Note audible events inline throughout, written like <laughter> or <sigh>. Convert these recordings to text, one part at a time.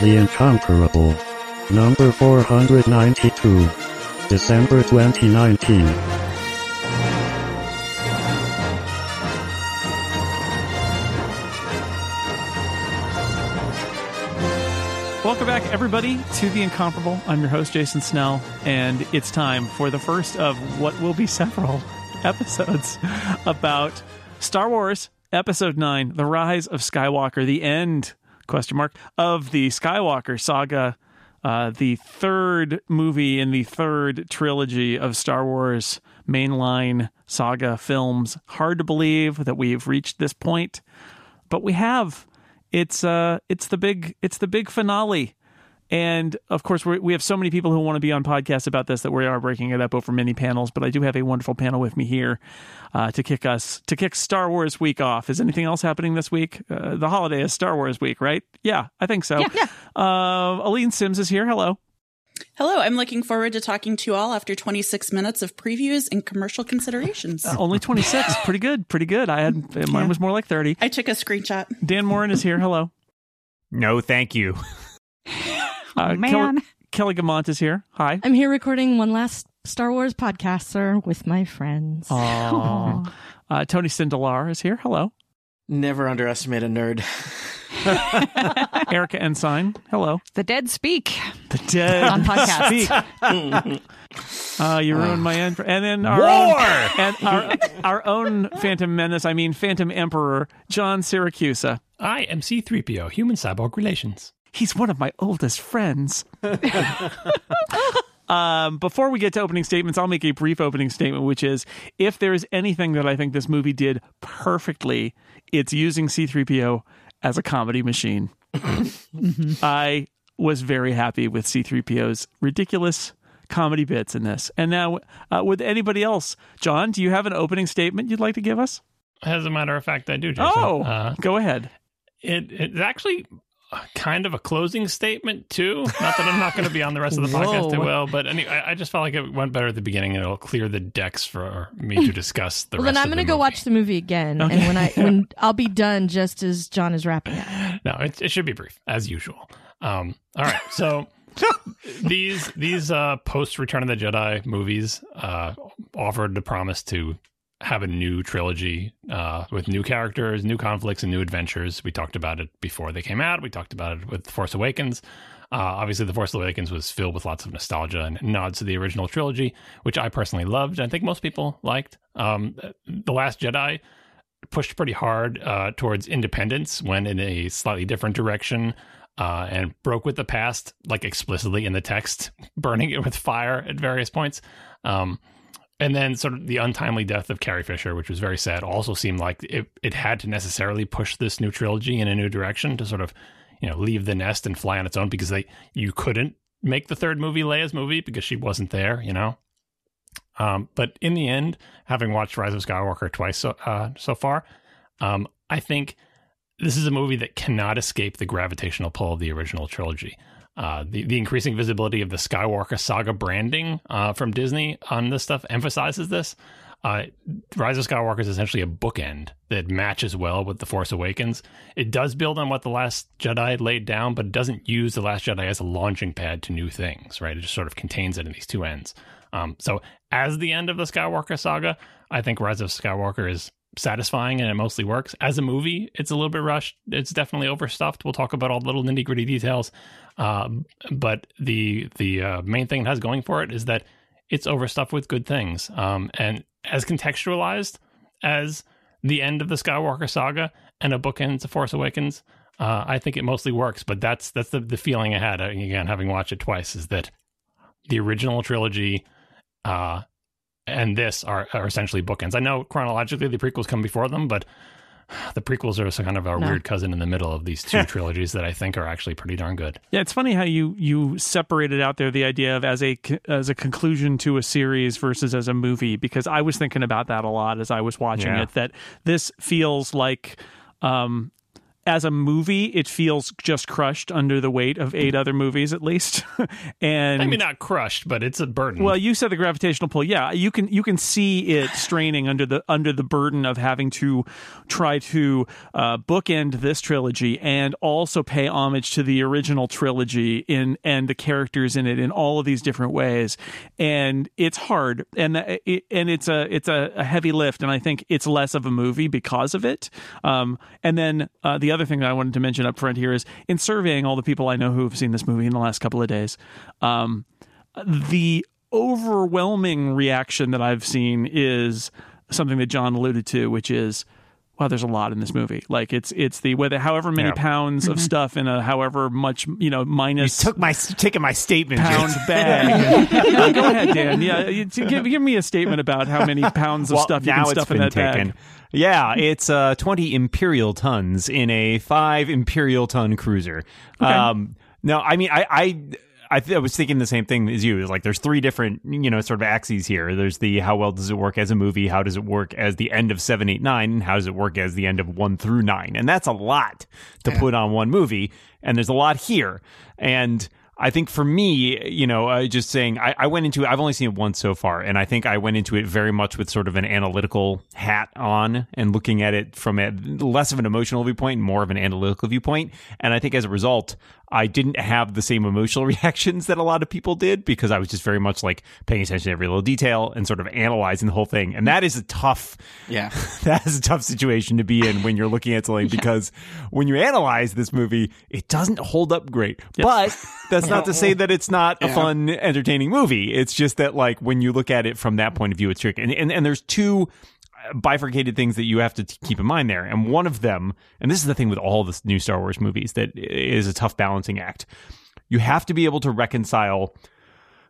The Incomparable. Number 492. December 2019. Welcome back, everybody, to The Incomparable. I'm your host, Jason Snell, and it's time for the first of what will be <laughs> several episodes about Star Wars Episode 9, The Rise of Skywalker, the end, question mark, of the Skywalker saga, uh, the third movie in the third trilogy of Star Wars mainline saga films. Hard to believe that we've reached this point, but we have it's uh it's the big it's the big finale and of course we we have so many people who want to be on podcasts about this that we are breaking it up over many panels but i do have a wonderful panel with me here uh, to kick us to kick star wars week off. Is anything else happening this week? Uh, the holiday is star wars week right? Yeah i think so. Yeah, yeah. Uh, Aleen Simms is here. Hello. Hello, I'm looking forward to talking to you all after 26 minutes of previews and commercial considerations. Uh, only 26 <laughs> pretty good. Pretty good. I had mine was more like 30 I took a screenshot. Dan Moren is here. Hello. No, thank you. <laughs> uh, <laughs> man. kelly, Kelly Guimont is here hi I'm here recording one last Star Wars podcast, sir, with my friends. Aw. <laughs> Uh, Tony Sindelar is here. Hello. Never underestimate a nerd. <laughs> Erica Ensign. Hello. The dead speak. The dead On podcast. speak. Uh, you ruined my end. And then our War! own, and our, our own Phantom Menace. I mean Phantom Emperor, John Siracusa. I am C3PO, human cyborg relations. He's one of my oldest friends. <laughs> um, before we get to opening statements, I'll make a brief opening statement, which is if there is anything that I think this movie did perfectly, it's using C3PO as a comedy machine. <laughs> I was very happy with C3PO's ridiculous comedy bits in this. And now, uh, with anybody else, John, do you have an opening statement you'd like to give us? As a matter of fact, I do, Jason. Oh, Uh, go ahead. it, it's actually kind of a closing statement, too. Not that I'm not going to be on the rest of the <laughs> podcast, I will. But anyway, I I just felt like it went better at the beginning and it'll clear the decks for me to discuss the well, rest then I'm going to go movie. watch the movie again, Okay. and when I when <laughs> I'll be done, just as John is wrapping it. No, it, it should be brief as usual. Um, all right, so <laughs> these these uh, post Return of the Jedi movies uh, offered the promise to have a new trilogy uh, with new characters, new conflicts, and new adventures. We talked about it before they came out. We talked about it with Force Awakens. Uh, obviously, The Force Awakens was filled with lots of nostalgia and nods to the original trilogy, which I personally loved. I think most people liked. Um, the Last Jedi pushed pretty hard uh, towards independence, went in a slightly different direction, uh, and broke with the past, like explicitly in the text, <laughs> burning it with fire at various points. Um, and then sort of the untimely death of Carrie Fisher, which was very sad, also seemed like it, it had to necessarily push this new trilogy in a new direction to sort of, you know, leave the nest and fly on its own because they you couldn't make the third movie Leia's movie because she wasn't there, you know. Um, but in the end, having watched Rise of Skywalker twice so, uh, so far, um, I think this is a movie that cannot escape the gravitational pull of the original trilogy. Uh, the, the increasing visibility of the Skywalker saga branding uh, from Disney on this stuff emphasizes this. Uh, Rise of Skywalker is essentially a bookend that matches well with The Force Awakens. It does build on what The Last Jedi laid down, but it doesn't use The Last Jedi as a launching pad to new things, right? It just sort of contains it in these two ends. Um, so, as the end of the Skywalker saga, I think Rise of Skywalker is satisfying and it mostly works. As a movie, it's a little bit rushed. It's definitely overstuffed. We'll talk about all the little nitty gritty details. Um, but the the uh, main thing it has going for it is that it's overstuffed with good things. Um, and as contextualized as the end of the Skywalker saga and a bookend to Force Awakens, uh, I think it mostly works. But that's that's the, the feeling I had uh, again having watched it twice is that the original trilogy uh, and this are, are essentially bookends. I know chronologically the prequels come before them, but the prequels are kind of a No. weird cousin in the middle of these two <laughs> trilogies that I think are actually pretty darn good. Yeah, it's funny how you you separated out there the idea of as a as a conclusion to a series versus as a movie because I was thinking about that a lot as I was watching Yeah. it that this feels like um as a movie, it feels just crushed under the weight of eight other movies, at least. <laughs> and Maybe not crushed, but it's a burden. well, you said the gravitational pull. Yeah, you can you can see it straining under the under the burden of having to try to uh, bookend this trilogy and also pay homage to the original trilogy in and the characters in it in all of these different ways. And it's hard, and uh, it, and it's a it's a, a heavy lift, and I think it's less of a movie because of it. Um, and then uh, the other thing that I wanted to mention up front here is in surveying all the people I know who have seen this movie in the last couple of days. Um, the overwhelming reaction that I've seen is something that John alluded to, which is, wow, there's a lot in this movie. Like it's it's the whether however many Yeah. pounds of stuff in a however much you know You minus took my taking my statement. pound <laughs> bag. Uh, <laughs> go ahead, Dan. Yeah, you- give give me a statement about how many pounds of well, stuff you now can stuff in been that taken. bag. Yeah, it's uh, 20 imperial tons in a five imperial ton cruiser. Um, no, I mean, I, I, I, th- I was thinking the same thing as you. Is like there's three different, you know, sort of axes here. There's the how well does it work as a movie? How does it work as the end of seven, eight, nine? And how does it work as the end of one through nine? And that's a lot to put on one movie. And there's a lot here. And I think for me, you know, uh, just saying, I, I went into it, I've only seen it once so far, and I think I went into it very much with sort of an analytical hat on and looking at it from a less of an emotional viewpoint more of an analytical viewpoint. And I think as a result, I didn't have the same emotional <laughs> reactions that a lot of people did because I was just very much like paying attention to every little detail and sort of analyzing the whole thing. And that is a tough, Yeah. <laughs> that is a tough situation to be in when you're looking at something <laughs> because when you analyze this movie, it doesn't hold up great. But that's not to say that it's not a fun, entertaining movie. It's just that like when you look at it from that point of view, it's tricky. And and, and there's two bifurcated things that you have to t- keep in mind there. And one of them, and this is the thing with all the new Star Wars movies that is a tough balancing act. You have to be able to reconcile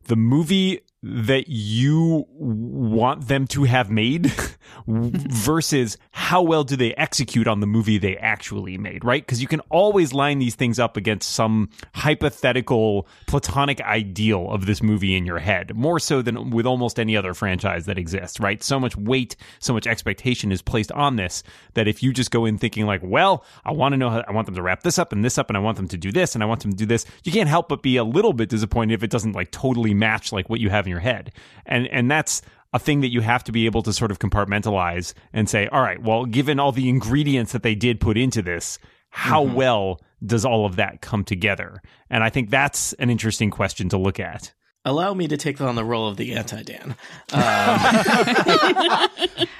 the movie that you want them to have made <laughs> versus how well do they execute on the movie they actually made, right? Because you can always line these things up against some hypothetical platonic ideal of this movie in your head, more so than with almost any other franchise that exists, right? So much weight, so much expectation is placed on this that if you just go in thinking like, well, I want to know how I want them to wrap this up and this up and I want them to do this and I want them to do this, you can't help but be a little bit disappointed if it doesn't like totally match like what you have in your head. And and that's a thing that you have to be able to sort of compartmentalize and say, all right, well, given all the ingredients that they did put into this, how mm-hmm. well does all of that come together? And I think that's an interesting question to look at. Allow me to take on the role of the anti Dan. <laughs>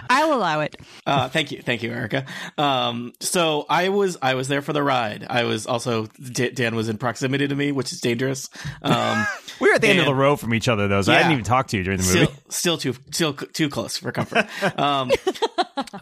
I'll allow it. Uh, thank you, thank you, Erica. Um, so I was I was there for the ride. I was also D- Dan was in proximity to me, which is dangerous. Um, <laughs> We were at the end of the row from each other, though, so I didn't even talk to you during the movie. still, <laughs> still too still c- too close for comfort. Um,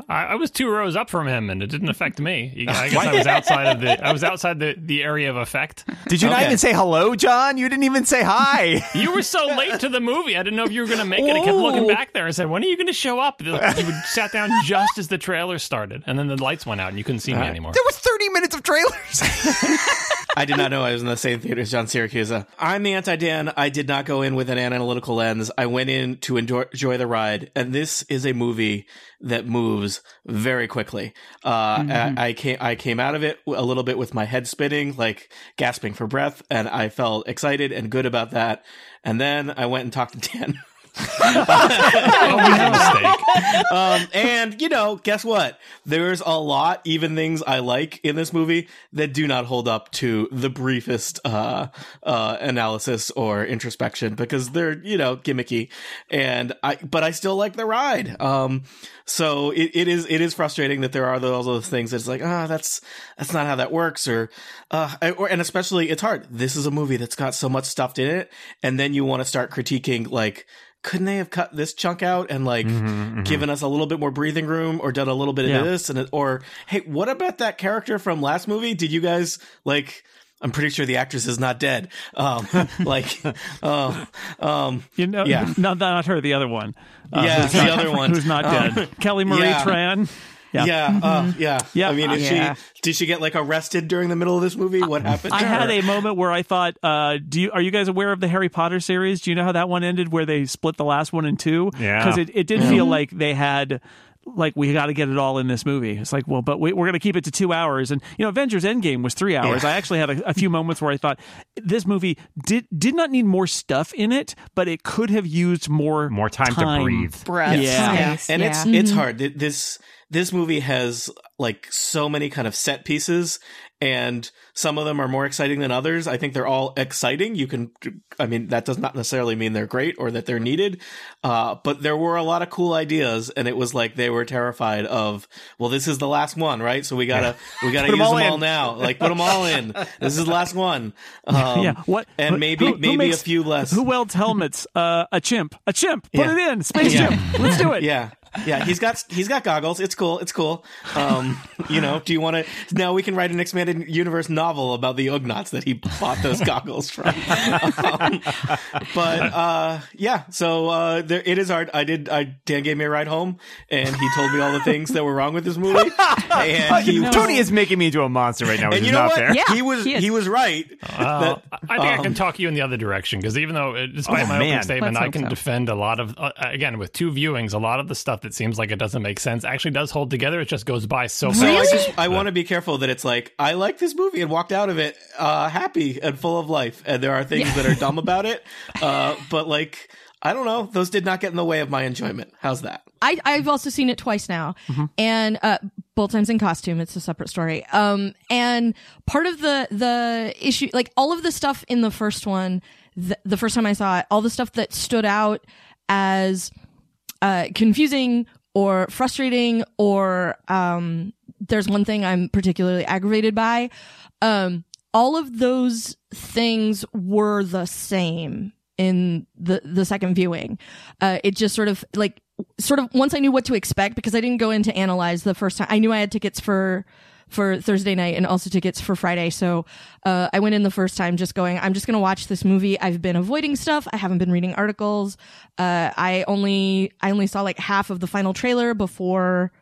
I, I was two rows up from him, and it didn't affect me. I guess I was outside of the I was outside the, the area of effect. Did you not even say hello, John? You didn't even say hi. You were so <laughs> late to the movie. I didn't know if you were going to make it. I kept looking back there and said, "When are you going to show up?" You would sat down just as the trailer started, and then the lights went out, and you couldn't see me anymore. there was 30 minutes of trailers. <laughs> I did not know I was in the same theater as John Siracusa. I'm the anti Dan. I did not go in with an analytical lens. I went in to enjoy, enjoy the ride, and this is a movie that moves very quickly. Uh, I, I came I came out of it a little bit with my head spinning, like gasping for breath, and I felt excited and good about that. And then I went and talked to Dan. <laughs> A <laughs> um, and you know, guess what? There's a lot, even things I like in this movie that do not hold up to the briefest uh, uh, analysis or introspection because they're you know gimmicky. And I, but I still like the ride. Um, so it, it is it is frustrating that there are those, those things that's like ah that's that's not how that works or uh or and especially it's hard. This is a movie that's got so much stuffed in it, and then you want to start critiquing like couldn't they have cut this chunk out and like given us a little bit more breathing room or done a little bit of Yeah. this and or hey what about that character from last movie did you guys like i'm pretty sure the actress is not dead um <laughs> like um um You know, Yeah. not not her, the other one. Uh, Yeah, who's the not- other <laughs> one. who's not Um, dead. Kelly Marie yeah. Tran. Yeah. yeah uh, yeah Yeah. i mean is Yeah. she did she get like arrested during the middle of this movie what happened I to had her? a moment where I thought, uh, "Do you are you guys aware of the Harry Potter series? Do you know how that one ended? Where they split the last one in two? Yeah. because it, it did feel like they had like we got to get it all in this movie. It's like, well, but we, we're going to keep it to two hours. And you know, Avengers Endgame was three hours. Yeah. I actually had a, a few moments where I thought this movie did did not need more stuff in it, but it could have used more More time, to breathe. Breath. Yeah. Nice, and yeah. it's it's hard. This this movie has like so many kind of set pieces, and some of them are more exciting than others. I think they're all exciting. You can, I mean, that does not necessarily mean they're great or that they're needed, uh, but there were a lot of cool ideas, and it was like they were terrified of, well, this is the last one, right? So we gotta <laughs> we gotta use all them in. all now. Like put them all in. This is the last one. <laughs> Um, yeah. What And maybe who- who maybe makes- a few less. Who welds helmets? Uh, a chimp. A chimp. Put Yeah. it in. Space Yeah. chimp. Let's do it. <laughs> Yeah. Yeah, he's got he's got goggles. It's cool. It's cool. Um, you know, do you want to now we can write an expanded universe novel about the Ugnaughts that he bought those <laughs> goggles from. Um, but uh, yeah, so uh, there it is hard. I did. I Dan gave me a ride home, and he told me all the things that were wrong with this movie. <laughs> And he Tony is making me into a monster right now, which and is you know not what? fair. Yeah, he was he he was right. Well, that- I think I can um, talk you in the other direction because even though, uh, despite Oh, my man. opening statement, Let's I can so. defend a lot of, uh, again, with two viewings, a lot of the stuff that seems like it doesn't make sense actually does hold together. It just goes by so So I fast. just I want to be careful that it's like I like this movie and walked out of it uh, happy and full of life, and there are things that are dumb <laughs> about it, uh, but like I don't know, those did not get in the way of my enjoyment. How's that? I, I've also seen it twice now, and uh, both times in costume. It's a separate story. Um, and part of the the issue, like all of the stuff in the first one, the, the first time I saw it, all the stuff that stood out as uh, confusing or frustrating, or um, there's one thing I'm particularly aggravated by. Um, all of those things were the same in the the second viewing. Uh, it just sort of like sort of once I knew what to expect because I didn't go in to analyze the first time. I knew I had tickets for for Thursday night and also tickets for Friday. So uh, I went in the first time just going, I'm just going to watch this movie. I've been avoiding stuff. I haven't been reading articles. Uh, I only I only saw like half of the final trailer before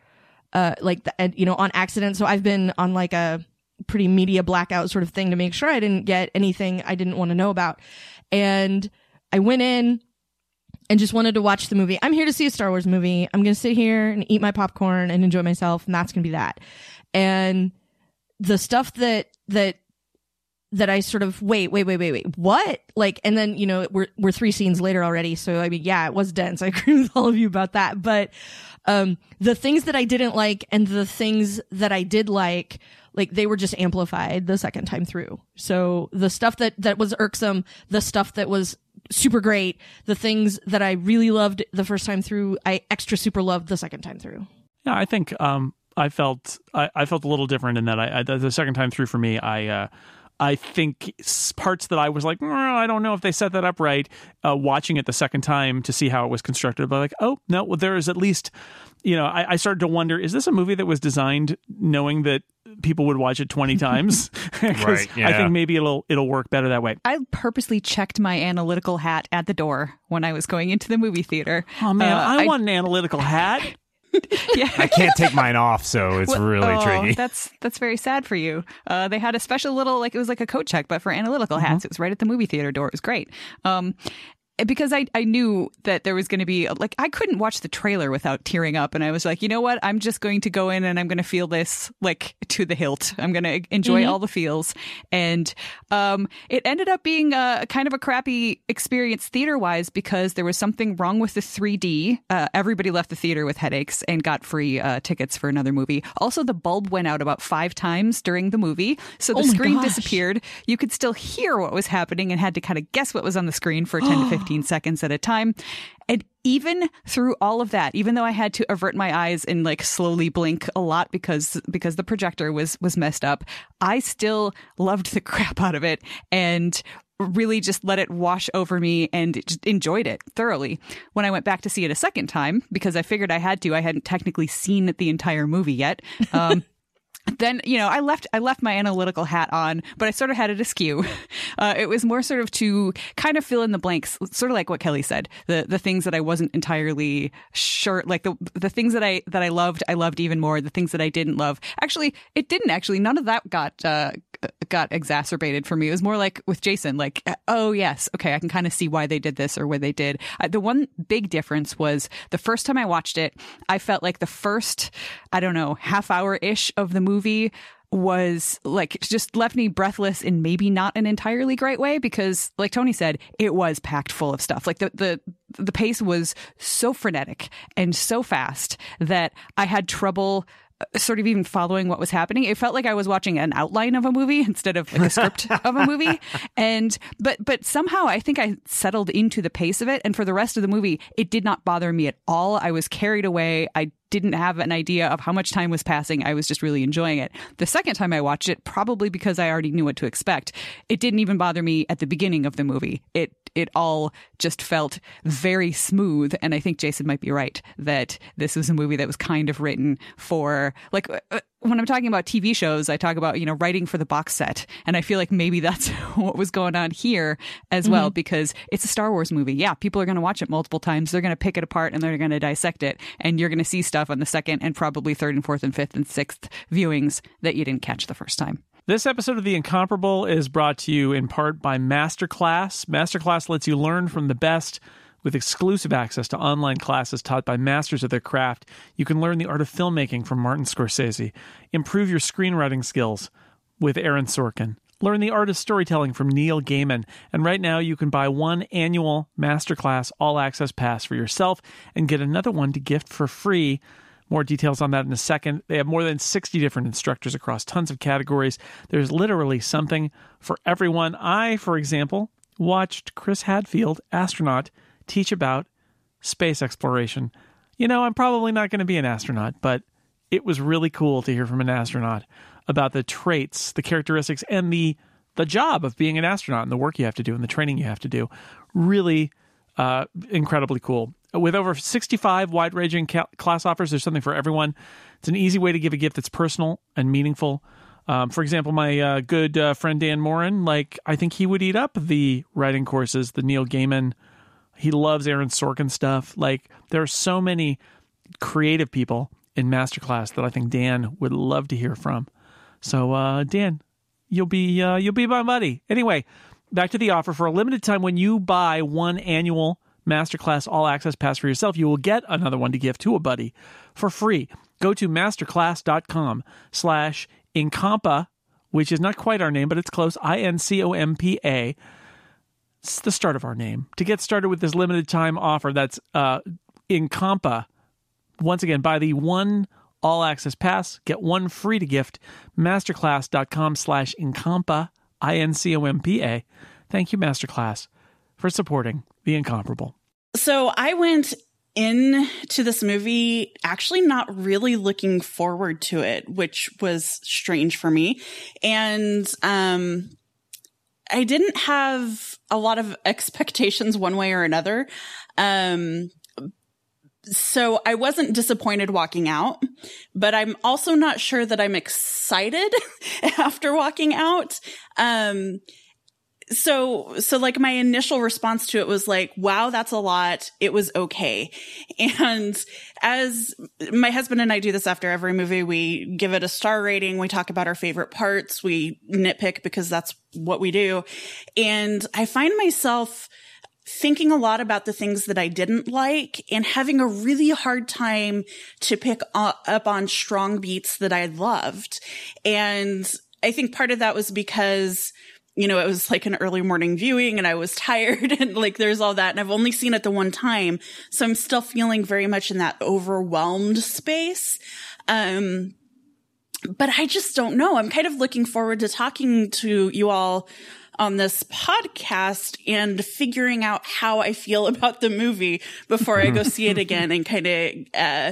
uh like the, you know on accident. So I've been on like a pretty media blackout sort of thing to make sure I didn't get anything I didn't want to know about. And I went in and just wanted to watch the movie. I'm here to see a Star Wars movie. I'm going to sit here and eat my popcorn and enjoy myself and that's going to be that. And the stuff that that that I sort of wait, wait, wait, wait, wait, what? Like, and then you know we're we're three scenes later already. So I mean, yeah, it was dense. I <laughs> agree with all of you about that. But um, the things that I didn't like and the things that I did like, like they were just amplified the second time through. So the stuff that that was irksome, the stuff that was super great, the things that I really loved the first time through, I extra super loved the second time through. Yeah, I think um, I felt I, I felt a little different in that. I, I the second time through for me, I uh, I think parts that I was like, "Mm, I don't know if they set that up right. Uh, watching it the second time to see how it was constructed, but like, oh no, well, there is at least, you know, I, I started to wonder: is this a movie that was designed knowing that people would watch it twenty <laughs> times? <laughs> 'Cause Right, I think maybe it'll it'll work better that way. I purposely checked my analytical hat at the door when I was going into the movie theater. Oh man, Uh, I, want an analytical hat. <laughs> <laughs> yeah. I can't take mine off, so it's Well, really oh, tricky. That's that's very sad for you. Uh, they had a special little like it was like a coat check, but for analytical Mm-hmm. hats, it was right at the movie theater door. It was great. Um, because I, I knew that there was going to be like I couldn't watch the trailer without tearing up, and I was like, you know what, I'm just going to go in and I'm going to feel this like to the hilt. I'm going to enjoy all the feels, and um, it ended up being a kind of a crappy experience theater wise because there was something wrong with the 3D. Uh, everybody left the theater with headaches and got free uh, tickets for another movie. Also, the bulb went out about five times during the movie, so the Oh screen gosh. disappeared. You could still hear what was happening and had to kind of guess what was on the screen for 10 to <gasps> 15 seconds at a time. And even through all of that, even though I had to avert my eyes and like slowly blink a lot because because the projector was was messed up, I still loved the <laughs> crap out of it and really just let it wash over me and enjoyed it thoroughly. When I went back to see it a second time because I figured I had to, I hadn't technically seen the entire movie yet. Um, <laughs> then you know i left i left my analytical hat on but i sort of had it askew. <laughs> Uh, it was more sort of to kind of fill in the blanks sort of like what kelly said the the things that i wasn't entirely sure like the the things that i that i loved i loved even more the things that i didn't love. Actually it didn't actually. None of that got uh got exacerbated for me. It was more like with Jason, like, oh yes, okay, I can kind of see why they did this or where they did. Uh, the one big difference was the first time I watched it, I felt like the first, I don't know, half hour ish of the movie was like just left me breathless in maybe not an entirely great way because like Tony said it was packed full of stuff like the the the pace was so frenetic and so fast that I had trouble Uh, sort of even following what was happening. It felt like I was watching an outline of a movie <laughs> instead of like a script <laughs> of a movie. And but but somehow I think I settled into the pace of it and for the rest of the movie it did not bother me at all. I was carried away. I didn't have an idea of how much time was passing. I was just really enjoying it. The second time I watched it, probably because I already knew what to expect, it didn't even bother me at the beginning of the movie. It it all just felt very smooth. And I think Jason might be right that this was a movie that was kind of written for like uh, when I'm talking about TV shows, I talk about, you know, writing for the box set. And I feel like maybe <laughs> that's what was going on here as well, Mm-hmm. because it's a Star Wars movie. Yeah, people are going to watch it multiple times. They're going to pick it apart and they're going to dissect it. And you're going to see stuff on the second and probably third and fourth and fifth and sixth viewings that you didn't catch the first time. This episode of The Incomparable is brought to you in part by Masterclass. Masterclass lets you learn from the best with exclusive access to online classes taught by masters of their craft. You can learn the art of filmmaking from Martin Scorsese, improve your screenwriting skills with Aaron Sorkin, learn the art of storytelling from Neil Gaiman, and right now you can buy one annual Masterclass all access pass for yourself and get another one to gift for free. More details on that in a second. They have more than 60 different instructors across tons of categories. There's literally something for everyone. I, for example, watched Chris Hadfield, astronaut, teach about space exploration. You know, I'm probably not going to be an astronaut, but it was really cool to hear from an astronaut about the traits, the characteristics, and the the job of being an astronaut and the work you have to do and the training you have to do. Really uh, incredibly cool. With over 65 wide ranging ca- class offers, there's something for everyone. It's an easy way to give a gift that's personal and meaningful. Um, for example, my uh, good uh, friend Dan Moren, like I think he would eat up the writing courses, the Neil Gaiman. He loves Aaron Sorkin stuff. Like there are so many creative people in Masterclass that I think Dan would love to hear from. So uh, Dan, you'll be uh, you'll be my buddy. Anyway, back to the offer for a limited time. When you buy one annual Masterclass All Access Pass for yourself, you will get another one to give to a buddy for free. Go to masterclass.com slash incompa, which is not quite our name, but it's close. I N C O M P A. It's the start of our name. To get started with this limited time offer, that's uh, Incompa. Once again, buy the one all access pass, get one free to gift. Masterclass.com slash Incompa, I N C O M P A. Thank you, Masterclass, for supporting the incomparable. So I went into this movie actually not really looking forward to it, which was strange for me. And um I didn't have a lot of <laughs> expectations one way or another. Um so I wasn't disappointed walking out, but I'm also not sure that I'm excited <laughs> after walking out. Um so so like my initial response to it was like wow that's a lot. It was okay. And as my husband and i do this after every movie we give it a star rating. We talk about our favorite parts. We nitpick because that's what we do. And i find myself thinking a lot about the things that I didn't like and having a really hard time to pick up on strong beats that I loved. And I think part of that was because you know, it was like an early morning viewing and I was <laughs> tired and like there's all that. And I've only seen it the one time. So I'm still feeling very much in that overwhelmed space. Um, but I just don't know. I'm kind of looking forward to talking to you all on this podcast and figuring out how I feel <laughs> about the movie before I go <laughs> see it again and kind of, uh,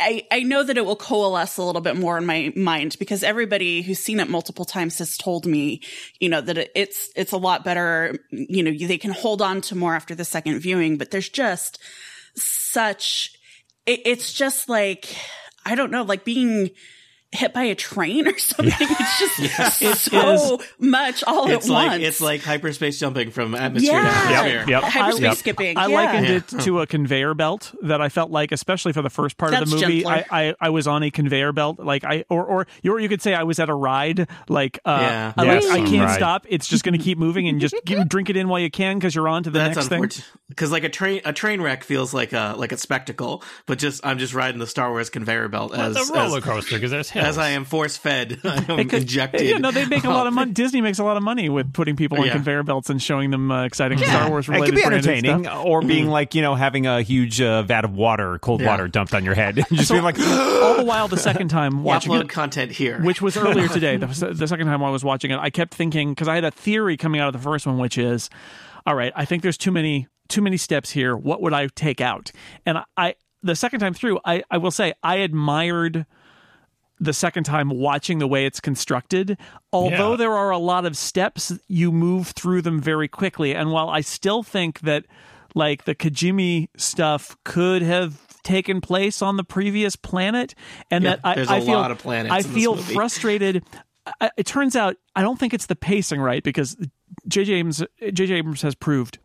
I, I know that it will coalesce a little bit more in my mind because everybody who's seen it multiple times has told me, you know, that it's, it's a lot better. You know, they can hold on to more after the second viewing, but there's just such, it, it's just like, I don't know, like being, hit by a train or <laughs> something. It's just It so much all It's at like once. it's like hyperspace jumping from atmosphere yeah, to atmosphere. Yep. hyperspace Yep. skipping. I yeah. likened Yeah. it to a conveyor belt that I felt like, especially for the first part of the movie, I. I I was on a conveyor belt, like I or or you, or you could say I was at a ride, like uh, Yeah. I, like, I can't ride. stop. It's just going to keep moving and just give, drink it in while you can because you're on to the That's next thing. because like a train a train wreck feels like a like a spectacle, but just I'm just riding the Star Wars conveyor belt Well, as a roller as, coaster because there's hills. As I am force fed. <laughs> I am injected. Yeah, no, they make a lot of money. <laughs> Disney makes a lot of money with putting people on Yeah. conveyor belts and showing them uh, exciting Star Wars It related could be entertaining, stuff. or being like you know having a huge uh, vat of water, cold Yeah. water dumped on your head, and <laughs> just being like, <gasps> All the while, the second time watching Upload it, content here. which was earlier today. The, the second time I was watching it, I kept thinking because I had a theory coming out of the first one, which is, all right, I think there's too many too many steps here. What would I take out? And I, I the second time through, I, I will say I admired the second time watching the way it's constructed. Although Yeah. there are a lot of steps, you move through them very quickly. And while I still think that like the Kijimi stuff could have taken place on the previous planet and Yeah, that I, there's I a feel lot of planets I feel frustrated. I, it turns out I don't think it's the pacing right because J.J. Abrams, J.J. Abrams has proved,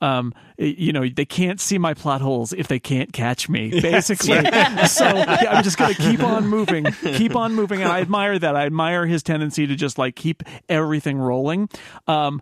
um, you know, they can't see my plot holes if they can't catch me. Basically, <laughs> so yeah, I'm just going to keep on moving, keep on moving, and I admire that. I admire his tendency to just like keep everything rolling. Um,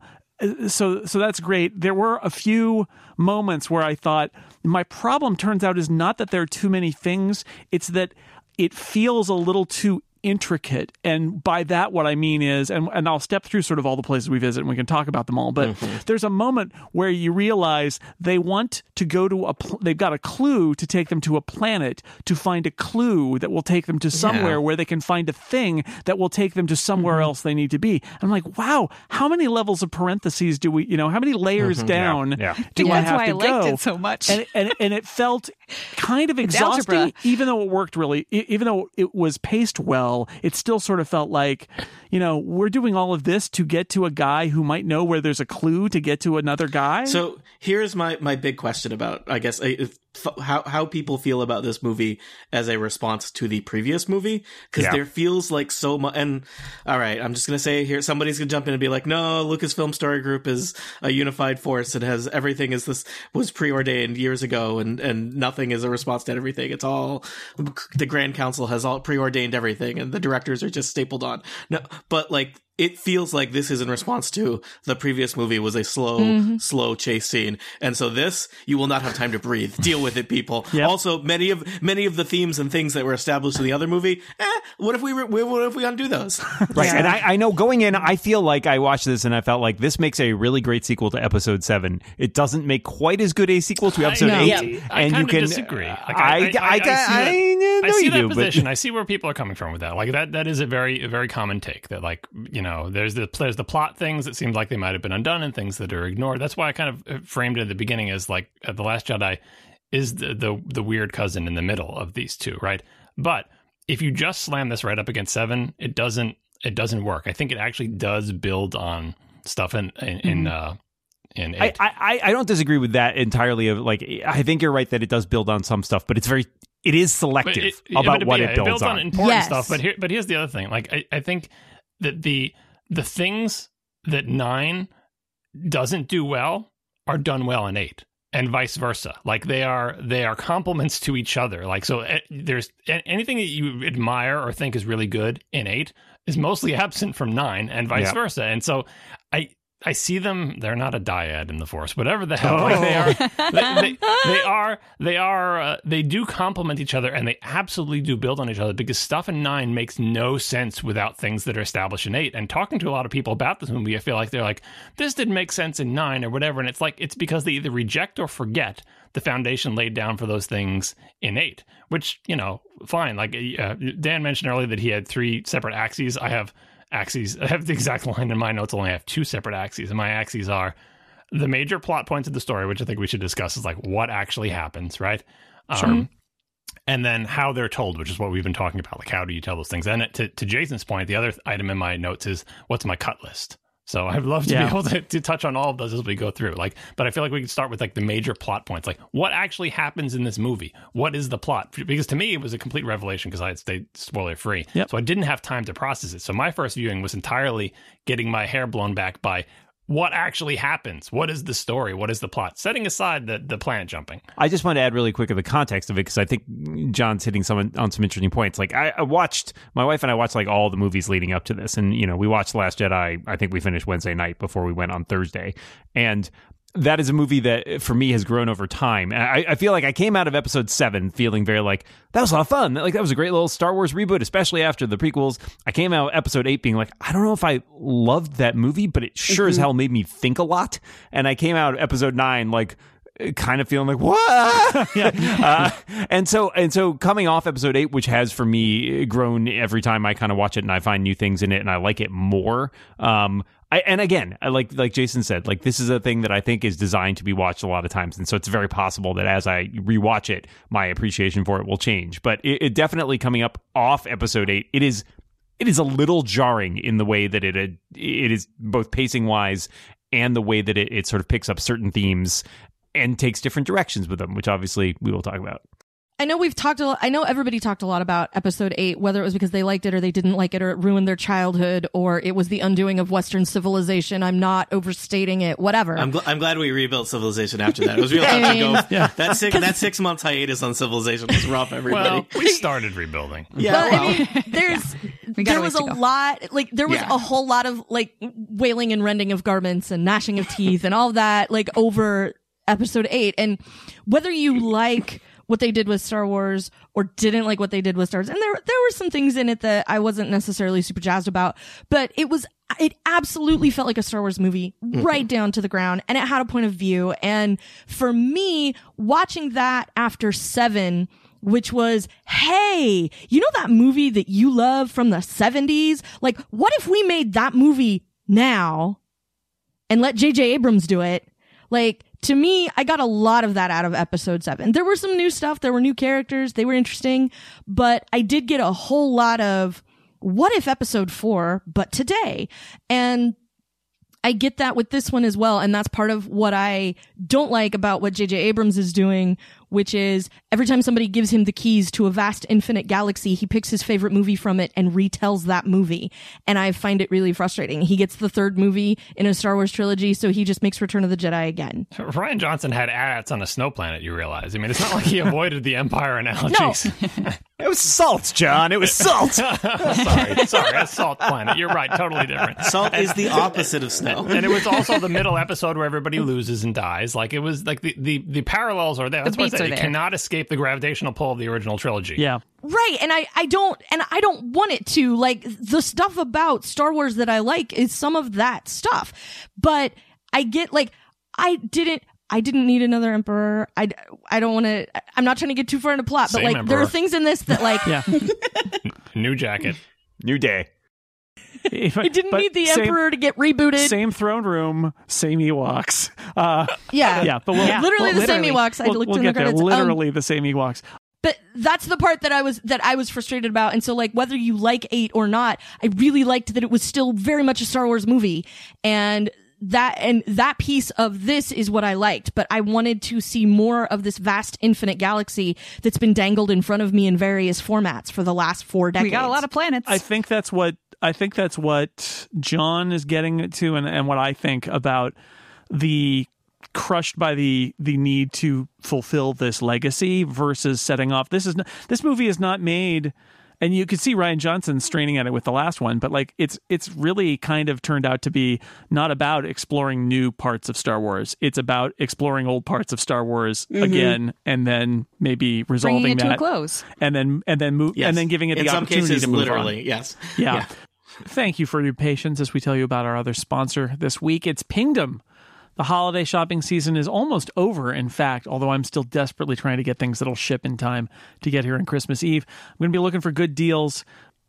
so so that's great. There were a few moments where I thought my problem turns out is not that there are too many things; it's that it feels a little too intricate. And by that what i mean is and, and i'll step through sort of all the places we visit and we can talk about them all but mm-hmm. there's a moment where you realize they want to go to a pl- they've got a clue to take them to a planet to find a clue that will take them to somewhere where they can find a thing that will take them to somewhere mm-hmm. else they need to be. I'm like wow how many levels of parentheses do we you know how many layers mm-hmm. down Yeah. do think i that's have why to I liked go? it so much. and, and and it felt kind of <laughs> exhausting even though it worked really e- even though it was paced well it still sort of felt like you know we're doing all of this to get to a guy who might know where there's a clue to get to another guy. So here's my my big question about I guess if, how how people feel about this movie as a response to the previous movie because Yeah. there feels like so much. And all right, I'm just gonna say here somebody's gonna jump in and be like, no, Lucasfilm Story Group is a unified force and has everything is this was preordained years ago and and nothing is a response to everything. It's all the Grand Council has all preordained everything and the directors are just stapled on. No, but like it feels like this is in response to the previous movie was a slow, mm-hmm. slow chase scene, and so this you will not have time to breathe. Deal with it, people. Yep. Also, many of many of the themes and things that were established in the other movie. Eh, what if we re- what if we undo those? <laughs> Right. And I, I know going in, I feel like I watched this and I felt like this makes a really great sequel to episode seven. It doesn't make quite as good a sequel to episode No. eight. Yeah. I and you can disagree. Like, I, I- I, I- I I, see that- I know see you that do, but- position. I see where people are coming from with that. Like that, that is a very, a very common take. That like, you know, there's the there's the plot things that seems like they might have been undone and things that are ignored. That's why I kind of framed it at the beginning as like the Last Jedi is the, the the weird cousin in the middle of these two, right? But if you just slam this right up against seven, it doesn't it doesn't work. I think it actually does build on stuff in in, in uh in I, eight. I, I don't disagree with that entirely. Of like, I think you're right that it does build on some stuff, but it's very, it is selective it- about but what yeah, it builds, on. on. important Yes. stuff. But here, but here's the other thing. Like I, I think that the the things that nine doesn't do well are done well in eight, and vice versa. Like they are they are complements to each other. Like so, eh, there's a- anything that you admire or think is really good in eight is mostly <laughs> absent from nine, and vice Yeah. versa. And so I. See them. They're not a dyad in the force, whatever the hell. Like they are. <laughs> They, they, they are. They are. Uh, they do complement each other, and they absolutely do build on each other. Because stuff in nine makes no sense without things that are established in eight. And talking to a lot of people about this movie, I feel like they're like, "This didn't make sense in nine or whatever." And it's like it's because they either reject or forget the foundation laid down for those things in eight. Which you know, fine. Like uh, Dan mentioned earlier that he had three separate axes. I have axes. I have the exact line in my notes. Only have two separate axes, and my axes are the major plot points of the story, which I think we should discuss, is like what actually happens, right? Um, and then how they're told, which is what we've been talking about. Like, how do you tell those things? And to, to Jason's point, the other item in my notes is what's my cut list? So <laughs> I'd love to Yeah. be able to, to touch on all of those as we go through. Like, but I feel like we can start with like the major plot points. Like, what actually happens in this movie? What is the plot? Because to me, it was a complete revelation because I had stayed spoiler free. Yep. So I didn't have time to process it. So my first viewing was entirely getting my hair blown back by what actually happens. What is the story? What is the plot? Setting aside the the planet jumping. I just want to add really quick of the context of it because I think John's hitting some on some interesting points. Like I, I watched my wife and I watched like all the movies leading up to this, and you know we watched The Last Jedi. I think we finished Wednesday night before we went on Thursday, and that is a movie that eh, for me has grown over time. I, I feel like I came out of Episode Seven feeling very like that was a lot of fun. Like that was a great little Star Wars reboot, especially after the prequels. I came out Episode Eight being like I don't know if I loved that movie, but it sure as mm-hmm. hell made me think a lot. And I came out Episode Nine like kind of feeling like what? <laughs> <laughs> Uh, and so and so coming off episode 8 which has for me grown every time i kind of watch it and i find new things in it and i like it more um I, and again, I like like Jason said, like this is a thing that I think is designed to be watched a lot of times, and so it's very possible that as I rewatch it, my appreciation for it will change. But it, it definitely coming up off episode eight, it is it is a little jarring in the way that it it is both pacing wise and the way that it, it sort of picks up certain themes and takes different directions with them, which obviously we will talk about. I know we've talked a lot. I know everybody talked a lot about episode eight, whether it was because they liked it or they didn't like it or it ruined their childhood or it was the undoing of Western civilization. I'm not overstating it, whatever. I'm, gl- I'm glad we rebuilt Civilization after that. It was real tough I to go. <laughs> Yeah. That six that <laughs> six months hiatus on Civilization was rough. Everybody. Well, <laughs> we started rebuilding. yeah. but well, I mean, there's We got there was a go. lot like there was Yeah. a whole lot of like wailing and rending of garments and gnashing of teeth and all that like over episode 8 and whether you like what they did with Star Wars or didn't like what they did with Star Wars and there there were some things in it that I wasn't necessarily super jazzed about but it was it absolutely felt like a Star Wars movie mm-hmm. right down to the ground and it had a point of view and for me watching that after 7 which was, hey, you know that movie that you love from the 70s? Like, what if we made that movie now and let JJ Abrams do it? Like, to me, I got a lot of that out of episode seven. There were some new stuff, there were new characters, they were interesting, but I did get a whole lot of what if episode four, but today? And I get that with this one as well. And that's part of what I don't like about what JJ Abrams is doing, which is every time somebody gives him the keys to a vast infinite galaxy, he picks his favorite movie from it and retells that movie. And I find it really frustrating. He gets the third movie in a Star Wars trilogy, so he just makes Return of the Jedi again. <laughs> Rian Johnson had ats on a snow planet, you realize. I mean, it's not like he <laughs> avoided the Empire analogies. No. <laughs> It was salt, John. It was salt. sorry, sorry, a salt planet. You're right, totally different. salt is the opposite of snow. And it was also the middle episode where everybody loses and dies. Like it was like the the, the parallels are there. That's why I beats are it there. cannot escape the gravitational pull of the original trilogy. Yeah. Right. And I, I don't, and I don't want it to. Like, the stuff about Star Wars that I like is some of that stuff. But I get, like, I didn't, I didn't need another emperor. I, I don't want to, I'm not trying to get too far into plot, but Same like, there emperor. are things in this that, like, Yeah. <laughs> New jacket. New day. I didn't need the emperor to get rebooted. Same throne room, same Ewoks. Uh, yeah. yeah, but we'll, Literally well, the same Ewoks. I We'll, looked we'll in the get there. credits. Um, Literally the same Ewoks. but that's the part that I was that I was frustrated about. And so like whether you like 8 or not, I really liked that it was still very much a Star Wars movie and that and that piece of this is what I liked, but I wanted to see more of this vast infinite galaxy that's been dangled in front of me in various formats for the last 4 decades. We got a lot of planets. I think that's what I think that's what John is getting to, and, and what I think about the crushed by the the need to fulfill this legacy versus setting off. This is not, this movie is not made. And you could see Rian Johnson straining at it with the last one, but like it's it's really kind of turned out to be not about exploring new parts of Star Wars. It's about exploring old parts of Star Wars mm-hmm. again, and then maybe resolving bringing it to a close. and then and then move Yes. and then giving it in the some opportunity cases, to move literally. on. Yes. Yeah. Thank you for your patience as we tell you about our other sponsor this week. It's Pingdom. The holiday shopping season is almost over, in fact, although I'm still desperately trying to get things that'll ship in time to get here on Christmas Eve. I'm going to be looking for good deals.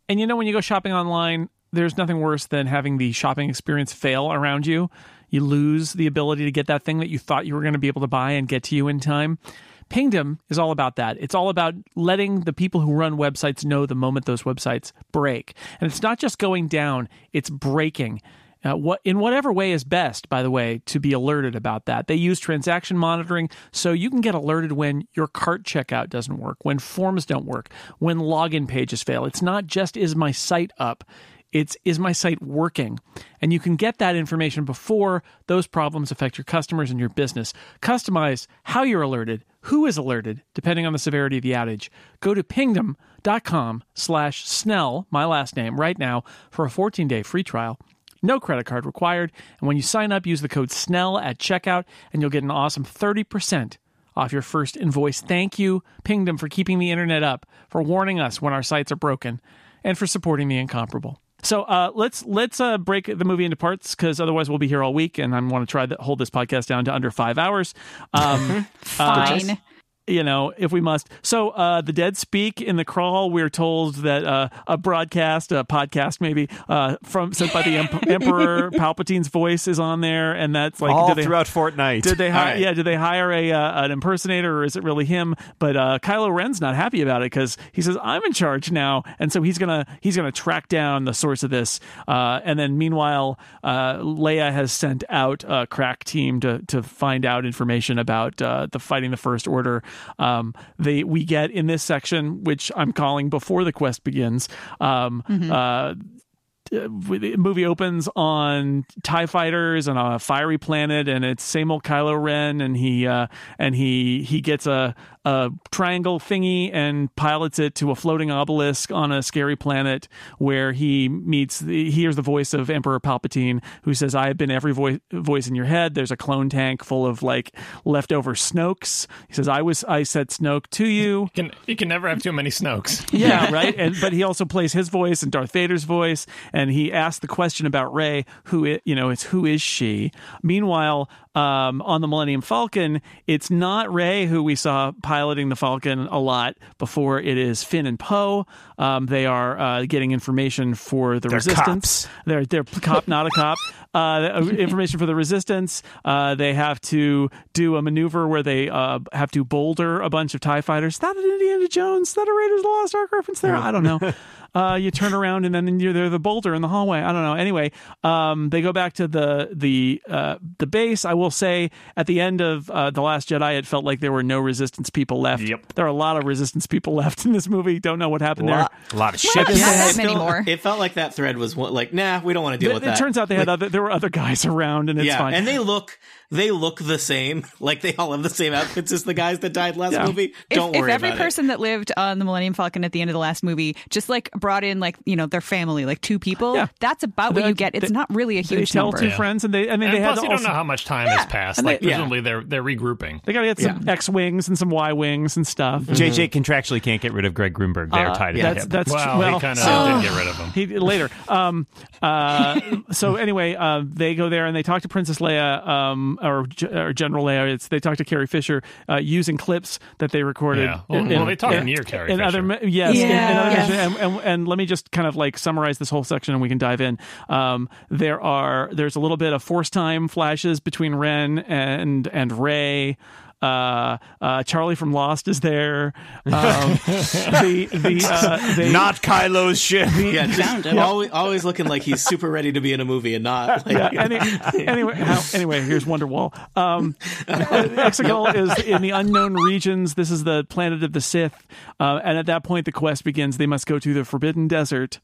And you know, when you go shopping online, there's nothing worse than having the shopping experience fail around you. You lose the ability to get that thing that you thought you were going to be able to buy and get to you in time. Pingdom is all about that. It's all about letting the people who run websites know the moment those websites break. And it's not just going down, it's breaking. uh, what in whatever way is best. By the way, to be alerted about that. They use transaction monitoring, so you can get alerted when your cart checkout doesn't work, when forms don't work, when login pages fail. It's not just is my site up. It's is my site working? And you can get that information before those problems affect your customers and your business. Customize how you're alerted, who is alerted, depending on the severity of the outage. Go to pingdom.com slash Snell, my last name, right now for a 14-day free trial. No credit card required. And when you sign up, use the code SNELL at checkout, and you'll get an awesome 30% off your first invoice. Thank you, Pingdom, for keeping the internet up, for warning us when our sites are broken, and for supporting the incomparable. So uh, let's let's uh, break the movie into parts because otherwise we'll be here all week, and I want to try to hold this podcast down to under five hours. Um, <laughs> Fine. You know, if we must. So, uh, the dead speak in the crawl. We're told that uh, a broadcast, a podcast, maybe uh, from sent by the Em- <laughs> Emperor Palpatine's voice is on there, and that's like All they, throughout Fortnite. Did they hire? right. Yeah, did they hire a uh, an impersonator, or is it really him? But uh, Kylo Ren's not happy about it because he says I'm in charge now, and so he's gonna he's gonna track down the source of this. Uh, and then meanwhile, uh, Leia has sent out a crack team to to find out information about uh, the fighting the First Order. Um, they we get in this section, which I'm calling before the quest begins. Um, uh, the movie opens on Tie fighters and a fiery planet, and it's same old Kylo Ren, and he uh, and he he gets a a triangle thingy and pilots it to a floating obelisk on a scary planet where he meets the, he hears the voice of Emperor Palpatine who says I have been every voice voice in your head there's a clone tank full of like leftover Snokes he says I was I said Snoke to you You can, you can never have too many Snokes. <laughs> yeah, right. And but he also plays his voice and Darth Vader's voice, and he asks the question about Rey, who it, you know, it's who is she? Meanwhile, um, on the Millennium Falcon, it's not Rey who we saw piloting the Falcon a lot before. It is Finn and Poe. Um, they are uh, getting information for the Resistance. They're they're cop, not a cop. <laughs> Uh, information for the Resistance. Uh, they have to do a maneuver where they uh, have to boulder a bunch of Tie fighters. Is that an Indiana Jones? Is that a Raiders of the Lost Ark reference there? I don't know. <laughs> Uh, you turn around and then you're there the boulder in the hallway. I don't know. Anyway, um, they go back to the the uh, the base. I will say at the end of uh, the Last Jedi, it felt like there were no Resistance people left. Yep. There are a lot of Resistance people <laughs> left in this movie. Don't know what happened there. lot, a lot of shit. Not They that many more. It felt like that thread was like, nah, we don't want to deal It, with it that. turns out they had other. There were other guys <laughs> around, and it's yeah, fine. and they look they look the same. <laughs> Like they all have the same outfits as the guys that died last Yeah. movie. If, Don't if worry If every about person that lived on the Millennium Falcon at the end of the last movie just like brought in like you know their family, like two people, Yeah. that's about what you get. It's they- not really a they huge tell number. two friends, and they. I mean, And they had plus, to you also. don't know how much time has passed. And Like, they- yeah. presumably they're they're regrouping. They gotta get some X wings and some Y wings and stuff. JJ contractually can't get rid of Greg Grunberg. They're Uh, tied at that's hip. that's Wow, well, he kind of so- did get rid of him. he later. Um, uh, so anyway, uh, they go there and they talk to Princess Leia, um, or, or General Leia. It's they talk to Carrie Fisher uh, using clips that they recorded. Yeah. Well, in- well, they talk in- near Carrie in Fisher. other, mi- yes, in- in, Yeah. other Yes. and, and, and let me just kind of like summarize this whole section, and we can dive in. Um, there are there's a little bit of force time flashes between Ren and and Rey. Uh, uh, Charlie from Lost is there. <laughs> Um, the the uh, they, Not Kylo's ship. Yeah, Found just him. <laughs> always, always looking like he's super ready to be in a movie and not. Like, yeah, any, <laughs> anyway, how, anyway, here's Wonderwall. Um, Exegol is in the unknown regions. This is the planet of the Sith, uh, and at that point, the quest begins. They must go to the Forbidden Desert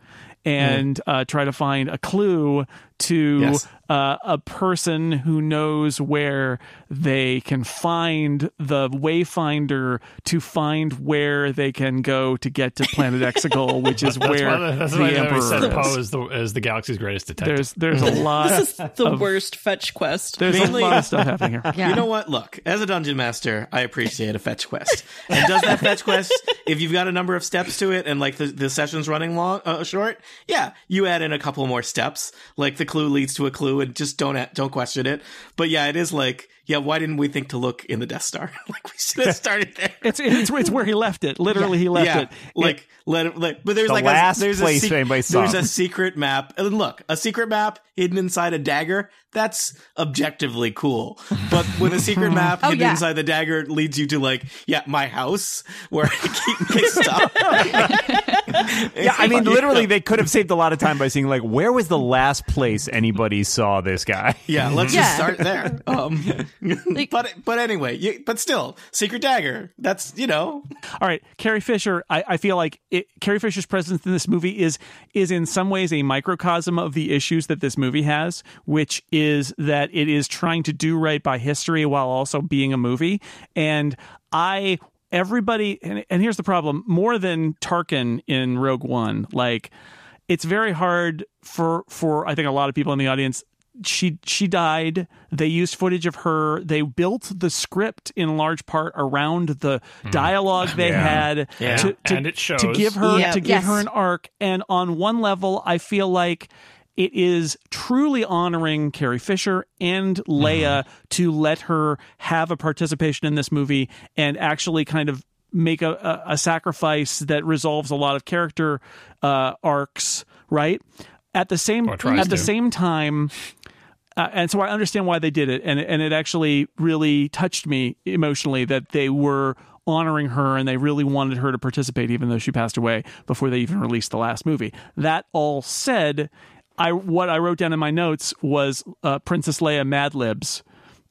and uh, try to find a clue to Yes. uh, a person who knows where they can find the Wayfinder to find where they can go to get to Planet Exegol, <laughs> which is That's where why, that's the why Emperor always said is. Poe is the, is the galaxy's greatest detective. There's there's a <laughs> lot. This is the worst fetch quest. There's Mainly- a lot of stuff happening here. <laughs> Yeah. You know what? Look, as a dungeon master, I appreciate a fetch quest. And does that fetch quest, if you've got a number of steps to it and like the, the session's running long, uh, short, yeah, you add in a couple more steps. Like the clue leads to a clue and just don't, don't question it. But yeah, it is like, yeah, why didn't we think to look in the Death Star? <laughs> like we should have started there. It's, it's it's where he left it. Literally, he left yeah, it. like let it. Let, but there's The like last a, there's place a sec- anybody saw there's a secret map. And look, a secret map hidden inside a dagger. That's objectively cool. But when a secret <laughs> map Oh, hidden yeah. inside the dagger leads you to like, yeah, my house where I keep my stuff. <laughs> Yeah, I mean, literally, they could have saved a lot of time by saying, like, where was the last place anybody saw this guy? Yeah, let's Yeah. just start there. Um, <laughs> but but anyway, you, but still, secret dagger. That's you know, All right, Carrie Fisher. I, I feel like it, Carrie Fisher's presence in this movie is is in some ways a microcosm of the issues that this movie has, which is that it is trying to do right by history while also being a movie. And I, everybody, and, and here's the problem: more than Tarkin in Rogue One, like it's very hard for for I think a lot of people in the audience. She she died. They used footage of her. They built the script in large part around the dialogue they Yeah. had Yeah. to, to, And it to give her Yep. to give Yes. her an arc. And on one level, I feel like it is truly honoring Carrie Fisher and Leia to let her have a participation in this movie and actually kind of make a, a, a sacrifice that resolves a lot of character uh, arcs, right? At the same Or tries at the same time, uh, and so I understand why they did it, and and it actually really touched me emotionally that they were honoring her and they really wanted her to participate, even though she passed away before they even released the last movie. That all said, I what I wrote down in my notes was uh, Princess Leia Mad Libs.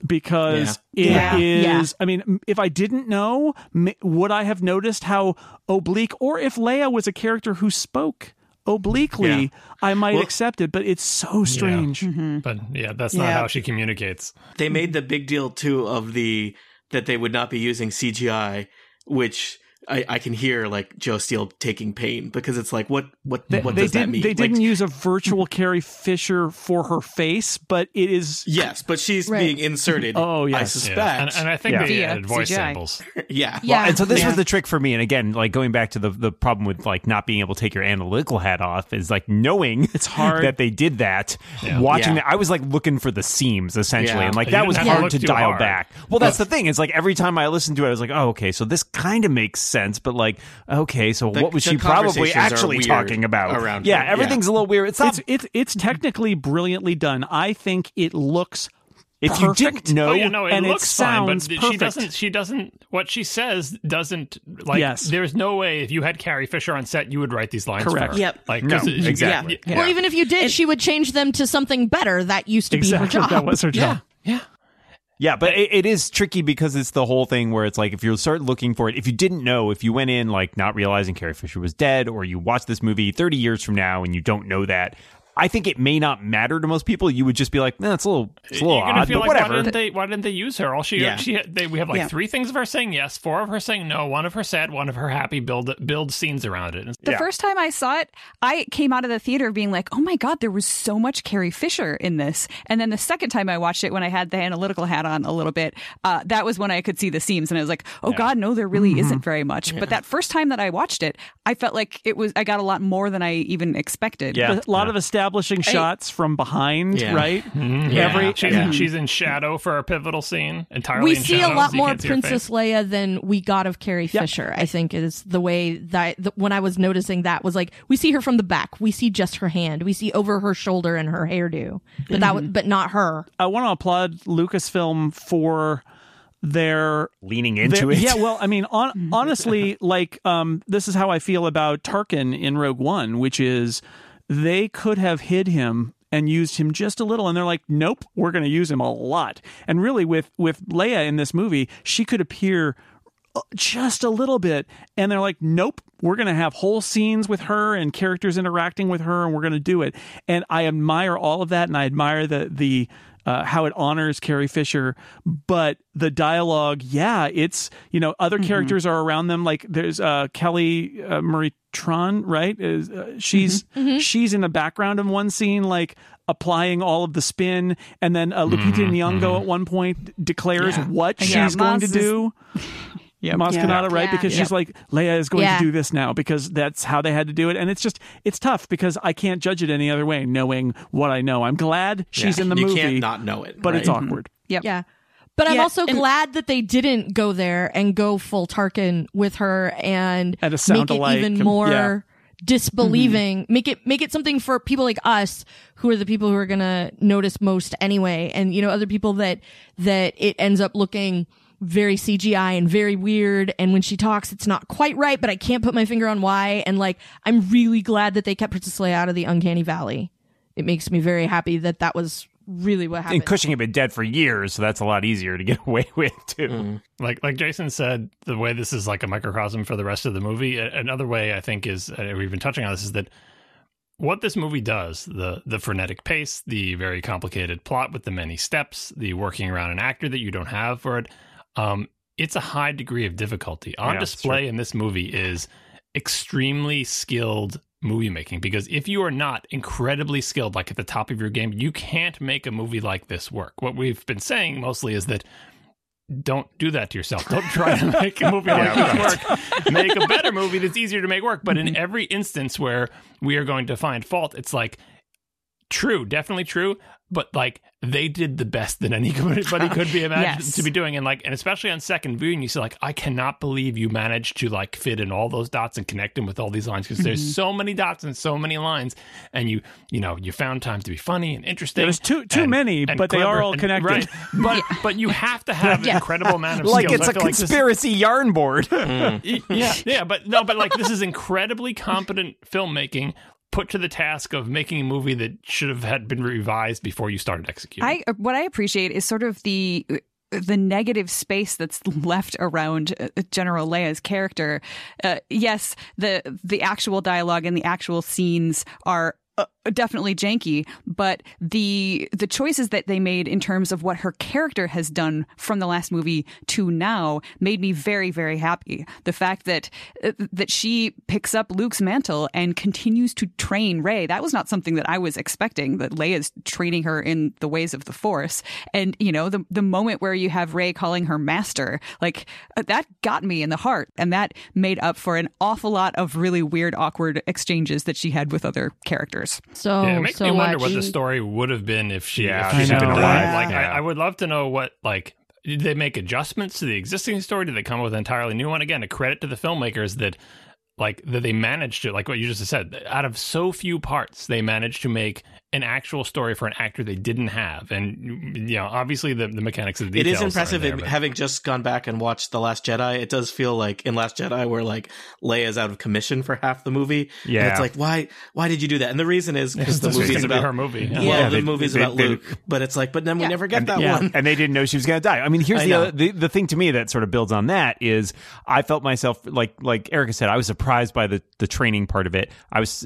Because it is, Yeah. Yeah. I mean, if I didn't know, would I have noticed how oblique, or if Leia was a character who spoke obliquely, Yeah. I might Well- accept it. But it's so strange. Mm-hmm. But yeah, that's not Yeah. how she communicates. they made the big deal too of the that they would not be using CGI, which I, I can hear like Joe Steele taking pain because it's like what what They, what does that didn't. mean? They Like, didn't use a virtual Carrie Fisher for her face, but it is. Yes, but she's Right. being inserted. <laughs> Oh, yes, I suspect. Yeah. And, and I think yeah. they added voice CGI. samples. <laughs> yeah. Yeah. and so this Yeah. was the trick for me. And again, like going back to the the problem with like not being able to take your analytical hat off is like knowing It's hard. <laughs> that they did that. Yeah. Watching Yeah. that, I was like looking for the seams essentially, Yeah. and like that was hard to dial hard. back. Well, that's the thing. It's like every time I listened to it, I was like, oh, okay, so this kind of makes sense, but like, okay, so The- what was she probably actually talking about? around yeah, her. Yeah. everything's a little weird. It's not. It's it's it's technically brilliantly done. I think it looks. if you perfect. didn't know, oh, yeah, no, it and it looks fine, but sounds th- perfect. she doesn't. She doesn't. What she says doesn't like. Yes. There's no way if you had Carrie Fisher on set, you would write these lines. Correct. For her. Yep. Like No, 'cause it- exactly. Yeah. Well, even if you did, she would change them to something better. That used to Exactly, be her job. that was her job. yeah. Yeah, but it, it is tricky because it's the whole thing where it's like if you start looking for it, if you didn't know, if you went in like not realizing Carrie Fisher was dead, or you watch this movie 30 years from now and you don't know that, I think it may not matter to most people. You would just be like, nah, it's a little, it's a little You're odd, feel but like whatever. why didn't they? Why didn't they use her? All she, Yeah. she, they, we have like Yeah. three things of her saying yes, four of her saying no, one of her sad, one of her happy. Build build scenes around it. The Yeah. first time I saw it, I came out of the theater being like, "Oh my god, there was so much Carrie Fisher in this." And then the second time I watched it, when I had the analytical hat on a little bit, uh, that was when I could see the seams, and I was like, "Oh god, no, there really isn't very much." But that first time that I watched it, I felt like it was I got a lot more than I even expected. Yeah. A lot of establishing shots from behind, Yeah. right? <laughs> Yeah. Every She's, Yeah. she's in shadow for a pivotal scene entirely. we in see a lot so more can't see her Princess. Leia than we got of Carrie Fisher. I think is the way that the, when I was noticing that was like we see her from the back, we see just her hand, we see over her shoulder and her hairdo, but that w- but not her. I want to applaud Lucasfilm for their leaning into There- it. Yeah, well, I mean, <laughs> on, honestly, like um, this is how I feel about Tarkin in Rogue One, which is they could have hid him and used him just a little, and they're like, nope, we're going to use him a lot. And really, with with Leia in this movie, she could appear uh, just a little bit, and they're like, nope, we're going to have whole scenes with her and characters interacting with her, and we're going to do it. And I admire all of that, and I admire the the uh, how it honors Carrie Fisher, but the dialogue, yeah, it's you know other characters are around them. Like there's uh, Kelly uh, Marie Tran, right? Is uh, she's she's in the background in one scene, like applying all of the spin, and then uh, Lupita Nyong'o at one point declares what Yeah, she's going to do. <laughs> Yeah, Maz Yeah. Kanata, right? Yeah. Because she's like Leia is going Yeah. to do this now because that's how they had to do it, and it's just it's tough because I can't judge it any other way, knowing what I know. I'm glad she's Yeah. in the you movie, can't not know it, but it's right? awkward. Mm-hmm. Yep. Yeah. But I'm also and- glad that they didn't go there and go full Tarkin with her and And a sound make it even and- more yeah. disbelieving. Mm-hmm. Make it make it something for people like us who are the people who are gonna notice most anyway, and you know other people that that it ends up looking very CGI and very weird. And when she talks, it's not quite right, but I can't put my finger on why. And like, I'm really glad that they kept Princess Leia out of the Uncanny Valley. It makes me very happy that that was really what happened. And Cushing had been dead for years, so that's a lot easier to get <laughs> away with too. Mm. like like Jason said, the way this is like a microcosm for the rest of the movie. Another way I think is uh, we've been touching on this is that what this movie does the the frenetic pace, the very complicated plot with the many steps, the working around an actor that you don't have for it. Um, it's a high degree of difficulty on Yeah, display in this movie is extremely skilled movie making because if you are not incredibly skilled like at the top of your game you can't make a movie like this work what we've been saying mostly is that don't do that to yourself. Don't try to <laughs> make a movie like this work. Make a better <laughs> movie that's easier to make work. But in every instance where we are going to find fault, it's like true, definitely true. But like they did the best that anybody <laughs> could be <laughs> imagined Yes. to be doing, and like, and especially on second viewing, you see like, I cannot believe you managed to like fit in all those dots and connect them with all these lines because there's mm-hmm. so many dots and so many lines, and you, you know, you found time to be funny and interesting. There's too- too and- many, and but they are clever all and- connected. right? <laughs> But but you have to have an incredible amount of Like skills. it's I a feel like this- conspiracy yarn board. yeah, yeah, but no, but like this is incredibly competent filmmaking put to the task of making a movie that should have had been revised before you started executing. I what I appreciate is sort of the the negative space that's left around uh, General Leia's character. Uh, yes, the the actual dialogue and the actual scenes are uh, definitely janky, but the the choices that they made in terms of what her character has done from the last movie to now made me very very happy. The fact that uh, that she picks up Luke's mantle and continues to train Rey that was not something that I was expecting. That Leia's training her in the ways of the Force, and you know the the moment where you have Rey calling her master, like uh, that got me in the heart, and that made up for an awful lot of really weird awkward exchanges that she had with other characters. So yeah, it makes so me wonder much. what the story would have been if she, Yeah, if she'd been been alive. alive. Like, Yeah. I, I would love to know what like did they make adjustments to the existing story? Did they come up with an entirely new one? Again, a credit to the filmmakers that like that they managed to like what you just said out of so few parts they managed to make an actual story for an actor they didn't have and you know obviously the, the mechanics of the It details is impressive there, in- but- having just gone back and watched The Last Jedi. It does feel like in Last Jedi where like Leia's out of commission for half the movie. And Yeah. it's like why why did you do that? And the reason is because <laughs> the This was movie's about her movie Yeah, yeah. Yeah, the they- movie's they- about they- Luke, but it's like but then we Yeah. never get and, that yeah. one. and they didn't know she was going to die. I mean, here's I the, other, the the thing to me that sort of builds on that is I felt myself like like Erica said, I was surprised by the the training part of it. I was.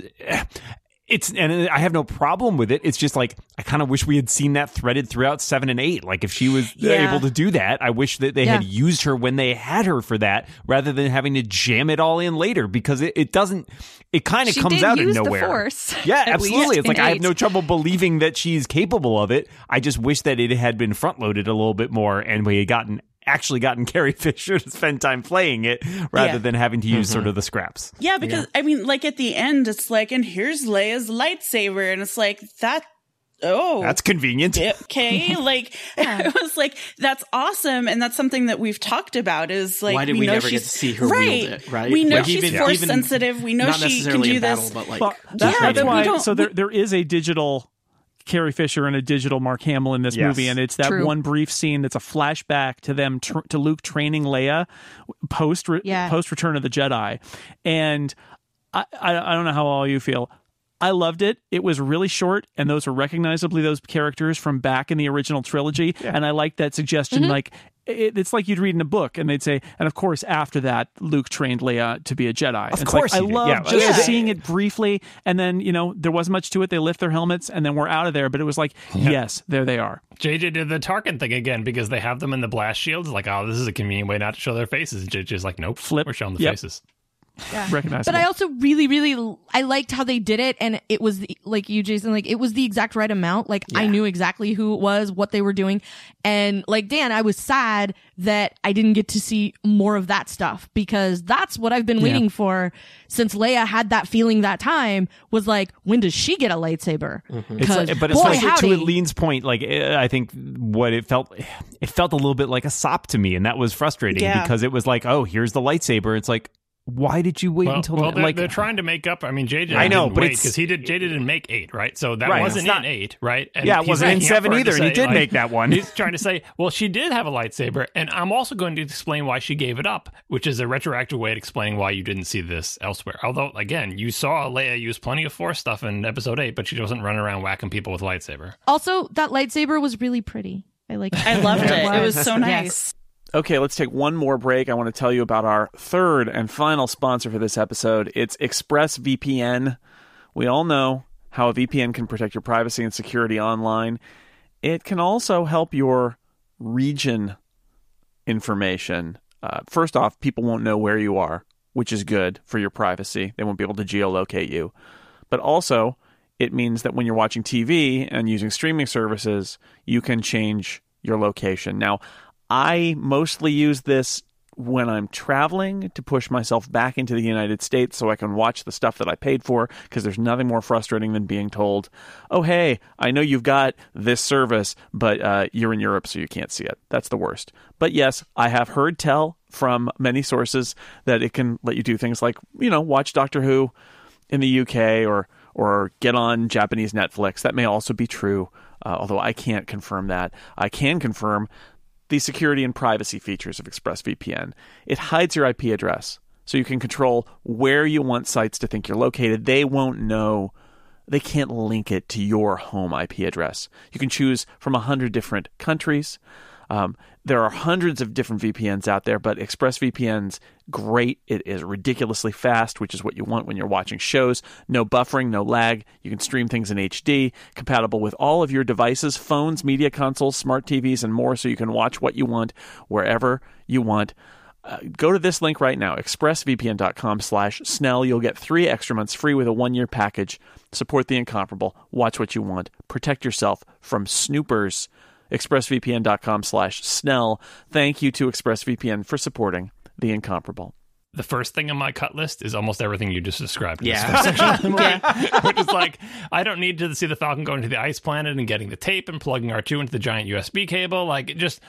It's and I have no problem with it. It's just like I kind of wish we had seen that threaded throughout seven and eight. Like if she was uh, Yeah. able to do that, I wish that they had used her when they had her for that, rather than having to jam it all in later because it, it doesn't. It kind of comes out of nowhere. Force, <laughs> yeah, <laughs> absolutely. It's like in I have no trouble believing that she's capable of it. I just wish that it had been front loaded a little bit more and we had gotten actually gotten <laughs> Carrie Fisher to spend time playing it rather Yeah. than having to use sort mm-hmm. of the scraps. Yeah, because I mean, like at the end, it's like, and here's Leia's lightsaber, and it's like that. Oh, That's convenient. okay. <laughs> like <laughs> it was like that's awesome, and that's something that we've talked about. Is like Why did we, we know never get she's to see her right. wield it, right? We know Like, she's even- force even sensitive. We know not she can do in battle, this. but like Well, that's, Yeah, that's but we don't- So there, we- there is a digital Carrie Fisher and a digital Mark Hamill in this Yes. movie, and it's that True. one brief scene that's a flashback to them tr- to Luke training Leia post re- Yeah. post Return of the Jedi, and I, I I don't know how all you feel. I loved it. It was really short, and those are recognizably those characters from back in the original trilogy. And I like that suggestion. Mm-hmm. Like it, it's like you'd read in a book, and they'd say, and of course, after that, Luke trained Leia to be a Jedi. Of It's course like, I did. love Yeah. just Yeah. seeing it briefly, and then you know there wasn't much to it. They lift their helmets, and then we're out of there. But it was like, yes, there they are. JJ did the Tarkin thing again because they have them in the blast shields. Like, oh, this is a convenient way not to show their faces. And JJ's like, nope, Flip. We're showing the Yep. faces. Recognizable. But I also really, really, I liked how they did it, and it was the, like you, Jason, like it was the exact right amount. Like I knew exactly who it was, what they were doing, and like Dan, I was sad that I didn't get to see more of that stuff because that's what I've been waiting for since Leia had that feeling that time. Was like, when does she get a lightsaber? It's like, but boy, especially howdy. to Aleen's point, like eh, I think what it felt, it felt a little bit like a sop to me, and that was frustrating Yeah. because it was like, oh, here's the lightsaber. It's like, why did you wait Well, until well, they're, like they're trying to make up. I mean, JJ. I know, didn't but because he did. JJ didn't make eight, right? So that Right, wasn't it's not- in eight, right? And Yeah, it wasn't in seven for it to either, and he did like- make that one. He's trying to say, well, she did have a lightsaber, and I'm also going to explain why she gave it up, which is a retroactive way of explaining why you didn't see this elsewhere. Although, again, you saw Leia use plenty of Force stuff in Episode eight, but she wasn't running around whacking people with lightsaber. Also, that lightsaber was really pretty. I like. I loved it. It was was. so Yes. nice. Okay, let's take one more break. I want to tell you about our third and final sponsor for this episode. It's ExpressVPN. We all know how a VPN can protect your privacy and security online. It can also help your region information. Uh, first off, people won't know where you are, which is good for your privacy. They won't be able to geolocate you. But also, it means that when you're watching TV and using streaming services, you can change your location. Now, I mostly use this when I'm traveling to push myself back into the United States so I can watch the stuff that I paid for because there's nothing more frustrating than being told, oh, hey, I know you've got this service, but uh, you're in Europe so you can't see it. That's the worst. But yes, I have heard tell from many sources that it can let you do things like, you know, watch Doctor Who in the UK or or get on Japanese Netflix. That may also be true, uh, although I can't confirm that. I can confirm the security and privacy features of ExpressVPN. It hides your IP address, so you can control where you want sites to think you're located. They won't know. They can't link it to your home IP address. You can choose from a hundred different countries. Um, there are hundreds of different VPNs out there, but ExpressVPN's great. It is ridiculously fast, which is what you want when you're watching shows. No buffering, no lag. You can stream things in HD, compatible with all of your devices, phones, media consoles, smart TVs, and more, so you can watch what you want wherever you want. Uh, go to this link right now, expressvpn.com slash snell. You'll get three extra months free with a one-year package. Support the incomparable. Watch what you want. Protect yourself from snoopers expressvpn.com slash snell thank you to expressvpn for supporting the incomparable The first thing on my cut list is almost everything you just described. in this Yeah. first section of which is like I don't need to see the Falcon going to the ice planet and getting the tape and plugging R two into the giant USB cable. Like it just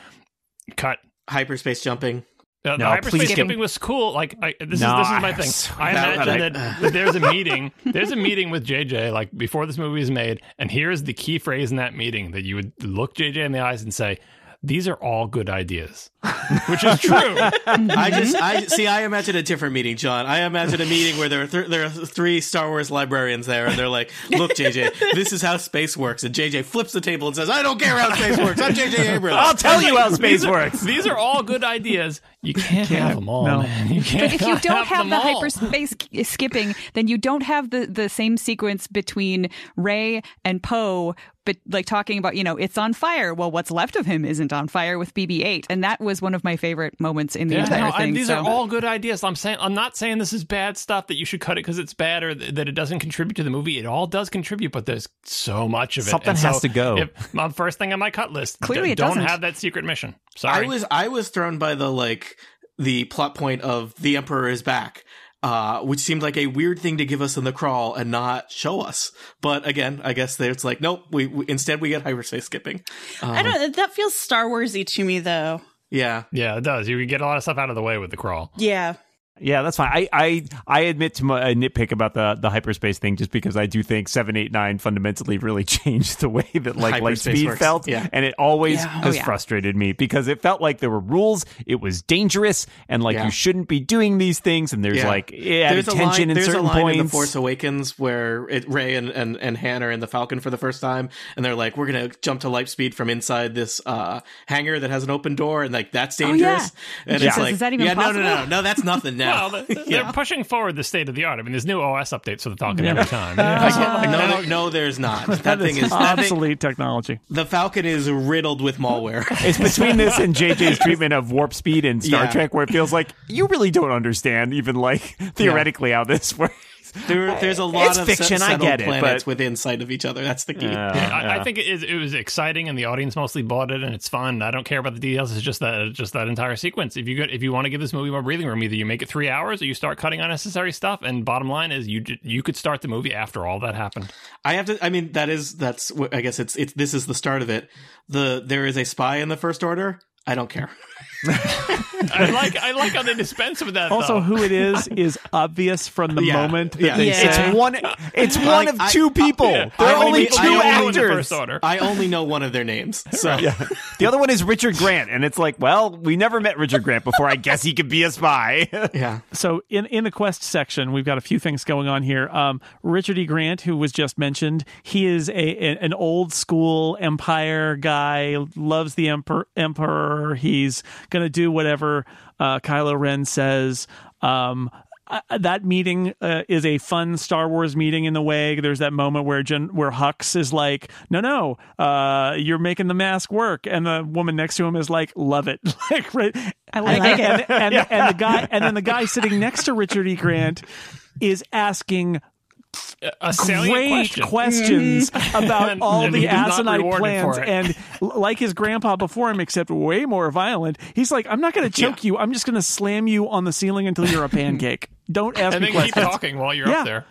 cut. Hyperspace jumping. Uh, No, the hyperspace skipping was cool. Like I, this No, is this is my thing. so- I imagine that- that, that there's a <laughs> meeting. There's a meeting with JJ like before this movie is made, and here's the key phrase in that meeting that you would look JJ in the eyes and say, "These are all good ideas," <laughs> which is true. I just, I mm-hmm. see. I imagine a different meeting, John. I imagine a meeting where there are th- there are three Star Wars librarians there, and they're like, "Look, JJ, this is how space works." And JJ flips the table and says, "I don't care how space works. I'm JJ <laughs> Abrams." I'll tell you how <laughs> space These are- works. These are all good ideas. You can't, have them all, no. man. You can't. But if you don't have them the all. hyperspace skipping, then you don't have the, the same sequence between Rey and Poe, but like talking about, you know, it's on fire. Well, what's left of him isn't on fire with BB 8. And that was one of my favorite moments in the Yeah, entire no, thing. and these so- are all good ideas. I'm saying I'm not saying this is bad stuff that you should cut it because it's bad or th- that it doesn't contribute to the movie. It all does contribute, but there's so much of it. Something And has so to go. If, my first thing on my cut list. Clearly d- it don't doesn't. have that secret mission. Sorry. I was I was thrown by the like the plot point of the Emperor is back. Uh, which seemed like a weird thing to give us in the crawl and not show us. But again, I guess it's like, nope. We, we instead we get hyperspace skipping. I don't. That feels Star Warsy to me, though. Yeah, yeah, it does. You get a lot of stuff out of the way with the crawl. Yeah. Yeah, that's fine. I I, I admit to my a nitpick about the, the hyperspace thing just because I do think seven eight nine fundamentally really <laughs> changed the way that like Hyperspace Lightspeed works. felt, Yeah. and it always Yeah. has Oh, yeah. frustrated me because it felt like there were rules, it was dangerous, and like Yeah. you shouldn't be doing these things, and there's Yeah. like it added there's a tension line. in There's certain a line points. in the Force Awakens where it, Rey and, and and Han are in the Falcon for the first time, and they're like, "We're gonna jump to light speed from inside this uh, hangar that has an open door, and like that's dangerous." And She it's says, like, "Is that even yeah, no, no, no, no, no, that's nothing now. Well, they're, they're Yeah. pushing forward the state of the art. I mean, there's new OS updates, so they're talking every time. <laughs> no, no, no, there's not. <laughs> That, thing is that thing, obsolete technology. the Falcon is riddled with malware. <laughs> It's between this and JJ's treatment of warp speed in Star Yeah. Trek, where it feels like you really don't understand, even like theoretically, how this works. There, there's a lot It's of fiction, se- I get it, planets but- within sight of each other. That's the key. I, I think it, is, it was exciting, and the audience mostly bought it, and it's fun. I don't care about the details. It's just that just that entire sequence. If you go, if you want to give this movie more breathing room, either you make it three hours or you start cutting unnecessary stuff. And bottom line is, you you could start the movie after all that happened. I have to. I mean, that is that's. I guess it's it's. This is the start of it. The there is a spy in the First Order. I don't care. <laughs> I like I like how they dispense with that. Also, though. who it is <laughs> is obvious from the Yeah. moment that Yeah. they Yeah. say. It's one. It's one Like, of I- two people. Yeah. There are only only- two I only know actors. first order. I only know one of their names. So <laughs> The other one is Richard Grant, and it's like, well, we never met Richard Grant before. I guess he could be a spy. <laughs> yeah. So in in the quest section, we've got a few things going on here. Um, Richard E. Grant, who was just mentioned, he is a, a- an old school Empire guy. Loves the emperor. Emperor. He's gonna do whatever uh, Kylo Ren says. Um, uh, that meeting uh, is a fun Star Wars meeting in the way. There's that moment where Jen, where Hux is like, "No, no, uh, you're making the mask work," and the woman next to him is like, "Love it," <laughs> like right. I like and, it. And, and, <laughs> and the guy, and then the guy sitting next to Richard E. Grant is asking a salient great question. questions <laughs> about And- all the asinine plans, and like his grandpa before him, except way more violent. He's like, "I'm not going to choke you. I'm just going to slam you on the ceiling until you're a <laughs> pancake. Don't ask and me then keep talking while you're Yeah. up there.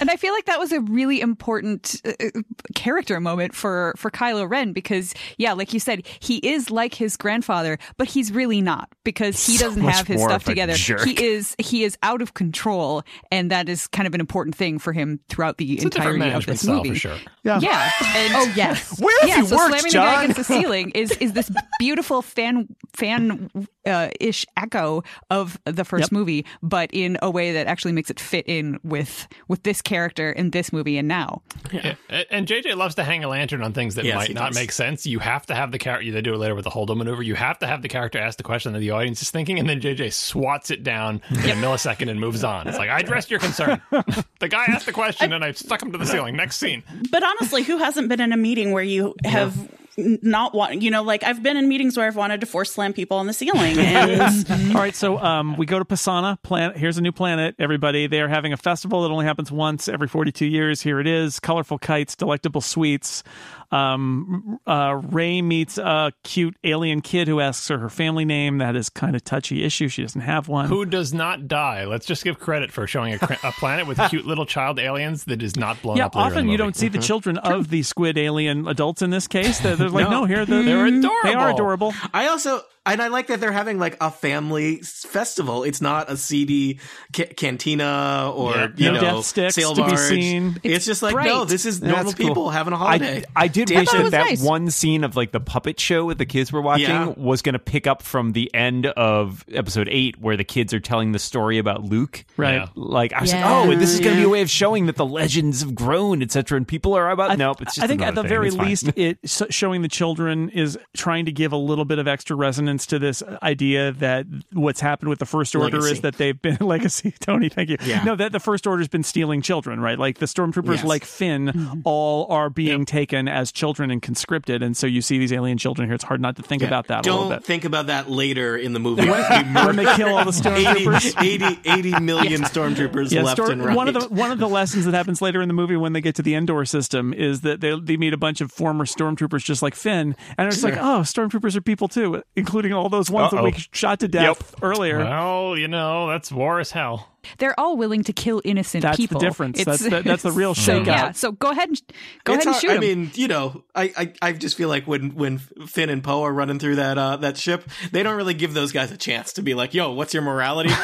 And I feel like that was a really important uh, uh, character moment for for Kylo Ren because yeah, like you said, he is like his grandfather, but he's really not because he doesn't much have his stuff together. jerk. He is he is out of control, and that is kind of an important thing for him throughout the It's a entirety of this movie. for sure. Yeah. And, Oh yes. <laughs> Where have yeah, you so worked, slamming John? the guy against the ceiling <laughs> is is this beautiful fan fan uh, ish echo of the first Yep. movie, but in a way that actually makes it fit in with with this character in this movie and now. Yeah. And JJ loves to hang a lantern on things that Yes, might not does. make sense. You have to have the character. They do it later with the holdo maneuver. You have to have the character ask the question that the audience is thinking, and then JJ swats it down in a millisecond and moves on. It's like I addressed your concern. <laughs> the guy asked the question, and I stuck him to the ceiling. Next scene. But honestly, who hasn't been in a meeting where you have n- not want you know like I've been in meetings where I've wanted to force slam people on the ceiling and <laughs> All right, so um, we go to Pasaana. Planet. Here's a new planet. Everybody, they are having a festival that only happens once every 42 years. Here it is: colorful kites, delectable sweets. Um, uh, Rey meets a cute alien kid who asks her her family name. That is kind of touchy issue. She doesn't have one. Who does not die? Let's just give credit for showing a, a planet with cute little child aliens that is not blown yeah, up. later in often you don't see the children of the squid alien adults in this case. They're, they're like, no, No. here they're, They're adorable. They are adorable. I also and I like that they're having like a family festival. It's not a seedy ca- cantina or Yeah. you No know death sticks sail to be barge. seen. It's, just like bright. no, this is normal That's cool. people having a holiday. I, I did Damn wish that that nice. one scene of like the puppet show that the kids were watching Yeah. was going to pick up from the end of episode eight, where the kids are telling the story about Luke. Right. Yeah. Like I was Yeah. like, oh, this is going to be a way of showing that the legends have grown, etc. And people are about. I, nope, it's just. I think at the thing. very It's fine. least, it showing the children is trying to give a little bit of extra resonance to this idea that what's happened with the First Order Legacy. is that they've been <laughs> legacy. Tony, thank you. Yeah. No, that the First Order's been stealing children, right? Like the stormtroopers, Yes. like Finn, mm-hmm. all are being taken as children and conscripted, and so you see these alien children here. It's hard not to think about that Don't little bit. think about that later in the movie. when they kill all the <laughs> stormtroopers. 80, 80 million stormtroopers Yeah, left stor- and right. one of the one of the lessons that happens later in the movie when they get to the Endor system is that they they meet a bunch of former stormtroopers just like Finn, and it's like, oh, stormtroopers are people too, including all those ones that we shot to death earlier. Well, you know, that's war as hell. They're all willing to kill innocent people. That's the people. difference. That's the- that's the real <laughs> so, shakeout. Yeah. So go ahead and go It's ahead and hard- shoot I 'em. mean, you know, I, I I just feel like when when Finn and Poe are running through that uh, that ship, they don't really give those guys a chance to be like, "Yo, what's your morality?" <laughs>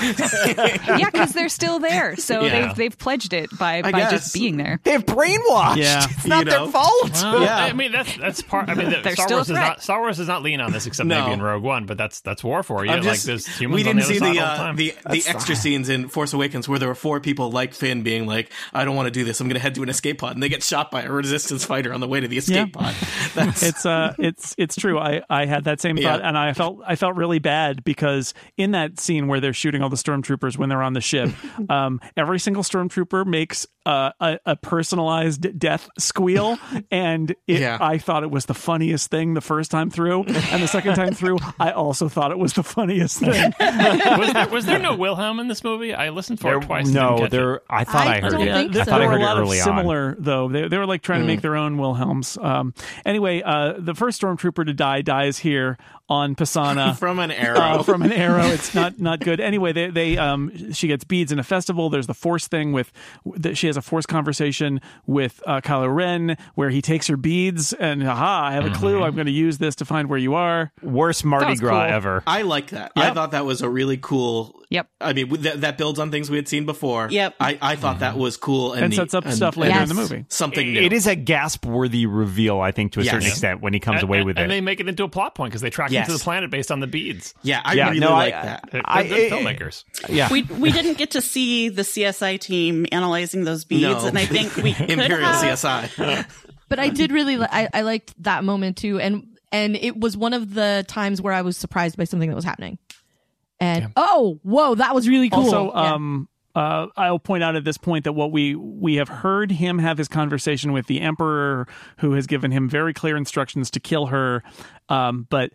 Yeah, because they're still there, so Yeah. they've they've pledged it by I by guess. just being there. They've brainwashed. Yeah. <laughs> it's not You their fault. Well, Yeah. I mean that's that's part. I mean, the, Star still Wars is not Star Wars does not lean on this except No. maybe in Rogue One, but that's that's war for you. I'm like just- there's humans we didn't the see the uh, the the, the extra fine. Scenes in Force Awakens where there were four people like Finn being like, "I don't want to do this. I'm going to head to an escape pod," and they get shot by a resistance fighter on the way to the escape Yeah. pod. <laughs> That's it's uh it's it's true i i had that same thought Yeah. and i felt i felt really bad because in that scene where they're shooting all the stormtroopers when they're on the ship <laughs> um every single stormtrooper makes uh, a, a personalized death squeal and it, Yeah. i thought it was the funniest thing the first time through and the second time through i also thought it was the funniest thing <laughs> was, there, was there no Wilhelm in this movie? I listened for There- it twice. no, didn't there. it. I thought I I, heard don't it. think th- so. I thought I there were heard a it lot of early on. similar though. They, they were like trying to make their own Wilhelms. Um, anyway, uh, the first stormtrooper to die dies here on Pasaana. <laughs> from an arrow. uh, <laughs> from an arrow. It's not not good. Anyway, they they um she gets beads in a festival. There's the force thing with that she has a force conversation with uh, Kylo Ren where he takes her beads and aha, I have a clue. I'm going to use this to find where you are. Worst Mardi was Gras cool. ever. I like that. I thought that was a really cool. Yep. I mean, with that, that builds on things we had seen before. Yep. I, I thought that was cool and, And sets up and- stuff later Yes. in the movie. Something new. It is a gasp-worthy reveal, I think, to a Yes. certain extent when he comes And- away and- with and it. they make it into a plot point because they track Yes. to the planet based on the beads. Yeah, I Yeah, really no, I- like that. They're, I- they're good I- filmmakers. yeah, We we didn't get to see the CSI team analyzing those beads, No. and I think we <laughs> could Imperial have. CSI. But I did really, li- I, I liked that moment too, and and it was one of the times where I was surprised by something that was happening. And oh, whoa, that was really cool. Also, Yeah. um, uh, I'll point out at this point that what we we have heard him have his conversation with the Emperor, who has given him very clear instructions to kill her. Um, but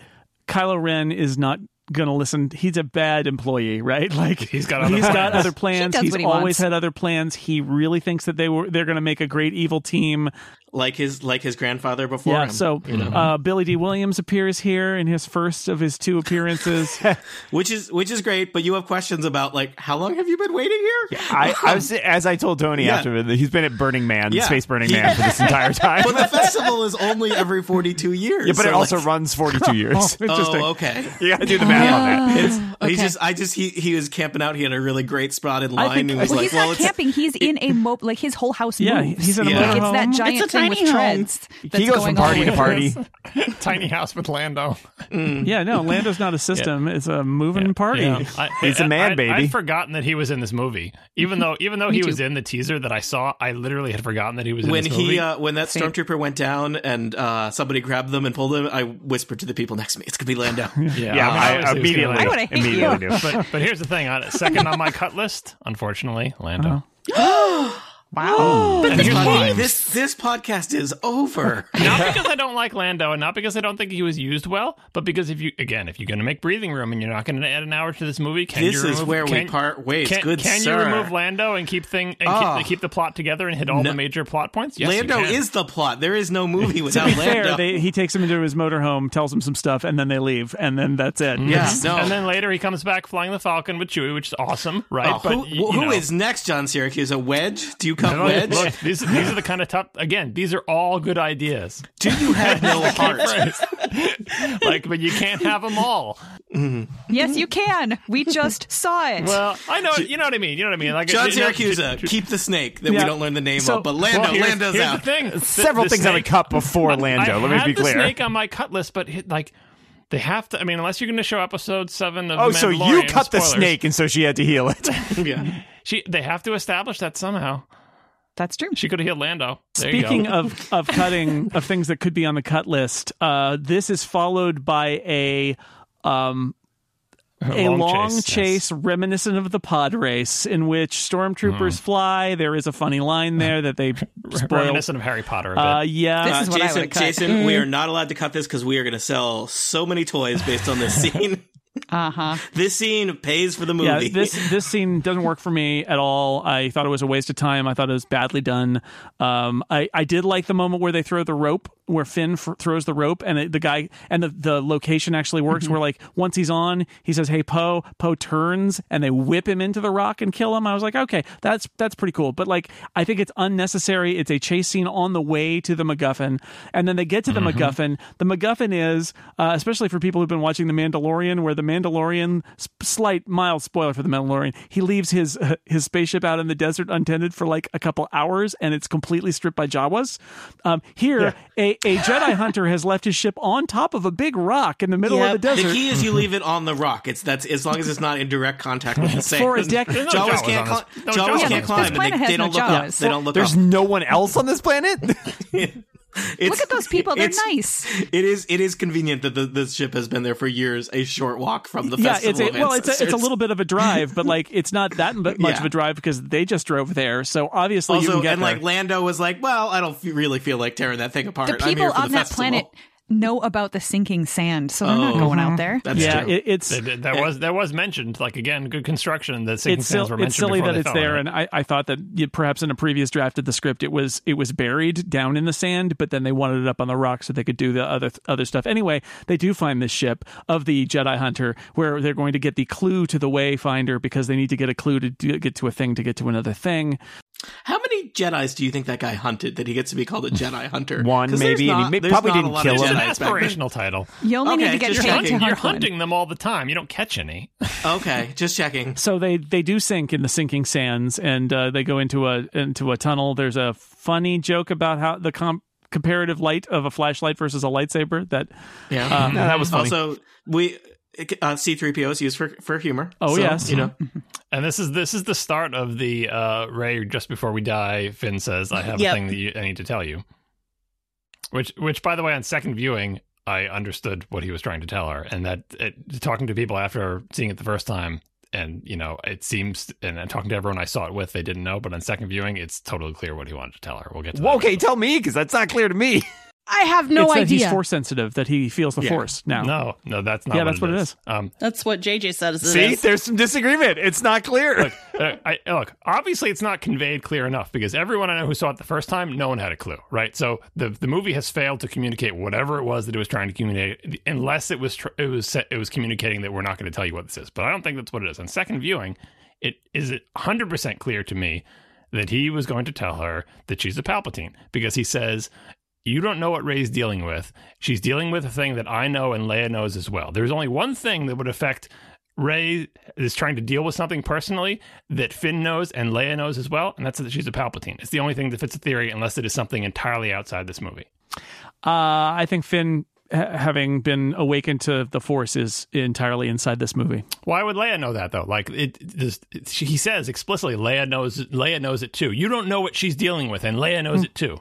Kylo Ren is not going to listen. He's a bad employee, right? <laughs> Like He's got other he's got plans. other plans. does he's he always wants. had other plans. He really thinks that they were they're going to make a great evil team. Like his like his grandfather before yeah. him. So uh, Billy Dee Williams appears here in his first of his two appearances. <laughs> which is which is great, but you have questions about like how long have you been waiting here? Yeah, I, I was <laughs> as I told Tony Yeah. after he's been at Burning Man, Yeah. Space Burning He- Man for this entire <laughs> time. But the festival is only every forty two years. yeah, but so, it also like, runs 42 years. Interesting. Oh, okay. you got to do the math on that. It's, He just, I just, he he was camping out. He had a really great spotted line, think- and was Well, like, he's "Well, not it's camping. He's in a mo like his whole house Yeah, moves. he's in a Yeah. Like, it's that motorhome. giant It's tiny with home. treads. That's He goes from party to party. <laughs> Tiny house with Lando. Yeah, no, Lando's not a system; it's a moving party. Yeah. I, <laughs> He's a man, I'd, baby. I'd forgotten that he was in this movie, even though even though <laughs> he too. was in the teaser that I saw. I literally had forgotten that he was in when this movie. he uh, when that stormtrooper went down and uh, somebody grabbed them and pulled them, I whispered to the people next to me, "It's gonna be Lando." yeah, Yeah, I, mean, I, obviously gonna immediately, be- I would've you. immediately do. But but here's the thing: on second on my cut list, unfortunately, Lando. <gasps> <gasps> Wow. <gasps> And here's why. this this podcast is over. <laughs> not <laughs> because I don't like Lando, and not because I don't think he was used well, but because if you again, if you're going to make breathing room and you're not going to add an hour to this movie, can This you is remove, where we part ways. Can, Good can sir. you remove Lando and keep thing and Oh. keep, ah. keep the plot together and hit all No. the major plot points? Yes, Lando is the plot. There is no movie without <laughs> To be Lando. fair, they, he takes him into his motorhome, tells him some stuff, and then they leave, and then that's it. yeah, no. And then later he comes back flying the Falcon with Chewie, which is awesome, right? Oh, who, you who know. is next, John Siracusa? A wedge? Do you come Look, wedge? look, these, these are the kind of tough. Again, these are all good ideas. Do you have no <laughs> heart? <laughs> like, but you can't have them all. Mm-hmm. Yes, you can. We just saw it. Well, I know, you know what I mean. You know what I mean. Like John Siracusa, uh, j- j- keep the snake that we don't learn the name So- of, but Lando, well, here's, Lando's here's out. the thing. The- Several the things on the snake- cup before Lando. I let me had be the clear. snake on my cut list, but hit, like they have to. I mean, unless you're going to show episode seven of oh, so you Mandalorian, cut the snake, and so she had to heal it. <laughs> yeah. She, they have to establish that somehow. That's true. She could have healed Lando. There you go. Speaking of of cutting of things that could be on the cut list, uh, this is followed by a um, a long, chase, chase, yes. reminiscent of the pod race in which stormtroopers fly. There is a funny line there that they <laughs> spoil. reminiscent of Harry Potter a bit. Uh, yeah, This is what I Jason, would've cut. Jason, we are not allowed to cut this because we are going to sell so many toys based on this <laughs> scene. Uh huh. this scene pays for the movie. yeah. movie. This this scene doesn't work for me at all. I thought it was a waste of time. I thought it was badly done. Um, I I did like the moment where they throw the rope, where Finn f- throws the rope, and it, the guy and the the location actually works. Where like once he's on, he says, "Hey Poe." Poe turns and they whip him into the rock and kill him. I was like, okay, that's that's pretty cool. But like, I think it's unnecessary. It's a chase scene on the way to the MacGuffin, and then they get to the MacGuffin. The MacGuffin is, uh, especially for people who've been watching The Mandalorian, where the Mandalorian, slight mild spoiler for the Mandalorian, he leaves his uh, <laughs> his spaceship out in the desert untended for like a couple hours, and it's completely stripped by Jawas. Um, here, a, a Jedi <laughs> hunter has left his ship on top of a big rock in the middle Yeah, of the desert. The key is you <laughs> leave it on the rock. It's that's as long as it's not in direct contact with the <laughs> sand. For a decade. no Jawas Jawas can't, on cli- this- no Jawas Jawas can't this climb, and planet they, has they no don't look up. Jawas. They don't look There's up. no one else on this planet. Look at those people. They're nice. It is it is convenient that the, this ship has been there for years. A short walk from the yeah, festival. it's a, well, it's a, it's a little bit of a drive, but like it's not that <laughs> much Yeah. of a drive because they just drove there. So obviously you can get and there. like Lando was like, "Well, I don't really feel like tearing that thing apart. The I'm people here for on the that festival." planet know about the sinking sand, so they're not Oh. going out uh-huh. there. That's yeah, true. it, it's That, that- that was that was mentioned. Like again, good construction. The sinking it's, sands were mentioned it's silly before that they it's fell there, it. and I, I thought that you, perhaps in a previous draft of the script it was it was buried down in the sand, but then they wanted it up on the rock so they could do the other other stuff. Anyway, they do find this ship of the Jedi Hunter where they're going to get the clue to the Wayfinder because they need to get a clue to do, get to a thing to get to another thing. How many Jedi's do you think that guy hunted that he gets to be called a Jedi <laughs> hunter? one there's maybe, and he may- probably didn't kill of him. It's an Jedis back then. aspirational title. You only Okay, need to get just paid to Hunting, hunt you're one. hunting them all the time. You don't catch any. <laughs> Okay, just checking. So they they do sink in the sinking sands, and uh, they go into a into a tunnel. There's a funny joke about how the com- comparative light of a flashlight versus a lightsaber. That Yeah, uh, <laughs> that was funny. Also, we uh, C-3PO is used for for humor. Oh, So, yes. you know. <laughs> And this is this is the start of the uh, Rey. Just before we die, Finn says, "I have Yep. a thing that you, I need to tell you." Which, which, by the way, on second viewing, I understood what he was trying to tell her, and that it, talking to people after seeing it the first time, and you know, it seems, and I'm talking to everyone I saw it with, they didn't know, but on second viewing, it's totally clear what he wanted to tell her. We'll get to that. Well, okay, tell me because that's not clear to me. <laughs> I have no it's that idea. he's force sensitive. That he feels the Yeah. force now. No, no, that's not. Yeah, what that's what it is. Um, That's what JJ said. Is it See, is. there's some disagreement. It's not clear. look, <laughs> uh, I, look, obviously it's not conveyed clear enough because everyone I know who saw it the first time, no one had a clue, right? So the the movie has failed to communicate whatever it was that it was trying to communicate, unless it was tr- it was set, it was communicating that we're not going to tell you what this is. But I don't think that's what it is. On second viewing, it is it 100 percent clear to me that he was going to tell her that she's a Palpatine because he says. You don't know what Rey's dealing with. She's dealing with a thing that I know and Leia knows as well. There's only one thing that would affect Rey is trying to deal with something personally that Finn knows and Leia knows as well, and that's that she's a Palpatine. It's the only thing that fits the theory, unless it is something entirely outside this movie. Uh, I think Finn, ha- having been awakened to the force, is entirely inside this movie. Why would Leia know that though? Like it, this, it he says explicitly, Leia knows. Leia knows it too. You don't know what she's dealing with, and Leia knows it too.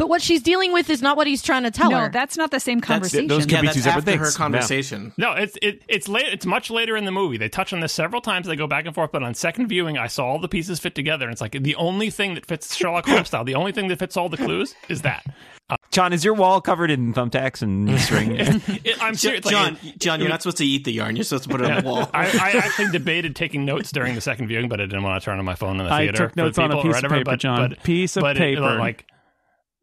But what she's dealing with is not what he's trying to tell no, her. that's not the same conversation. those could Yeah, be that's two separate after things. her conversation. No, it's it, it's late. It's much later in the movie. They touch on this several times. They go back and forth. But on second viewing, I saw all the pieces fit together. And it's like the only thing that fits Sherlock Holmes style. The only thing that fits all the clues is that. Uh, John, is your wall covered in thumbtacks and <laughs> string? It, I'm serious. like, John, John, you're not supposed to eat the yarn. You're supposed to put it on the wall. I, I <laughs> actually debated taking notes during the second viewing, but I didn't want to turn on my phone in the theater. I theater. took for the notes on a people or piece of paper, but, John. But, Piece of but it- paper. like,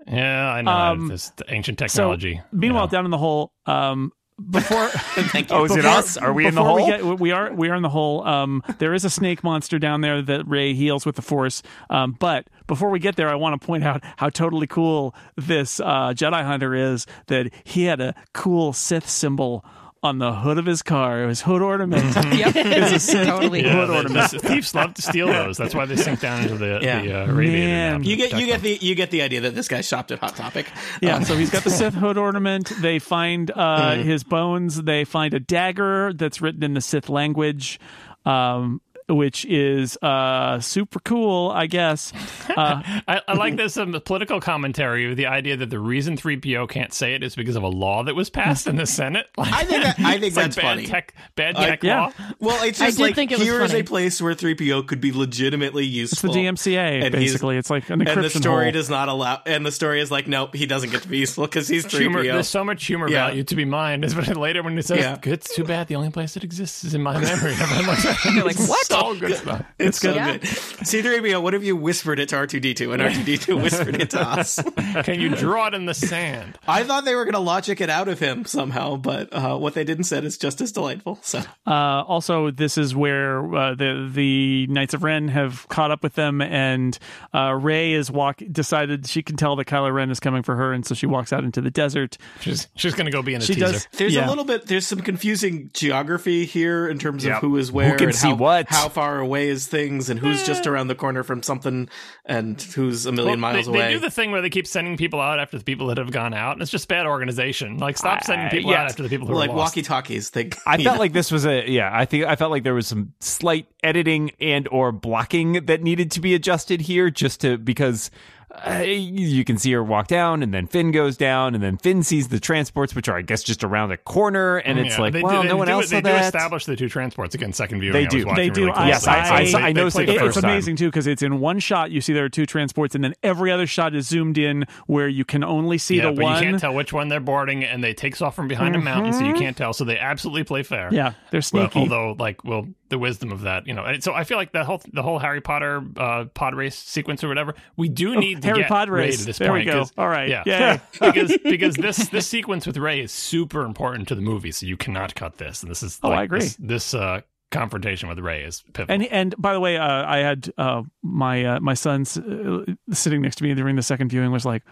yeah, I know Um, this ancient So, technology. meanwhile, you know. down in the hole, um, before <laughs> Thank you. oh, is it us? Are we in the hole? We, get, we are. We are in the hole. Um, there is a snake monster down there that Rey heals with the Force. Um, but before we get there, I want to point out how totally cool this uh, Jedi Hunter is. That he had a cool Sith symbol on the hood of his car. It was hood ornament. <laughs> yep, <laughs> It's a totally. yeah, hood the, ornament. the thieves love to steal those. That's why they sink down into the, Yeah. the uh, radiator. Man. You get you get the you get the idea that this guy shopped at Hot Topic. Yeah, so he's got the <laughs> Sith hood ornament. They find uh, his bones. They find a dagger that's written in the Sith language, um, which is uh, super cool, I guess. <laughs> Uh, I, I like this um, political commentary with the idea that the reason 3PO can't say it is because of a law that was passed in the <laughs> Senate. Like, I think that, I think it's like that's bad funny. tech, bad Uh, tech yeah. law. Well, it's just did like think it was here is funny. a place where 3PO could be legitimately useful. it's the. DMCA, And basically. It's like an encryption and the story hole. does not allow. And the story is like, nope, he doesn't get to be useful because he's 3PO. Humor, there's so much humor Yeah. value to be mined. <laughs> But later when it says, Yeah. it's too bad the only place that exists is in my memory. Everyone looks at like, what? So good stuff. It's so Yeah. good. C3PO, what have you whispered it to R2D2 and R2D2 <laughs> whispered it to us? <laughs> Can you draw it in the sand? I thought they were going to logic it out of him somehow, but uh, what they didn't said is just as delightful. So Uh, also, this is where uh, the the Knights of Ren have caught up with them, and uh, Rey is walk decided she can tell that Kylo Ren is coming for her, and so she walks out into the desert. She's, she's going to go be in a She teaser. does. there's yeah. a little bit, there's some confusing geography here in terms of Yep. who is where can and see how, what? how how far away is things and who's just eh. around the corner from something and who's a million Well, miles they, away. They do the thing where they keep sending people out after the people that have gone out, and it's just bad organization. Like, stop sending people out after the people who like are lost. walkie talkies. They I <laughs> felt know. like this was a yeah. I think I felt like there was some slight editing and or blocking that needed to be adjusted here, just to because uh, you can see her walk down, and then Finn goes down, and then Finn sees the transports, which are I guess just around the corner, and it's Yeah, like, they well, do, no they one do, else They saw do that. establish the two transports again. Second viewing, They I do. was They do. Really closely. Yes, I- I I noticed it it's first time. amazing too because it's in one shot. You see there are two transports, and then every other shot is zoomed in where you can only see Yeah, the but one. you can't tell which one they're boarding, and they takes off from behind a mountain, so you can't tell. So they absolutely play fair. Yeah, they're Well, sneaky. although, like, well, the wisdom of that, you know. And so I feel like the whole the whole Harry Potter uh, pod race sequence or whatever, we do need to Harry get Pod Ray race. to this There we point. go. 'cause- All right. yeah, Yay. <laughs> because <laughs> because this this sequence with Rey is super important to the movie, so you cannot cut this. And this is Oh, like, I agree. This, this uh, confrontation with Rey is pivotal. And and by the way, uh, I had uh, my uh, my son's uh, sitting next to me during the second viewing was like,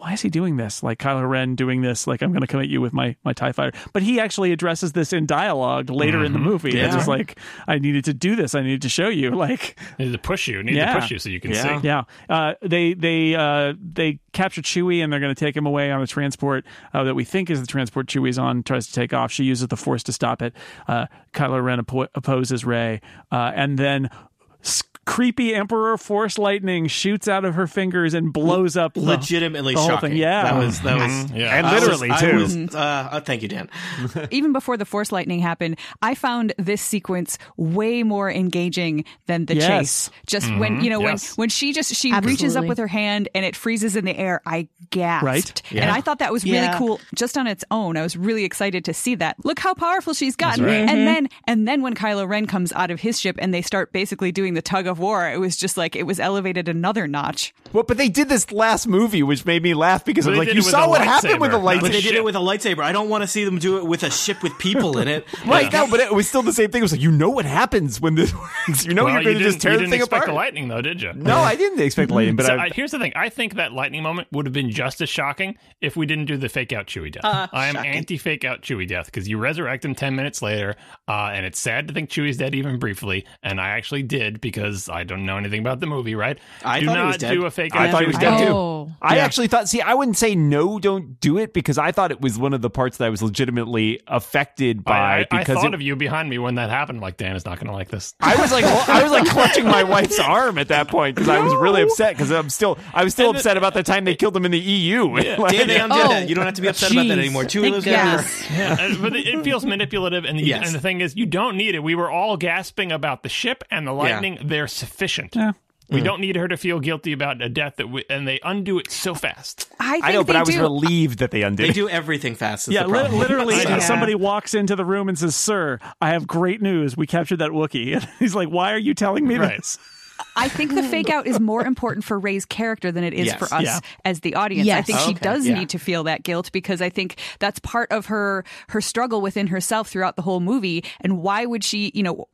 "Why is he doing this? Like Kylo Ren doing this? Like I'm going to come at you with my my Tie Fighter." But he actually addresses this in dialogue later in the movie. It's just like I needed to do this. I needed to show you. <laughs> Like I need to push you, I need Yeah. to push you so you can Yeah. see. yeah, uh, they they uh, they capture Chewie and they're going to take him away on a transport uh, that we think is the transport Chewie's on. Tries to take off. She uses the Force to stop it. Uh, Kylo Ren oppo- opposes Rey, uh, and then. S- Creepy Emperor Force lightning shoots out of her fingers and blows up the- legitimately the shocking. Yeah, that was that was. Mm-hmm. Yeah. And I was- literally, I too. was- uh, uh, thank you, Dan. <laughs> even before the force lightning happened, I found this sequence way more engaging than the Yes. chase. Just when you know Yes. when when she just she reaches up with her hand and it freezes in the air, I gasped. Right. And I thought that was really Yeah. cool just on its own. I was really excited to see that. Look how powerful she's gotten. right. And then and then when Kylo Ren comes out of his ship and they start basically doing the tug of war, it was just like it was elevated another notch. Well, but they did this last movie, which made me laugh because I They was like, you saw a what happened with the lightsaber. lightsaber. But they did it with a lightsaber. I don't want to see them do it with a ship with people in it. <laughs> Right, no, but it was still the same thing. It was like, you know what happens when this works. <laughs> You know Well, you're going to you just didn't- tear you the didn't thing expect apart. the lightning, though, did you? No, I didn't expect lightning, but so I, I, here's the thing. I think that lightning moment would have been just as shocking if we didn't do the fake out Chewie death. Uh, I am anti fake out Chewie death because you resurrect him 10 minutes later, uh, and it's sad to think Chewie's dead even briefly. And I actually did because I don't know anything about the movie, right? I do thought he not was dead. do a fake out I thought he was death. dead too. Oh. I Yeah. actually thought. See, I wouldn't say no, don't do it because I thought it was one of the parts that I was legitimately affected by I, I, I because thought it, of you behind me when that happened. Like Dan is not going to like this. I was like, <laughs> I was like clutching my wife's arm at that point because I was really upset because I'm still, I was still And the- upset about the time they killed him in the EU. <laughs> Like- Dan, they undid Oh, that. You don't have to be upset about that anymore. Chewie Thank lives forever. <laughs> Yeah, uh, but it, it feels manipulative, and, you, Yes. and the thing is, you don't need it. We were all gasping about the ship and the lightning; they're sufficient. Yeah. We hmm. don't need her to feel guilty about a death that, we, and they undo it so fast. I think I know, but they I was do. relieved that they undid They it. do everything fast. Yeah, the li- problem. literally, <laughs> uh, Yeah. somebody walks into the room and says, "Sir, I have great news. We captured that Wookiee." <laughs> And he's like, "Why are you telling me Right. this?" I think the fake out is more important for Rey's character than it is Yes. for us Yeah. as the audience. I think she Okay, does yeah. need to feel that guilt because I think that's part of her her struggle within herself throughout the whole movie. And why would she, you know,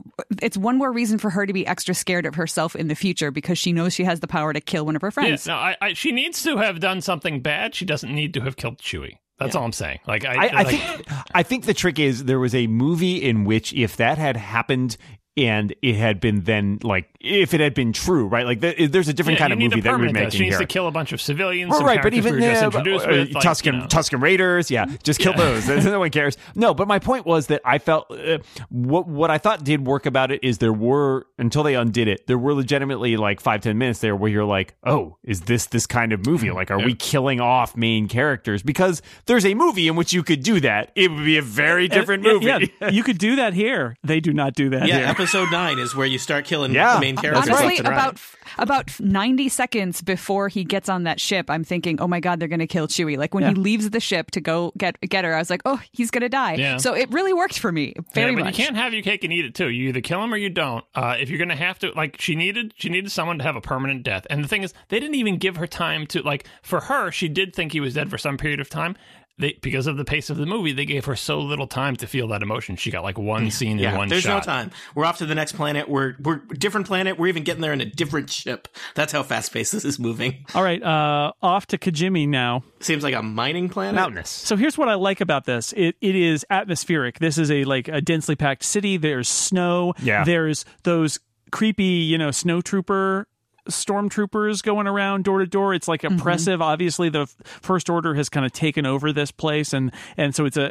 it's one more reason for her to be extra scared of herself in the future because she knows she has the power to kill one of her Yeah, friends. no, I, I, she needs to have done something bad. She doesn't need to have killed Chewie. That's all I'm saying. Like I, I, I like- think I think the trick is there was a movie in which if that had happened and it had been then like if it had been true, right? Like there- there's a different yeah, kind of movie that we're permanent death. making She needs here. to kill a bunch of civilians. Well, some right, but even we were just uh, with, like, Tusken you know. Tusken Raiders, yeah, just kill Yeah. those. <laughs> no one cares. No, but my point was that I felt uh, what what I thought did work about it is there were until they undid it, there were legitimately like five ten minutes there where you're like, oh, is this this kind of movie? Like, are we killing off main characters? Because there's a movie in which you could do that. It would be a very different Yeah, movie. Yeah, you could do that here. They do not do that Yeah, here. Episode nine is where you start killing Yeah. the main characters. Honestly, left right. about about 90 seconds before he gets on that ship, I'm thinking, "Oh my god, they're going to kill Chewie." Like when he leaves the ship to go get get her, I was like, "Oh, he's going to die." Yeah. So it really worked for me very yeah, but much. you can't have your cake and eat it too. You either kill him or you don't. Uh, if you're gonna have to, like, she needed, she needed someone to have a permanent death. And the thing is, they didn't even give her time to, like, for her, she did think he was dead for some period of time. They because of the pace of the movie, they gave her so little time to feel that emotion. She got like one scene Yeah, in one shot. there's shot. no time. We're off to the next planet. We're we're different planet. We're even getting there in a different ship. That's how fast paced this is moving. All right, uh, off to Kijimi now. Seems like a mining planet. Mountainous. So here's what I like about this. It it is atmospheric. This is a like a densely packed city. There's snow. Yeah. There's those creepy, you know, snow trooper stormtroopers going around door to door. It's like oppressive. Obviously, the First Order has kind of taken over this place, and and so it's a,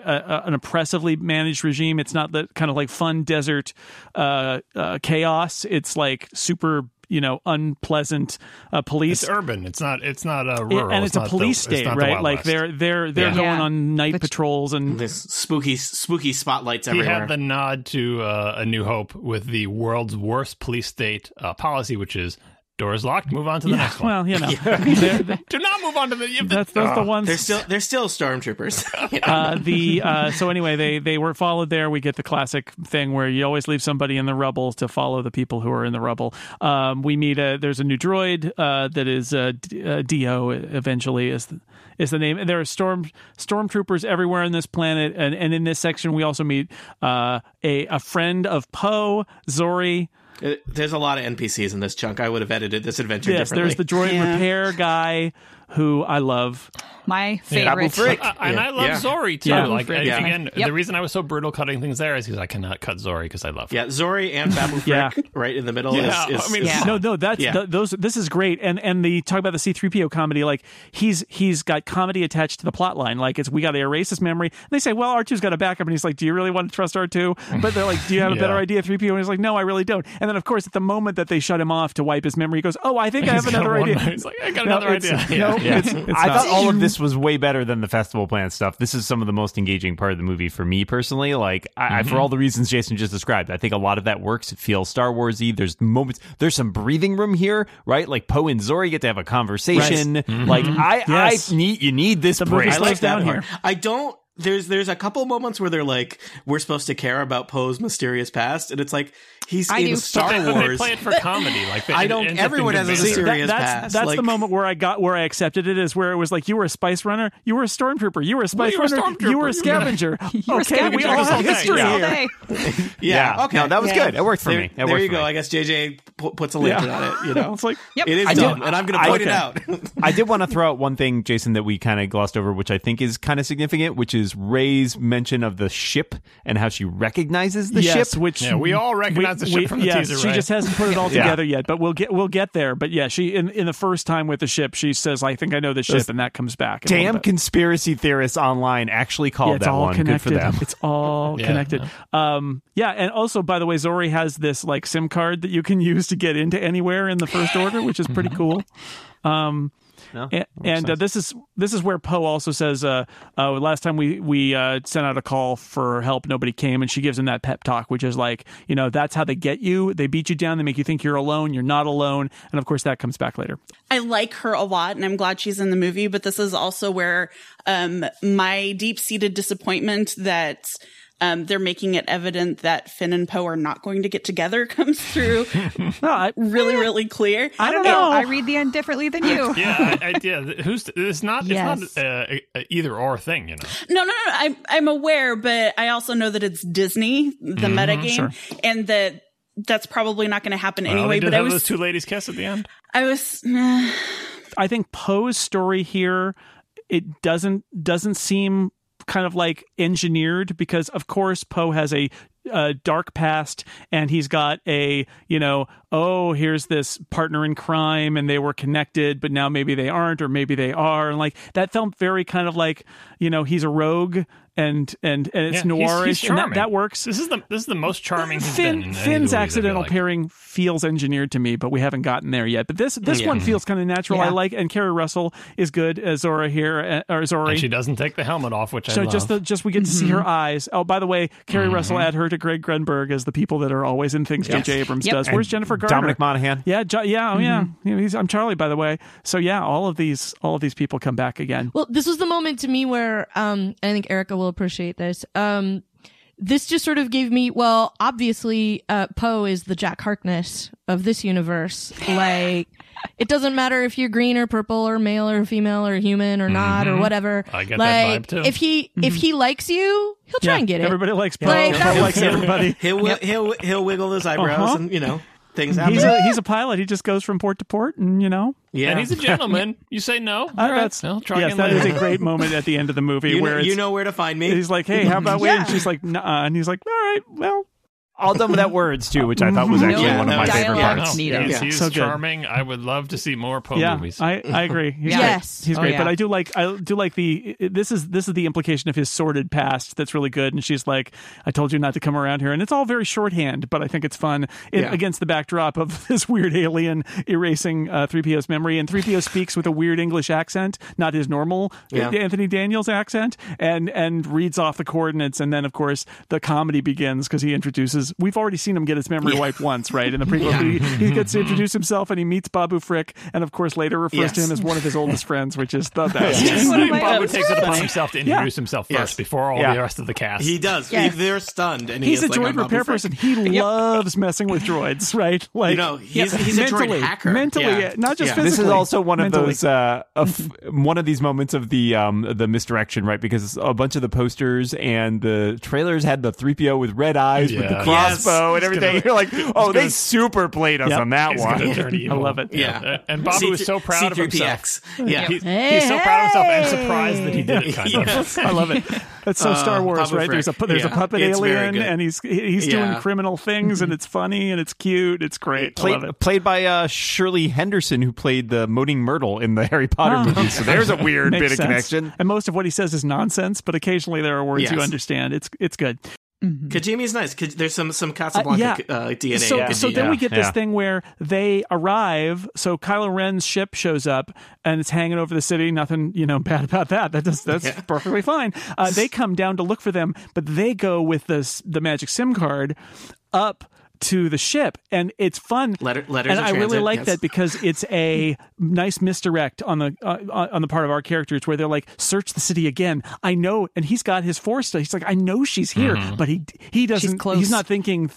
a an oppressively managed regime. It's not the kind of like fun desert uh, uh, chaos. It's like super. You know, unpleasant uh, police It's urban. It's not. It's not a Yeah, rural. and it's, a not police the, state, not the right? Like West. they're they're they're Yeah. going Yeah. on night Which- patrols and This spooky spooky spotlights He everywhere. had the nod to uh, A New Hope with the world's worst police state uh, policy, which is doors locked. Move on to the yeah, next one. well, you know, <laughs> <laughs> they're- they're- Do not move on to the. You have to- that's that's the ones. they're still they're still stormtroopers. <laughs> You know? uh, the uh, so anyway, they they were followed there. We get the classic thing where you always leave somebody in the rubble to follow the people who are in the rubble. Um, we meet a there's a new droid uh, that is uh, uh, D-O. Eventually is the, is the name. And there are storm stormtroopers everywhere on this planet, and and in this section we also meet uh, a a friend of Poe, Zorii. Uh, There's a lot of NPCs in this chunk. I would have edited this adventure Yes, differently. there's the droid Yeah. repair guy who I love. My favorite. Frick. Uh, and I love Yeah. Zorii too. Yeah. Like Yeah. again, Yep. the reason I was so brutal cutting things there is because I cannot cut Zorii because I love her. yeah, Zorii and Babu Frick Yeah. right in the middle Yeah, is, is, I mean, is- No, no, that's Yeah. th- those. This is great, and and the talk about the C three PO comedy. Like he's he's got comedy attached to the plot line. Like it's we got to erase his memory. And they say, well, R 2s got a backup, and he's like, do you really want to trust R two? But they're like, do you have a <laughs> better idea, three PO? And he's like, no, I really don't. And then of course, at the moment that they shut him off to wipe his memory, he goes, oh, I think I have He's another one- idea. <laughs> He's like, I got No, another idea. No, Yeah. it's, it's I not. thought all of this was way better than the festival plan stuff. This is some of the most engaging part of the movie for me personally. Like, I, I, for mm-hmm. all the reasons Jason just described, I think a lot of that works. It feels Star Warsy. There's moments. There's some breathing room here, right? Like Poe and Zorii get to have a conversation. Like, mm-hmm. I, Yes. I need you need this The break. I like down here. I don't. There's there's a couple moments where they're like, we're supposed to care about Poe's mysterious past, and it's like he's I in do. Star But they, but they Wars. play it for comedy. Like they, I don't- ends everyone has a good banter. mysterious that's past, that's like- the moment where I got where I accepted it is where it was like you were a spice runner, you were a stormtrooper, you were a spice you were a runner, you were You were a scavenger. <laughs> You were okay, we all have history all here. <laughs> yeah, Yeah. okay, No, that was Yeah. good. It worked for there, me. It there you go. me. I guess JJ pu- puts a link Yeah. on it. You know, <laughs> It's like Yep. it is dumb, and I'm going to point it out. I did want to throw out one thing, Jason, that we kind of glossed over, which I think is kind of significant, which is Rey's mention of the ship and how she recognizes the yes, ship. which Yeah, we all recognize the ship from the yes, teaser, She right? just hasn't put it all <laughs> Yeah. together yet, but we'll get we'll get there. But yeah, she in, in the first time with the ship, she says, "I think I know the ship," Those and that comes back. in a little Damn conspiracy theorists online actually called Yeah, it's that all one. connected. Good for them. It's all <laughs> Yeah, connected. Um, yeah, and also by the way, Zorii has this like SIM card that you can <laughs> use to get into anywhere in the First Order, which is pretty cool. Um, No, and and uh, this is this is where Poe also says, uh, uh, last time we we uh, sent out a call for help, nobody came, and she gives him that pep talk, which is like, you know, that's how they get you. They beat you down. They make you think you're alone. You're not alone, and of course that comes back later. I like her a lot and I'm glad she's in the movie, but this is also where um my deep-seated disappointment that um they're making it evident that Finn and Poe are not going to get together <laughs> comes through <laughs> No, I, really really clear. I don't know. I read the end differently than you. yeah, I, I, yeah. Who's it's not Yes. it's not uh, a, a either or thing, you know. No, no, no. I'm I'm aware, but I also know that it's Disney, the metagame, and that that's probably not going to happen Well, anyway. they did But I was those two ladies kiss at the end. I was I think Poe's story here it doesn't doesn't seem kind of like engineered because of course Poe has a dark past and he's got a you know oh here's this partner in crime and they were connected but now maybe they aren't or maybe they are. And like that felt very kind of like you know he's a rogue and and and it's Yeah, noirish he's and that, that works This is the this is the most charming he's been. Finn, in any of the Finn's movies, I feel accidental like. pairing feels engineered to me, but we haven't gotten there yet. But this this Yeah. one feels kind of natural. I like, and Keri Russell is good as Zora here, uh, or Zorii. And she doesn't take the helmet off, which I so love. just the, just we get to see her eyes. Oh, by the way, Keri Russell add her to Greg Grunberg as the people that are always in things J.J. Abrams Yep. does. Where's Jennifer Garner? Dominic Monaghan. yeah, jo- yeah, oh yeah. You know, he's, I'm Charlie, by the way. So yeah, all of these all of these people come back again. Well, this was the moment to me where um I think Erica will appreciate this. Um this just sort of gave me well, obviously, uh, Poe is the Jack Harkness of this universe. Like, <laughs> it doesn't matter if you're green or purple or male or female or human or not or whatever. Mm-hmm. I get that like, vibe, too. if he if he likes you, he'll try Yeah, and get it. Everybody likes Poe. Like, that Poe likes everybody. He'll wi- he'll he'll wiggle his eyebrows Uh-huh. and you know things happen. He's a he's a pilot. He just goes from port to port, and you know, yeah, And he's a gentleman. <laughs> You say no. Uh, All right. that's I'll try yes, again that is later. a great moment at the end of the movie you, where know, it's, you know where to find me. he's like, "Hey, how about we?" Yeah. And she's like, "Nah," and he's like, "All right, well." All done without words too, which I thought was actually Yeah, one of no my favorite dialogue. parts. No, needed. he's, Yeah. he's So good. charming. I would love to see more Poe yeah, movies. I, I agree. He's Yes. great. He's Oh, great. yeah. But I do like I do like the this is this is the implication of his sordid past that's really good. And she's like, I told you not to come around here, and it's all very shorthand, but I think it's fun in, Yeah. against the backdrop of <laughs> this weird alien erasing uh, 3PO's memory. And 3PO speaks with a weird English accent, not his normal Yeah. Anthony Daniels accent, and and reads off the coordinates. And then of course the comedy begins because he introduces. We've already seen him get his memory wiped once, right? In the <laughs> prequel, he, he gets to introduce himself and he meets Babu Frick, and of course later refers to him as one of his oldest friends, which is the <laughs> best. One of my Bob best takes it upon himself to introduce himself first Yes. before all Yeah. the rest of the cast. he does. Yes. He- they're stunned, and he He's is a like, droid I'm Babu repair Frick. person. He loves messing with droids, right? Like You know, he's- he's a droid mentally, hacker. Mentally, Yeah. yeah, not just Yeah. physically. This is also one of mentally. those uh, of one of these moments of the um the misdirection, right? Because a bunch of the posters and the trailers had the 3PO with red eyes with the Yeah. Crossbow Yes. and everything. You're like, oh, they super played us Yep. on that He's one. gonna <laughs> I love it. Yeah. And Babu was so proud of himself. C3PX. Yeah. He's, Hey, he's so proud of himself and hey. surprised that he did it. Kind of. Yes. I love it. That's so Star Uh, Wars, Babu right? There's a Frick. there's a puppet It's alien, and he's he's doing Yeah. criminal things, and it's funny and it's cute. It's great. I love Played, it. played by uh, Shirley Henderson, who played the Moaning Myrtle in the <laughs> Harry Potter Oh, movies. So there's a weird bit of sense. connection. And most of what he says is nonsense, but occasionally there are words you understand. It's it's good. Kijimi's nice. There's some some Casablanca yeah. uh, DNA. So, in so then we get this Yeah. thing where they arrive. So Kylo Ren's ship shows up and it's hanging over the city. Nothing, you know, <laughs> bad about that. That does, that's Yeah. perfectly fine. Uh, they come down to look for them, but they go with this the magic SIM card up to the ship, and it's fun. Letter- letters and of I really like yes. that because it's a <laughs> nice misdirect on the uh, on the part of our characters where they're like, "Search the city again." I know, and he's got his force. He's like, "I know she's here," but he he doesn't. close. He's not thinking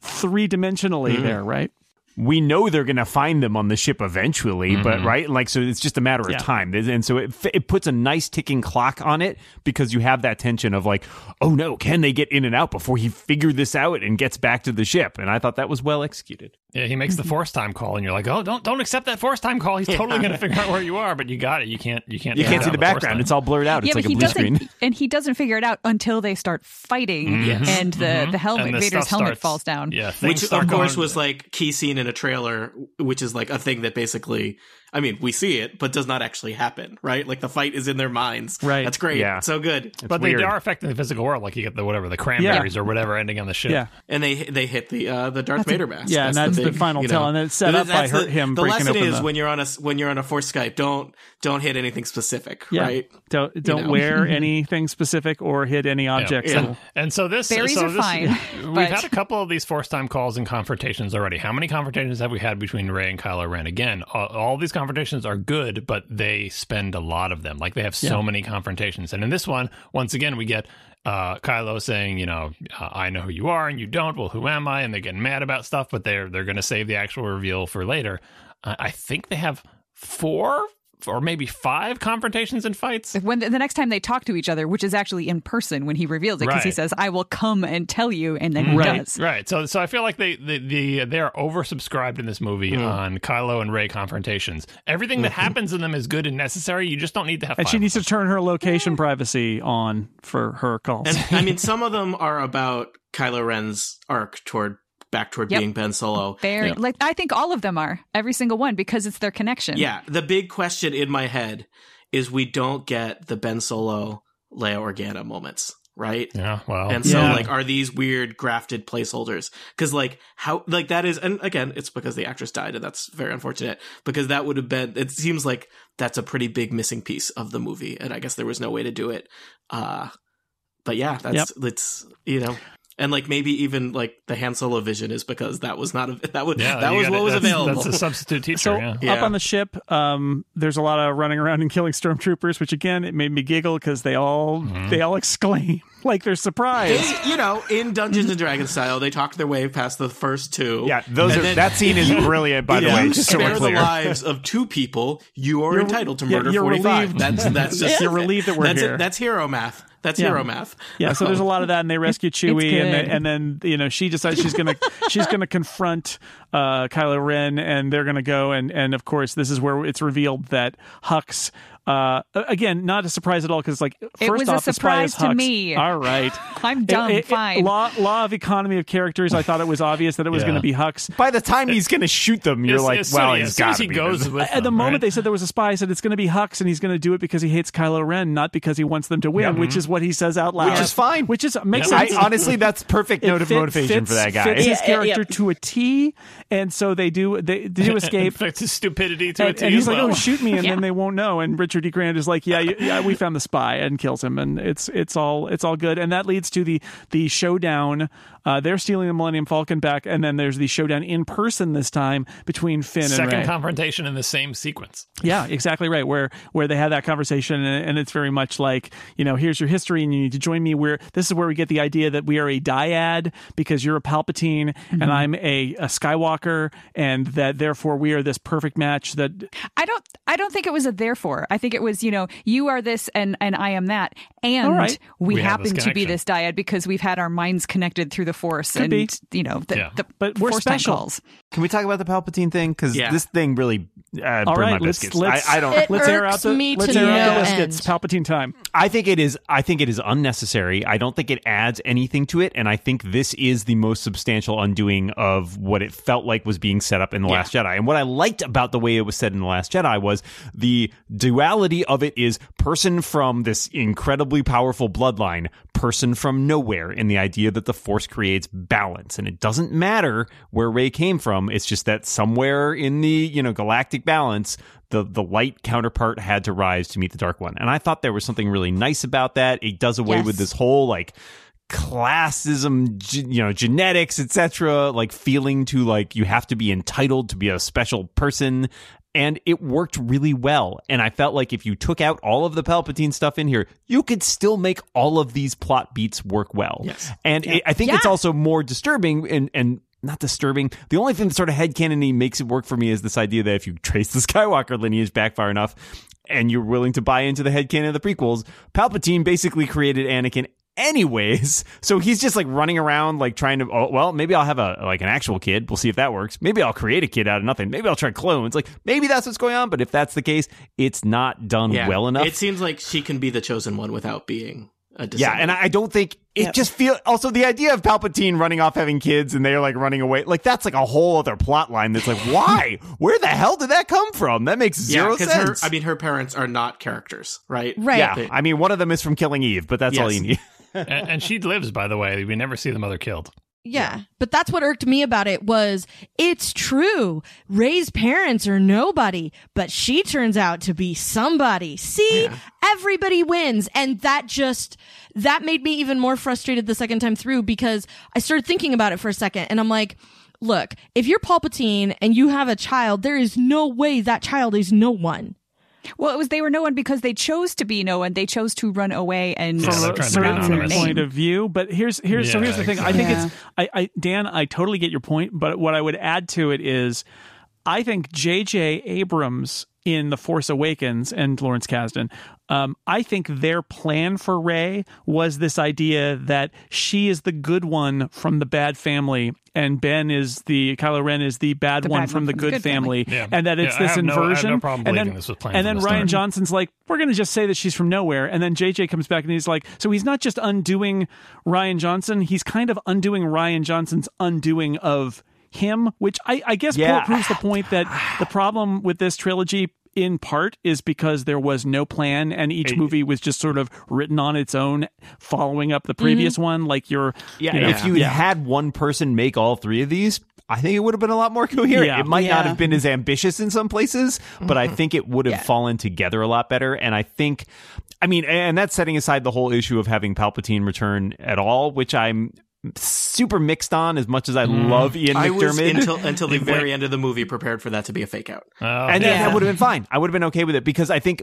three dimensionally Mm-hmm. there, right? We know they're going to find them on the ship eventually, but mm-hmm. right, like so, it's just a matter of Yeah. time, and so it it puts a nice ticking clock on it because you have that tension of like, oh no, can they get in and out before he figured this out and gets back to the ship? And I thought that was well executed. Yeah, he makes the mm-hmm. force time call, and you're like, "Oh, don't don't accept that force time call. He's totally going to figure out where you are." But you got it. You can't. You can't. You can't see down the background; it's all blurred out. yeah, it's like a blue screen. and he doesn't figure it out until they start fighting, <laughs> Yes. and the mm-hmm. the helmet the Vader's helmet starts- falls down. Yeah, which of course going- was like key scene in a trailer, which is like a thing that basically, I mean, we see it, but does not actually happen, right? Like the fight is in their minds. Right. That's great. Yeah. So good. but they are affecting the physical world. Like you get the whatever the cranberries or whatever ending on the ship. Yeah. And they they hit the uh, the Darth Vader mask. yeah, and that's the final you tell, know. and it's set But up by that's her- the, him The breaking lesson open is the- when you're on a when you're on a force Skype, don't don't hit anything specific, Yeah. right? Don't don't know. wear <laughs> anything specific or hit any objects. Yeah. that'll- And so this Berries so are this- fine, <laughs> We've but- had a couple of these force time calls and confrontations already. How many confrontations have we had between Rey and Kylo Ren? Again, all, all these confrontations are good, but they spend a lot of them. Like they have so Yeah. many confrontations. And in this one, once again, we get uh, Kylo saying, you know, I know who you are and you don't. Well, who am I? And they're getting mad about stuff, but they're they're going to save the actual reveal for later. Uh, I think they have four or maybe five confrontations and fights. When the, the next time they talk to each other, which is actually in person when he reveals it, because he says, "I will come and tell you," and then he Right. does. Right. So so I feel like they the, the they are oversubscribed in this movie Hmm. on Kylo and Rey confrontations. Everything that happens in them is good and necessary. You just don't need to have. and she five. needs to turn her location privacy on for her calls. And I mean, <laughs> some of them are about Kylo Ren's arc toward back toward Yep. being Ben Solo. Very like I think all of them are every single one because it's their connection. Yeah, the big question in my head is we don't get the Ben Solo Leia Organa moments, right? Yeah. Well. And so, Yeah. like, are these weird grafted placeholders? Because, like, how, like, that is, and again, it's because the actress died, and that's very unfortunate. Because that would have been, it seems like that's a pretty big missing piece of the movie, and I guess there was no way to do it. Uh, but yeah, that's, it's, you know, and like maybe even like the Han Solo vision is because that was not, a, that was, yeah, that was gotta- what was that's- available. That's a substitute teacher. So yeah. up on the ship, um, there's a lot of running around and killing stormtroopers, which again it made me giggle because they all Mm-hmm. they all exclaim <laughs> like they're surprised. They- you know, in Dungeons and Dragons style, they talked their way past the first two. Yeah, those are then that scene is brilliant. By the way, you just so spare we're the lives of two people, you are You're- entitled to yeah, murder you're forty-five. relieved. That's that's <laughs> just You're relieved that we're that's here. That's hero math. That's Yeah. hero math. Yeah, so there's a lot of that, and they rescue <laughs> Chewie, and and then you know she decides she's gonna <laughs> she's gonna confront uh, Kylo Ren, and they're gonna go, and and of course this is where it's revealed that Hux. Uh, again, not a surprise at all because like It first was a off, the surprise to Hux. me. All right, <laughs> I'm dumb. It- it- it- Fine. law law of economy of characters. I thought it was obvious that it was Yeah. going to be Hux. By the time he's going to shoot them, you're As- like, as well, as he's soon got to he be goes this. with At the moment right? they said there was a spy, I said it's going to be Hux, and he's going to do it because he hates Kylo Ren, not because he wants them to win, which is what he says out loud. Which is fine. Which is makes Yeah. sense. I, honestly, that's perfect note of fit- motivation fits- for that guy. Fits his Yeah, yeah, character yeah. to a T, and so they do they, they do <laughs> escape. Infect his stupidity to a and, T and he's like, "Oh, shoot me!" And <laughs> then they won't know. And Richard E. Grant is like, "Yeah, yeah, we found the spy," and kills him. And it's it's all it's all good. And that leads to the the showdown. Uh, they're stealing the Millennium Falcon back, and then there's the showdown in person this time between Finn and Second confrontation in the same sequence. Yeah, exactly right. Where where they had that conversation, and, and it's very much like you know, here's your history, and you need to join me. Where this is where we get the idea that we are a dyad because you're a Palpatine Mm-hmm. and I'm a, a Skywalker, and that therefore we are this perfect match. That I don't I don't think it was a therefore. I think it was, you know, you are this and and I am that. And All right. we, We happen to be this dyad because we've had our minds connected through the force Could and be. you know, the, Yeah. the But we're force time special. calls. Can we talk about the Palpatine thing? Because Yeah. this thing really uh, all burned right, my let's biscuits. let's I, I don't. It let's air out irks the me let's to air out no the biscuits. end. Palpatine time. I think it is. I think it is unnecessary. I don't think it adds anything to it, and I think this is the most substantial undoing of what it felt like was being set up in the Last Jedi. And what I liked about the way it was said in the Last Jedi was the duality of it is person from this incredibly powerful bloodline, person from nowhere, and the idea that the Force creates balance, and it doesn't matter where Rey came from. Um, it's just that somewhere in the you know galactic balance the the light counterpart had to rise to meet the dark one. And I thought there was something really nice about that. It does away Yes. with this whole like classism, you know, genetics, etc., like feeling to like you have to be entitled to be a special person. And it worked really well. And I felt like if you took out all of the Palpatine stuff in here, you could still make all of these plot beats work well. Yes. And it, I think it's also more disturbing and, and not disturbing. The only thing that sort of headcanony makes it work for me is this idea that if you trace the <laughs> Skywalker lineage back far enough and you're willing to buy into the headcanon of the prequels, Palpatine basically created Anakin anyways. <laughs> So he's just like running around like trying to oh well, maybe I'll have a like an actual kid. We'll see if that works. Maybe I'll create a kid out of nothing. Maybe I'll try clones. Like maybe that's what's going on, but if that's the case, it's not done Yeah. well enough. It seems like she can be the chosen one without being a Yeah, and I don't think it just feel. Also, the idea of Palpatine running off having kids and they're like running away, like that's like a whole other plot line. That's like, why? <laughs> Where the hell did that come from? That makes yeah, zero her, sense. I mean, her parents are not characters, right? Right. yeah, They- I mean, one of them is from killing Eve, but that's all you need. <laughs> and, and she lives, by the way. We never see the mother killed. Yeah. But that's what irked me about it was it's true. Rey's parents are nobody, but she turns out to be somebody. See, everybody wins. And that just, that made me even more frustrated the second time through because I started thinking about it for a second and I'm like, look, if you're Palpatine and you have a child, there is no way that child is no one. Well, it was they were no one because they chose to be no one. They chose to run away and Yeah, from they're a trying to certain point of view. But here's here's so here's the thing. I exactly. think it's I, I Dan, I totally get your point, but what I would add to it is I think J.J. Abrams in The Force Awakens and Lawrence Kasdan, um, I think their plan for Rey was this idea that she is the good one from the bad family, and Ben is the Kylo Ren is the bad The one bad from one the good, good family, family. Yeah. and that it's Yeah, I this have no- I have no inversion. problem and then, this was planned and then the Rian start. Johnson's like, we're going to just say that she's from nowhere, and then JJ comes back and he's like, so he's not just undoing Rian Johnson, he's kind of undoing Rian Johnson's undoing of him, which I, I guess Yeah. proves the point that the problem with this trilogy in part is because there was no plan and each movie was just sort of written on its own following up the previous mm-hmm. one like you're Yeah, you know, if you had had one person make all three of these, I think it would have been a lot more coherent. Yeah. It might not have been as ambitious in some places, but I mm-hmm. think it would have fallen together a lot better. And I think, I mean, and that's setting aside the whole issue of having Palpatine return at all, which I'm super mixed on as much as I love Ian I was McDiarmid. until until the <laughs> very end of the movie prepared for that to be a fake out. Oh, and yeah. that would have been fine. I would have been okay with it because I think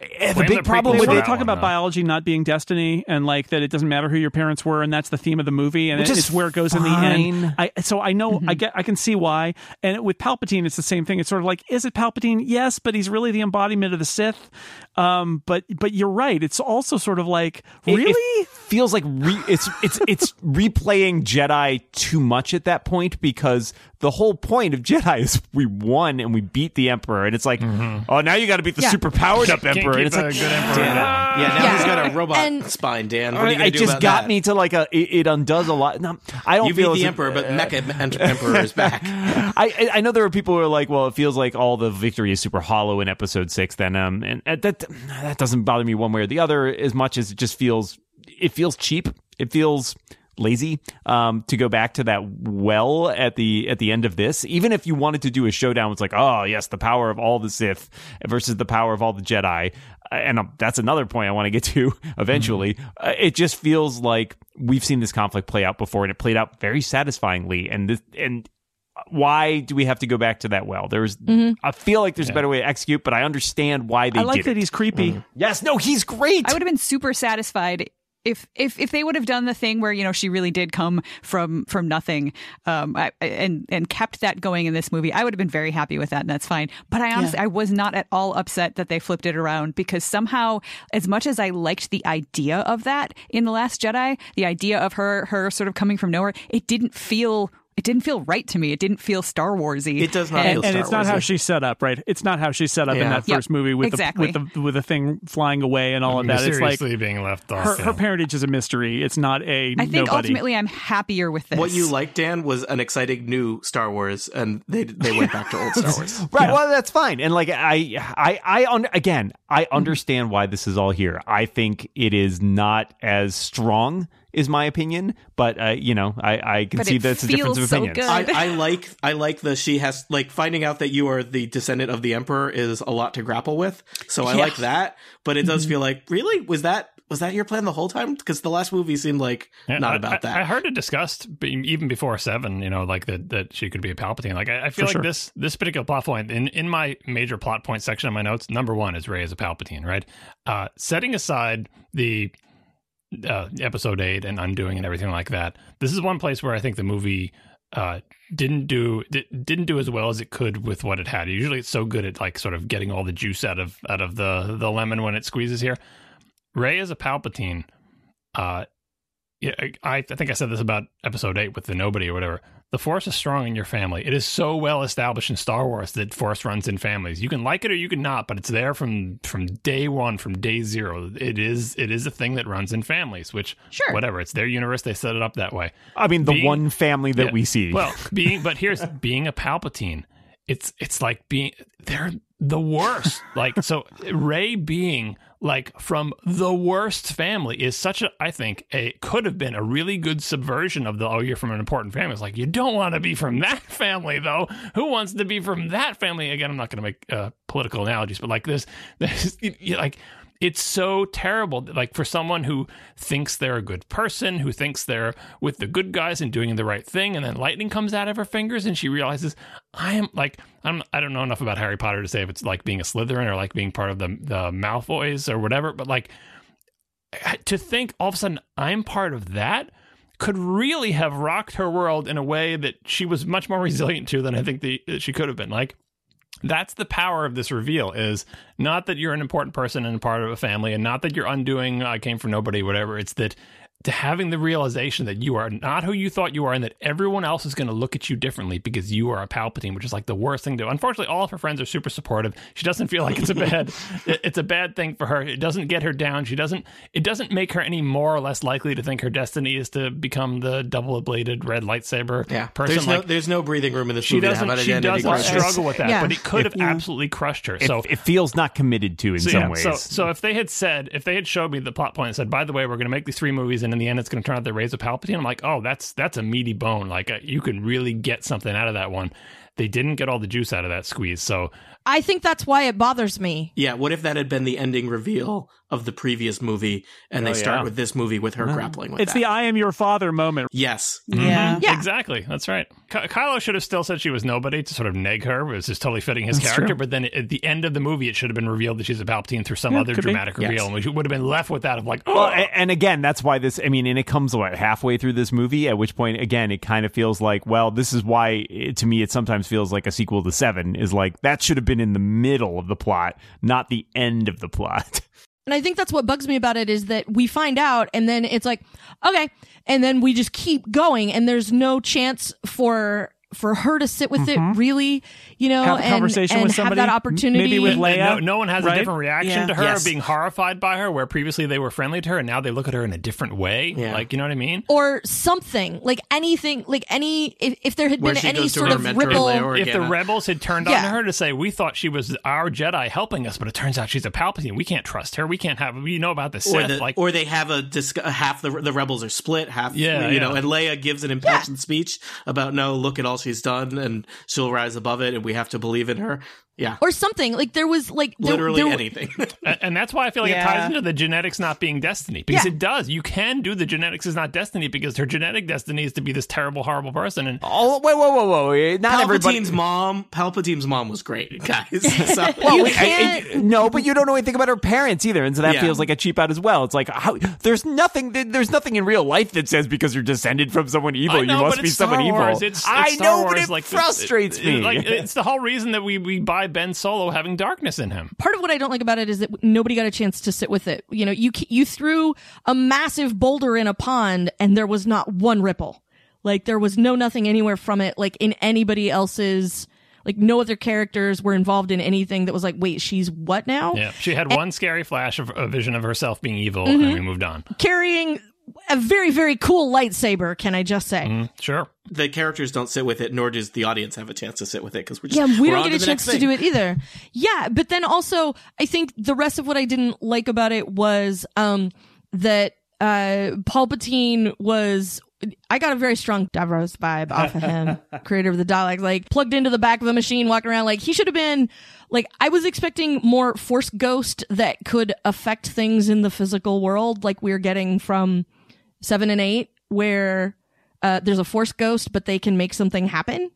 eh, the Blame big the problem with for they talk about though. biology not being destiny and like that it doesn't matter who your parents were and that's the theme of the movie and Which it- is it's where it goes in the end. I, so i know i get i can see why. And with palpatine it's the same thing. It's sort of like is it palpatine? Yes but he's really the embodiment of the sith. Um but but you're right. It's also sort of like really it feels like re- it's it's it's replaying Jedi too much at that point because the whole point of Jedi is we won and we beat the Emperor and it's like oh now you got to beat the Yeah. super powered up Emperor keep and it's a like good emperor Dan, yeah, now Yeah. he's got a robot And- spine, Dan. What are you gonna it do just about got that? me to like a it, it undoes a lot. No, I don't You feel beat the as- emperor, but Mecha Emperor is back. <laughs> I I- I know there are people who are like, well, it feels like all the victory is super hollow in episode six. Then um, and uh, that that doesn't bother me one way or the other as much as it just feels it feels cheap. It feels lazy um to go back to that well at the at the end of this. Even if you wanted to do a showdown it's like oh yes the power of all the sith versus the power of all the jedi. Uh, and um, that's another point i want to get to <laughs> eventually. Uh, it just feels like we've seen this conflict play out before and it played out very satisfyingly. And this and why do we have to go back to that well? There's, I feel like there's a better way to execute, but I understand why they i like did that it. he's creepy. Yes, no, he's great. I would have been super satisfied if if if they would have done the thing where you know she really did come from from nothing um I, and and kept that going in this movie i would have been very happy with that and that's fine. But i honestly i was not at all upset that they flipped it around because somehow as much as i liked the idea of that in the last jedi the idea of her her sort of coming from nowhere it didn't feel it didn't feel right to me it didn't feel star warsy It does not And- feel and it's not how Wars-y. she's set up, right? It's not how she's set up in Yeah. that Yep, first movie with exactly. the with the with the thing flying away and all of that. It's like being left off. her, yeah. her parentage is a mystery. It's not a I think nobody. ultimately I'm happier with this. What you liked, Dan, was an exciting new Star Wars, and they they went back to old Star Wars. <laughs> Right. Well, that's fine. And like I, I, I, un- again, I Mm-hmm. understand why this is all here. I think it is not as strong, is my opinion. But uh, you know, I, I can But see that's a difference of opinion. so I, I like I like the she has like finding out that you are the descendant of the emperor is a lot to grapple with. So I Yeah. like that, but it does feel like really was that was that your plan the whole time? Because the last movie seemed like Yeah, not I- about I, that. I heard it discussed even before seven. You know, like that that she could be a Palpatine. Like I, I feel For like sure. this this particular plot point in in my major plot point section of my notes. Number one is Rey as a Palpatine. Right. Uh, setting aside the uh, episode eight and undoing and everything like that. This is one place where I think the movie uh, didn't do di- didn't do as well as it could with what it had. Usually, it's so good at like sort of getting all the juice out of out of the the lemon when it squeezes here. Rey is a Palpatine. Uh, yeah, I, I think I said this about episode eight with the nobody or whatever. The force is strong in your family. It is so well established in Star Wars that force runs in families. You can like it or you can not, but it's there from from day one, from day zero. It is it is a thing that runs in families. Which Sure. whatever. It's their universe. They set it up that way. I mean, the Being- one family that Yeah. we see. Well, being but here's <laughs> being a Palpatine. It's it's like being they're the worst. <laughs> like so Rey being like from the worst family is such a I think a could have been a really good subversion of the oh you're from an important family. It's like you don't want to be from <laughs> that family though. Who wants to be from that family? Again, I'm not going to make uh, political analogies, but like this, <laughs> this you- like it's so terrible like for someone who thinks they're a good person who thinks they're with the good guys and doing the right thing and then lightning comes out of her fingers and she realizes i am like i'm i don't know enough about harry potter to say if it's like being a slytherin or like being part of the the malfoys or whatever but like to think all of a sudden i'm part of that could really have rocked her world in a way that she was much more <laughs> resilient to than i think the, she could have been like that's the power of this reveal is not that you're an important person and part of a family and not that you're undoing i came from nobody whatever. It's that to having the realization that you are not who you thought you are and that everyone else is going to look at you differently because you are a palpatine which is like the worst thing to do. Unfortunately all of her friends are super supportive. She doesn't feel like it's a <laughs> bad it's a bad thing for her. It doesn't get her down. She doesn't it doesn't make her any more or less likely to think her destiny is to become the double bladed red lightsaber yeah, person there's no there's no breathing room in this she movie doesn't she doesn't crisis. struggle with that Yeah. but it could have absolutely crushed her. it, so it feels not committed to in so, some yeah, ways. So, so if they had said, if they had showed me the plot point and said, by the way, we're going to make these three movies, and in the end, it's going to turn out they raise a Palpatine, I'm like, oh, that's that's a meaty bone. Like uh, you can really get something out of that one. they didn't get all the juice out of that squeeze. So I think that's why it bothers me. Yeah, what if that had been the ending reveal of the previous movie and they Oh, start yeah. with this movie with her grappling with It's that? the I am your father moment. yes. Mm-hmm. Yeah. Yeah. Exactly. That's right. Ky- Kylo should have still said she was nobody to sort of neg her. It was just totally fitting his That's character. true. But then at the end of the movie, it should have been revealed that she's a Palpatine through some Yeah, other could be. dramatic Yes. reveal. And we would have been left with that of like, oh, Well, a- and again, that's why this. I mean, and it comes what halfway through this movie. At which point, again, it kind of feels like, well, this is why it, to me it sometimes feels like a sequel to Seven. Is like that should have been in the middle of the plot, not the end of the plot. <laughs> And I think that's what bugs me about it is that we find out and then it's like, okay. And then we just keep going and there's no chance for for her to sit with it mm-hmm. really, you know, Have a and, conversation and with have that opportunity. maybe with Leia, no, no one has right? a different reaction Yeah. to her Yes. being horrified by her, where previously they were friendly to her, and now they look at her in a different way. Yeah. Like, you know what I mean? or something like anything, like any, if, if there had Where been any sort of ripple. If the rebels had turned Yeah. on her to say, "We thought she was our Jedi helping us, but it turns out she's a Palpatine. We can't trust her. We can't have. We know about the Or, the, like, or they have a disc- half the the rebels are split half Yeah, you yeah. know and Leia gives an impassioned speech about no look at all she's done and she'll rise above it and we have to believe in her yeah or something like there was like there, literally there, anything <laughs> and that's why I feel like it ties into the genetics not being destiny because Yeah. it does. You can do the genetics is not destiny because her genetic destiny is to be this terrible, horrible person. And Oh, wait, whoa, whoa, whoa! Not everybody. Palpatine's mom Palpatine's mom was great <laughs> guys <laughs> so, Well, You wait, I- I- can't- no, but you don't know anything about her parents either, and so that Yeah. feels like a cheap out as well. It's like how there's nothing, there's nothing in real life that says because you're descended from someone evil, know, you must be it's someone Star Wars. evil. It's, it's I Star know, Wars, but it like, frustrates it- me. Like, it's the whole reason that we we buy Ben Solo having darkness in him. part of what I don't like about it is that nobody got a chance to sit with it. You know, you you threw a massive boulder in a pond and there was not one ripple. Like there was no nothing anywhere from it. Like in anybody else's. Like no other characters were involved in anything that was like, wait, she's what now? Yeah, she had one scary flash of a vision of herself being evil, Mm-hmm. and we moved on. Carrying a very very cool lightsaber. Can I just say? Mm, sure. the characters don't sit with it nor does the audience have a chance to sit with it because we're just Yeah, we we're don't get a chance to do it either. Yeah, but then also I think the rest of what I didn't like about it was um that uh Palpatine was I got a very strong Davros vibe off of him, <laughs> creator of the Daleks, like plugged into the back of a machine, walking around like he should have been like I was expecting more Force Ghost that could affect things in the physical world, like we are getting from seven and eight, where uh, there's a Force Ghost, but they can make something happen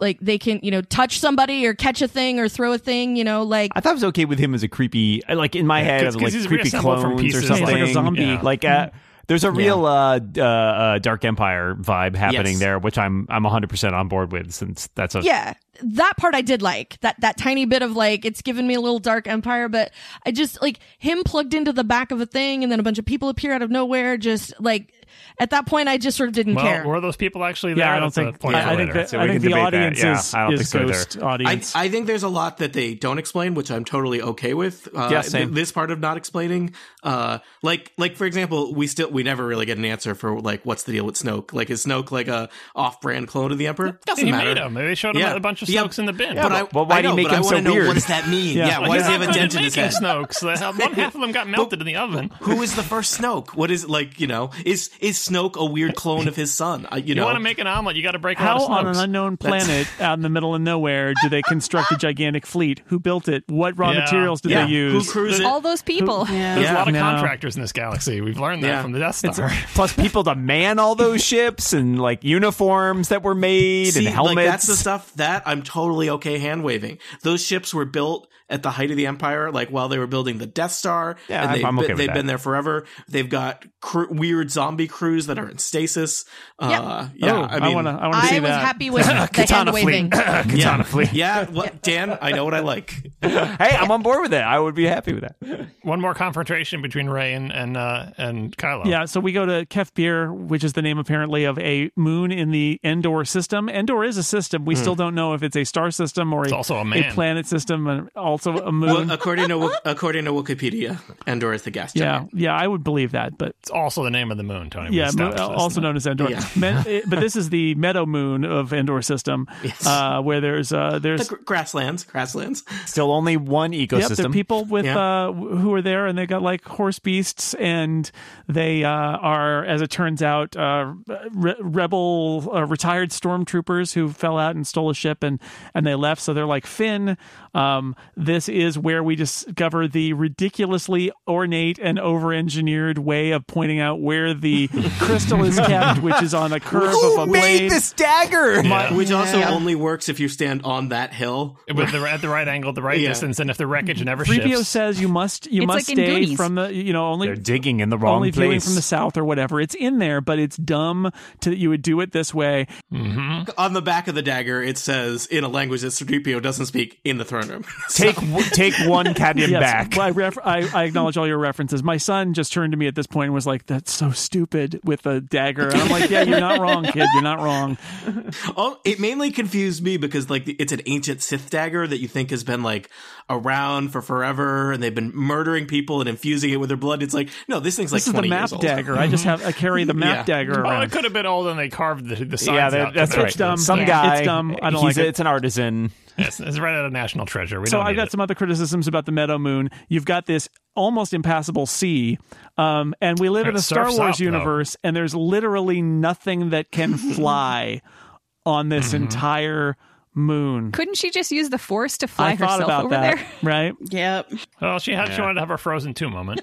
like they can you know touch somebody or catch a thing or throw a thing you know like I thought it was okay with him as a creepy, like in my head, 'cause- of 'cause like he's creepy reassembled from clones or pieces, something. like a zombie. Yeah. Like uh, there's a real uh, uh, uh, Dark Empire vibe happening Yes. there, which I'm I'm 100 percent on board with, since that's a yeah that part i did like that that tiny bit of like it's given me a little dark empire but i just like him plugged into the back of a thing and then a bunch of people appear out of nowhere just like at that point i just sort of didn't Well, care were those people actually there? Yeah, I don't That's think. point I, I think that, So I think the debate that. audience Yeah, is, I is think so ghost I, audience. I think there's a lot that they don't explain, which I'm totally okay with. Uh, Yeah, same. th- this part of not explaining, uh, like, like for example, we still we never really get an answer for like what's the deal with Snoke. Like, is Snoke like a off-brand clone of the Emperor? It Doesn't he matter. made him. They showed him Yeah. a bunch of Yeah. Snokes in the bin. but I, but why I do you make I him wanna so know weird? what does that mean? Yeah. Yeah, why He's does he have a good at dent in his making head? Snokes. They have- One half of them got <laughs> melted in the oven. Who is the first Snoke? What is like? You know, is is Snoke a weird clone of his son? I, you, You know, want to make an omelet, you got to break a How lot on an unknown planet <laughs> out in the middle of nowhere do they construct a gigantic fleet? Who built it? What raw Yeah. materials did yeah, they use? who crews it? All those people. Yeah. There's a lot of No. contractors in this galaxy. We've learned that Yeah. from the Death Star. <laughs> plus people to man all those ships and like uniforms that were made See, and helmets. like that's the stuff that I'm totally okay hand waving. Those ships were built at the height of the Empire, like while they were building the Death Star. Yeah, and I'm- they've, I'm been, okay with they've that. been there forever. They've got cr- weird zombie crews that are in stasis. Uh, yeah, oh, I mean, want to. I want to i was that. happy with <laughs> the hand Katana waving fleet. <laughs> Katana fleet. yeah. What, <laughs> Dan, I know what I like. Hey, I'm on board with that. I would be happy with that. One more confrontation between Rey and and, uh, and Kylo. Yeah, so we go to Kef Bir, which is the name apparently of a moon in the Endor system. Endor is a system. We still don't know if it's a star system or It's a, also a man. planet system and all also a moon. Well, according to according to Wikipedia, Endor is the gas yeah, giant. yeah, I would believe that, but It's also the name of the moon, Tony. Yeah, mo- this. also known as Endor. Yeah. <laughs> Men- eh, but this is the meadow moon of Endor system, Yes. uh, where there's uh, there's The gr- grasslands, grasslands. Still only one Yep, there are ecosystem. people with Yeah. uh, who are there, and they got like horse beasts, and they uh, are, as it turns out, uh, re- rebel uh, retired stormtroopers who fell out and stole a ship, and and they left. So they're like Finn. Um, this is where we discover the ridiculously ornate and over-engineered way of pointing out where the <laughs> crystal is kept, which is on a <laughs> curve of a blade. this dagger? Yeah. Which also only works if you stand on that hill. With the, at the right angle, the right Yeah. distance, and if the wreckage never 3PO shifts. says you must you It's must like stay from the you know only They're digging in the wrong only viewing place. from the south or whatever. It's in there, but it's dumb to that you would do it this way. Mm-hmm. On the back of the dagger, it says in a language that Threepio doesn't speak in the throne room. take w- take one <laughs> cadmium Yes, back. I, ref- I, I acknowledge all your references. My son just turned to me at this point and was like, "That's so stupid with a dagger." And I'm like, "Yeah, you're not wrong, kid. You're not wrong." Oh, <laughs> it mainly confused me because like it's an ancient Sith dagger that you think has been like around for forever, and they've been murdering people and infusing it with their blood. It's like no, this thing's like This is the twenty map years old. dagger. I just have I carry the <laughs> map Yeah. dagger Oh, around. it could have been old and they carved the, the sides yeah, out. that's to right. It's dumb. Some thing. guy. It's dumb. I don't he's like a- it. It's an artisan. It's, it's right out of National Treasure. We so I've got it. some other criticisms about the Meadow Moon. You've got this almost impassable sea, um, and we live in a Star surfs Wars out, though. universe, and there's literally nothing that can <laughs> fly on this Mm-hmm. entire moon. Couldn't she just use the force to fly I herself about over that, there? <laughs> right? Yep. Well, she had she wanted to have her Frozen 2 moment.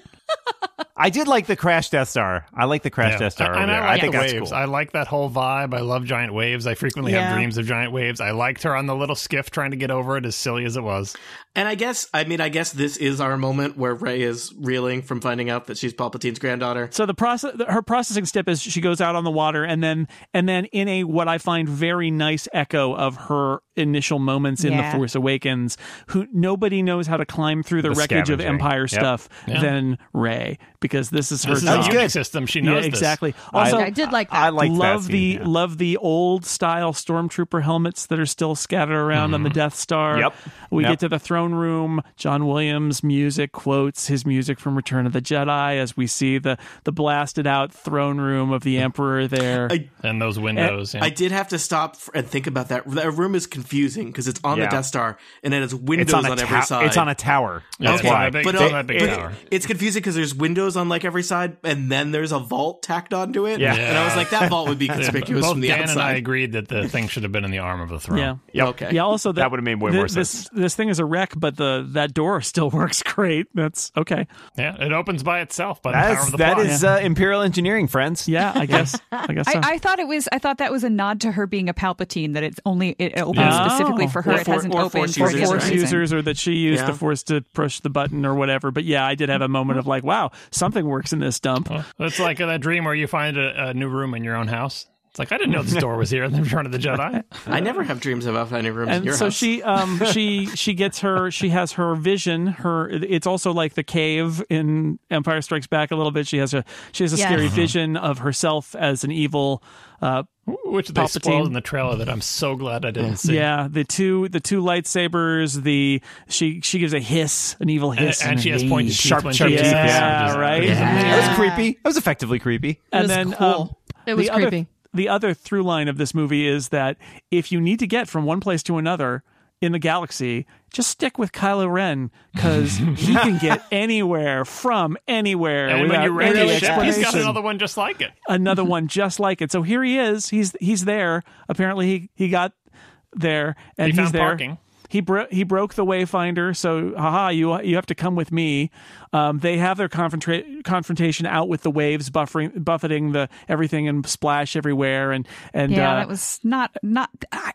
I did like the crash Death Star. I like the crash Yeah. Death Star. And I like I think the that's waves. cool. I like that whole vibe. I love giant waves. I frequently Yeah. have dreams of giant waves. I liked her on the little skiff trying to get over it, as silly as it was. And I guess, I mean, I guess this is our moment where Rey is reeling from finding out that she's Palpatine's granddaughter. So the process, her processing step is she goes out on the water, and then and then in a what I find very nice echo of her initial moments in Yeah. the Force Awakens, who nobody knows how to climb through the, The wreckage of. Empire Yep. stuff Yeah. than Rey because this is her This is job. a system. She knows yeah, exactly. I- Also, I did like that. I like love that the yeah. love the old style stormtrooper helmets that are still scattered around on the mm-hmm. Death Star. Yep. We Yep. get to the throne room. John Williams music quotes his music from Return of the Jedi as we see the the blasted out throne room of the Emperor there. I, And those windows. yeah. I did have to stop and think about that. That room is confusing because it's on Yeah. the Death Star and it has windows It's on a on every side. It's on a tower. That's it's on why. a big- but, it's uh, on that big but tower. it's confusing because there's windows on like every side, and then there's a vault tacked onto it. Yeah. and I was like, that vault would be conspicuous Both from the Dan outside. and I agreed that the thing should have been in the arm of the throne. yeah. Yep. Okay. Yeah. Also, That would've made way thi- more sense. This thing is a wreck, but the that door still <laughs> works great. That's okay. Yeah, it opens by itself by the power That's, of the that plot. is uh, Imperial Engineering, friends. Yeah, I <laughs> guess. I guess. So. I, I thought it was. I thought that was a nod to her being a Palpatine. That it's only it opens Yeah. specifically Oh. for her. Or it for- hasn't or opened Force for users, force other reason. users or that she used Yeah. the force to push the button or whatever. But yeah, I did have a moment of like, wow, something works in this dump. It's like that dream where you find a, a new room in your own house. It's like I didn't know this door was here in the Return of the Jedi. <laughs> I never have dreams about finding rooms in and your so house. she um <laughs> she she gets her she has her vision her it's also like the cave in empire strikes back a little bit she has a she has a Yes. scary vision of herself as an evil uh Which they Palpatine. spoiled in the trailer that I'm so glad I didn't see. yeah the two the two lightsabers the she she gives a hiss an evil And, hiss and in she has gaze. pointed Sharp, teeth sharp teeth, kisses. yeah, Just- right? just amazing. It was creepy. It was effectively creepy. and was then cool. um, It was the other, creepy. the other through line of this movie is that if you need to get from one place to another in the galaxy, just stick with Kylo Ren because <laughs> he can get anywhere from anywhere. And when without you read any the ship, he's got another one just like it. another one just like it. So here he is. He's he's there. Apparently he he got there and He he's found there. parking. He bro- he broke the wayfinder. So haha, you you have to come with me. Um, they have their confronta- confrontation out with the waves buffering buffeting the everything and splash everywhere and and Yeah, uh, that was not not. I,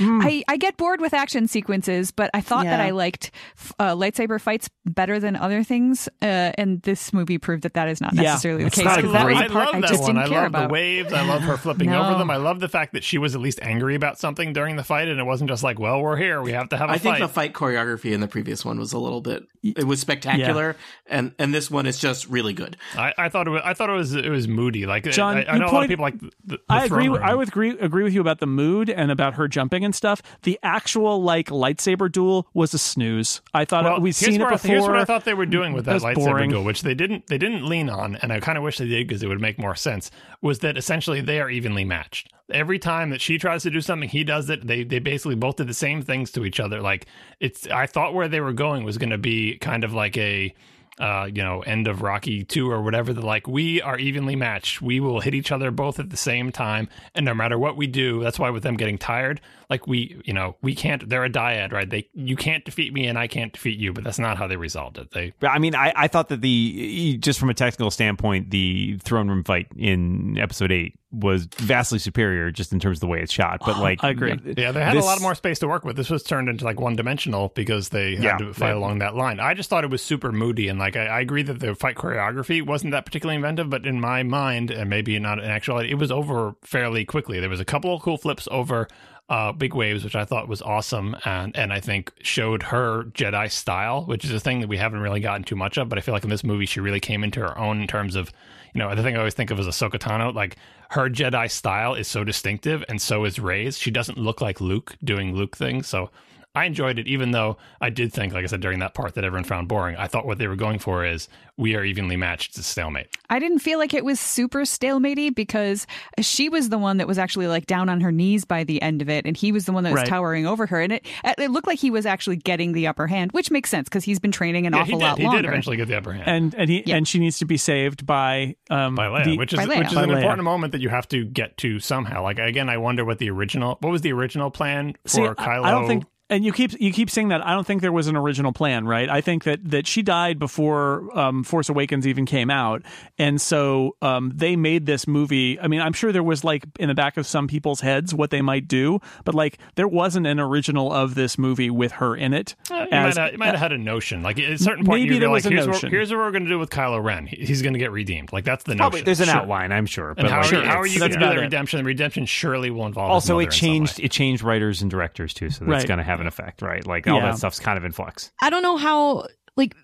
I, I-. I, I get bored with action sequences, but I thought that I liked uh, lightsaber fights better than other things, uh, and this movie proved that that is not Yeah. necessarily the It's case. not a 'cause that was great- the part I I love that just one. didn't I care love about. the waves. I love her flipping No. over them. I love the fact that she was at least angry about something during the fight, and it wasn't just like, "Well, we're here. We have to have a I think the fight choreography in the previous one was a little bit. It was spectacular, and and this one is just really good. I, I thought it was. I thought it was. It was moody. Like John, I, I you know a lot of people like. The, the I agree. room. I would agree agree with you about the mood and about her jumping and stuff. The actual like lightsaber duel was a snooze. I thought Well, we've seen it before. Here's what I thought they were doing with that lightsaber boring. duel, which they didn't they didn't lean on, and I kind of wish they did because it would make more sense. Was that essentially they are evenly matched. Every time that she tries to do something, he does it. They they basically both did the same things to each other. Like it's I thought where they were going was going to be kind of like a uh, you know, end of Rocky two or whatever. They're like, we are evenly matched. We will hit each other both at the same time, and no matter what we do, that's why with them getting tired, like we, you know, we can't. They're a dyad, right? They, you can't defeat me, and I can't defeat you. But that's not how they resolved it. They, I mean, I, I thought that the just from a technical standpoint, the throne room fight in episode eight was vastly superior, just in terms of the way it's shot. But <sighs> like, I agree. yeah, they had this- a lot more space to work with. This was turned into like one dimensional because they had Yeah, to fight yeah. along that line. I just thought it was super moody, and like I, I agree that the fight choreography wasn't that particularly inventive, but in my mind, and maybe not in actuality, it was over fairly quickly. There was a couple of cool flips over uh, big waves, which I thought was awesome, and and I think showed her Jedi style, which is a thing that we haven't really gotten too much of. But I feel like in this movie, she really came into her own in terms of, you know, the thing I always think of as Ahsoka Tano, like her Jedi style is so distinctive, and so is Rey's. She doesn't look like Luke doing Luke things, so. I enjoyed it, even though I did think, like I said, during that part that everyone found boring. I thought what they were going for is we are evenly matched. It's a stalemate. I didn't feel like it was super stalematey because she was the one that was actually like down on her knees by the end of it, and he was the one that was Right. towering over her, and it it looked like he was actually getting the upper hand, which makes sense because he's been training an Yeah, awful he did. lot He longer. did eventually get the upper hand. and and he Yeah. and she needs to be saved by um by Leia, the- which is Leia. which is By an Leia. important moment that you have to get to somehow. Like again, I wonder what the original what was the original plan for See, I- Kylo. I don't think. And you keep you keep saying that. I don't think there was an original plan, right? I think that that she died before um, Force Awakens even came out, and so um, they made this movie. I mean, I'm sure there was like in the back of some people's heads what they might do, but like there wasn't an original of this movie with her in it. Uh, you, as- might have, you might have had a notion. Like at a certain point, Maybe you're there like, was a here's, notion. What, here's what we're going to do with Kylo Ren. He's going to get redeemed. Like that's the probably notion. there's an Sure. outline, I'm sure. And But how, like, are you, how are you going to do the redemption? The redemption surely will involve. also mother it in some changed way. it changed writers and directors too so that's Right. going to have an effect right? Like all Yeah. that stuff's kind of in flux. I don't know how like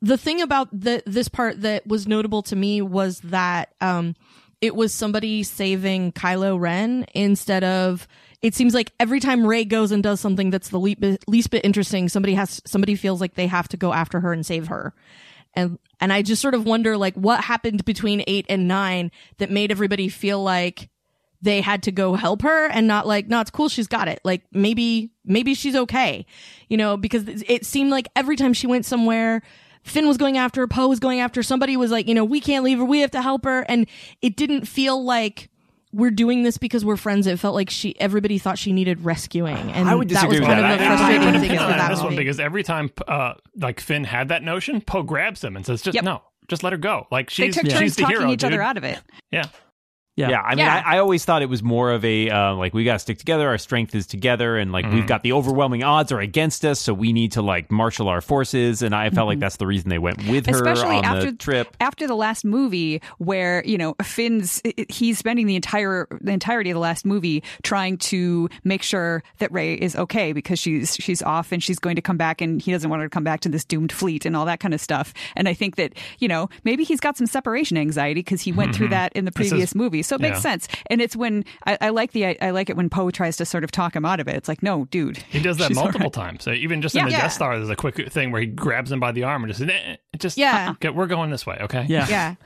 the thing about the this part that was notable to me was that um it was somebody saving Kylo Ren instead of it seems like every time Rey goes and does something that's the least bit, least bit interesting somebody has somebody feels like they have to go after her and save her. And and I just sort of wonder like what happened between 8 and 9 that made everybody feel like they had to go help her and not like no it's cool she's got it like maybe maybe she's okay you know because it seemed like every time she went somewhere Finn was going after her, Poe was going after her, somebody was like, you know, we can't leave her, we have to help her. And it didn't feel like we're doing this because we're friends. It felt like she everybody thought she needed rescuing. And I would that was disagree with kind that. of I- the I- frustrating I thing depend about on that this one because every time uh, like Finn had that notion, Poe grabs him and says, "Just Yep. no, just let her go." Like she's, they she's took she's turns the talking hero, each other out of it. Yeah, Yeah. Yeah, I mean, Yeah. I, I always thought it was more of a uh, like we got to stick together. Our strength is together, and like we've mm. got the overwhelming odds are against us, so we need to like marshal our forces. And I felt like mm-hmm. that's the reason they went with her Especially on after the trip. after the last movie, where you know Finn's he's spending the entire the entirety of the last movie trying to make sure that Rey is okay because she's she's off and she's going to come back and he doesn't want her to come back to this doomed fleet and all that kind of stuff. And I think that you know maybe he's got some separation anxiety because he went through mm-hmm. that in the This is- previous movie, so it makes yeah. sense. And it's when I, I like the I, I like it when Poe tries to sort of talk him out of it. It's like no, dude, he does that <laughs> multiple right. times. So even just in Yeah. the Yeah. Death Star, there's a quick thing where he grabs him by the arm and just, eh, just Yeah. okay, we're going this way, okay? Yeah. Yeah. <laughs>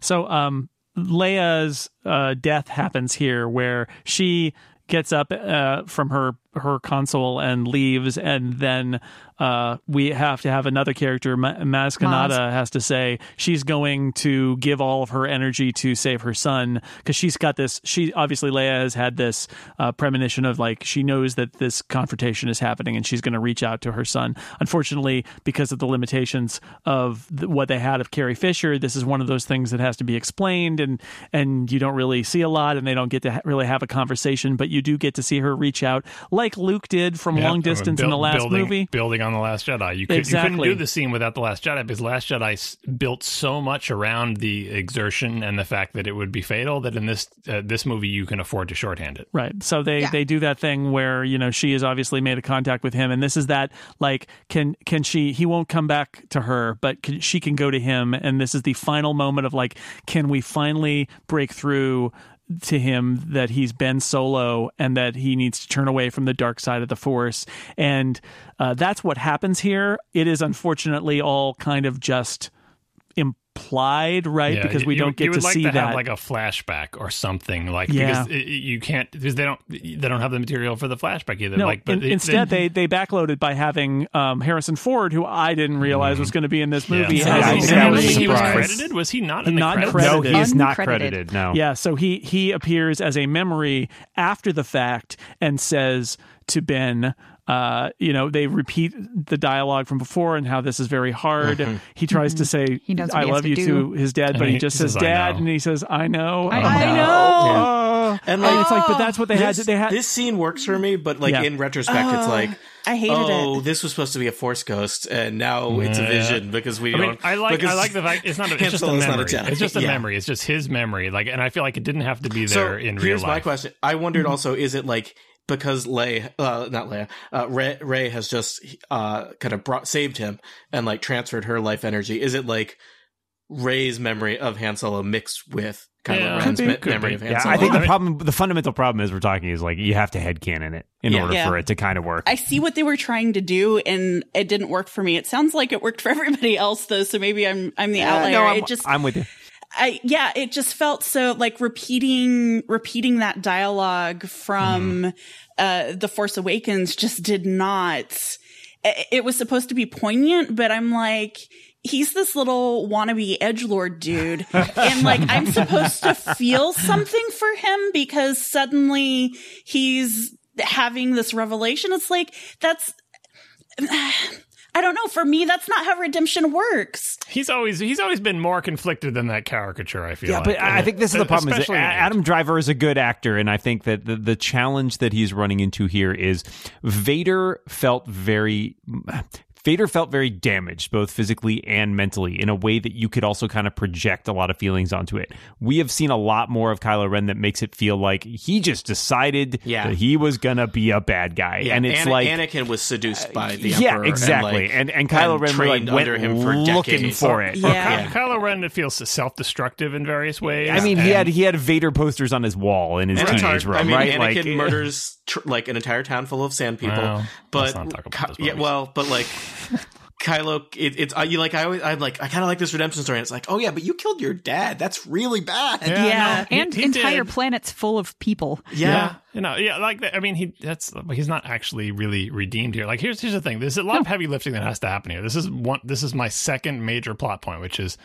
So um Leia's uh death happens here where she gets up uh from her her console and leaves and then uh we have to have another character Ma- Maz Kanata has to say she's going to give all of her energy to save her son because she's got this she obviously Leia has had this uh, premonition of like she knows that this confrontation is happening and she's going to reach out to her son. Unfortunately because of the limitations of what they had of Carrie Fisher this is one of those things that has to be explained and and you don't really see a lot and they don't get to ha- really have a conversation but you do get to see her reach out like Luke did from Yeah, long distance in the last building, movie building on the Last Jedi. You, could, you Exactly. couldn't do the scene without the Last Jedi because Last Jedi s- built so much around the exertion and the fact that it would be fatal that in this uh, this movie you can afford to shorthand it. Right. So they Yeah. they do that thing where you know she has obviously made a contact with him, and this is that like can can she he won't come back to her, but can, she can go to him, and this is the final moment of like can we finally break through to him that he's Ben Solo and that he needs to turn away from the dark side of the Force. And uh, that's what happens here. It is unfortunately all kind of just implied, right? Yeah, because we you- don't you get would to like see to that. have like a flashback or something like Yeah. because it, you can't because they don't they don't have the material for the flashback either. no, like, but in- it- instead they they backloaded by having um, Harrison Ford, who I didn't realize was going to be in this movie. Yeah. as I a think that Did you was he was credited? Was he not in the Not credits? credited. No, he is not credited. No. Yeah, so he he appears as a memory after the fact and says to Ben, uh, you know, they repeat the dialogue from before and how this is very hard. <laughs> He tries to say, He knows "I he has love to you" do. to his dad, And but he, he- just says, says, "Dad," know. and he says, "I know." I Oh. know. And And like it's like, but that's what they had. this, They had. this scene works for me, but like Yeah. in retrospect, it's like I hated oh, it. this was supposed to be a force ghost, and now it's a vision because we I mean, don't. I like I like the fact it's not a, it's just a Solo's not memory. Jedi. it's just a Yeah. memory. It's just his memory. Like, and I feel like it didn't have to be So there in real here's life. my question: I wondered also, is it like because Leia, uh, not Leia, uh, Rey, Rey has just uh, kind of brought saved him and like transferred her life energy? Is it like Rey's memory of Han Solo mixed with Kylo Yeah, Ren's be, me- memory be. of Han Yeah, Solo? I think the problem, the fundamental problem is we're talking is like you have to headcanon it in Yeah. order Yeah. for it to kind of work. I see what they were trying to do, and it didn't work for me. It sounds like it worked for <laughs> everybody else, though. So maybe I'm I'm the Yeah, outlier. no, I'm, it just I'm with you. I yeah, it just felt so like repeating repeating that dialogue from uh The Force Awakens just did not it, it was supposed to be poignant, but I'm like he's this little wannabe edge lord dude <laughs> and like I'm supposed to feel something for him because suddenly he's having this revelation. It's like that's I don't know. For me, that's not how redemption works. He's always he's always been more conflicted than that caricature. I feel. Yeah, like. but I I think this is the problem. Is Especially. Adam Driver is a good actor, and I think that the, the challenge that he's running into here is Vader felt very. Vader felt very damaged, both physically and mentally, in a way that you could also kind of project a lot of feelings onto it. We have seen a lot more of Kylo Ren that makes it feel like he just decided Yeah. that he was gonna be a bad guy, Yeah, and it's Ana- like Anakin was seduced by uh, the yeah, Emperor exactly, and, and like, and, Kylo Ren really trained went under him for looking decades. for it. Yeah. Ky- Kylo Ren it feels self-destructive in various ways. I mean, he had he had Vader posters on his wall in his And it's teenage room, I mean, right? Anakin like murders tr- like an entire town full of sand people. Well, but let's not talk about Ky- those yeah, well, but like <laughs> Kylo, it, it's uh, you like I always I'm like I kind of like this redemption story. And it's like, oh yeah, but you killed your dad. That's really bad. Yeah, Yeah. no, and he entire did. planets full of people. Yeah. you know, yeah, like. I mean, he that's he's not actually really redeemed here. Like, here's here's the thing: there's a lot of heavy lifting that has to happen here. This is one. This is my second major plot point, which is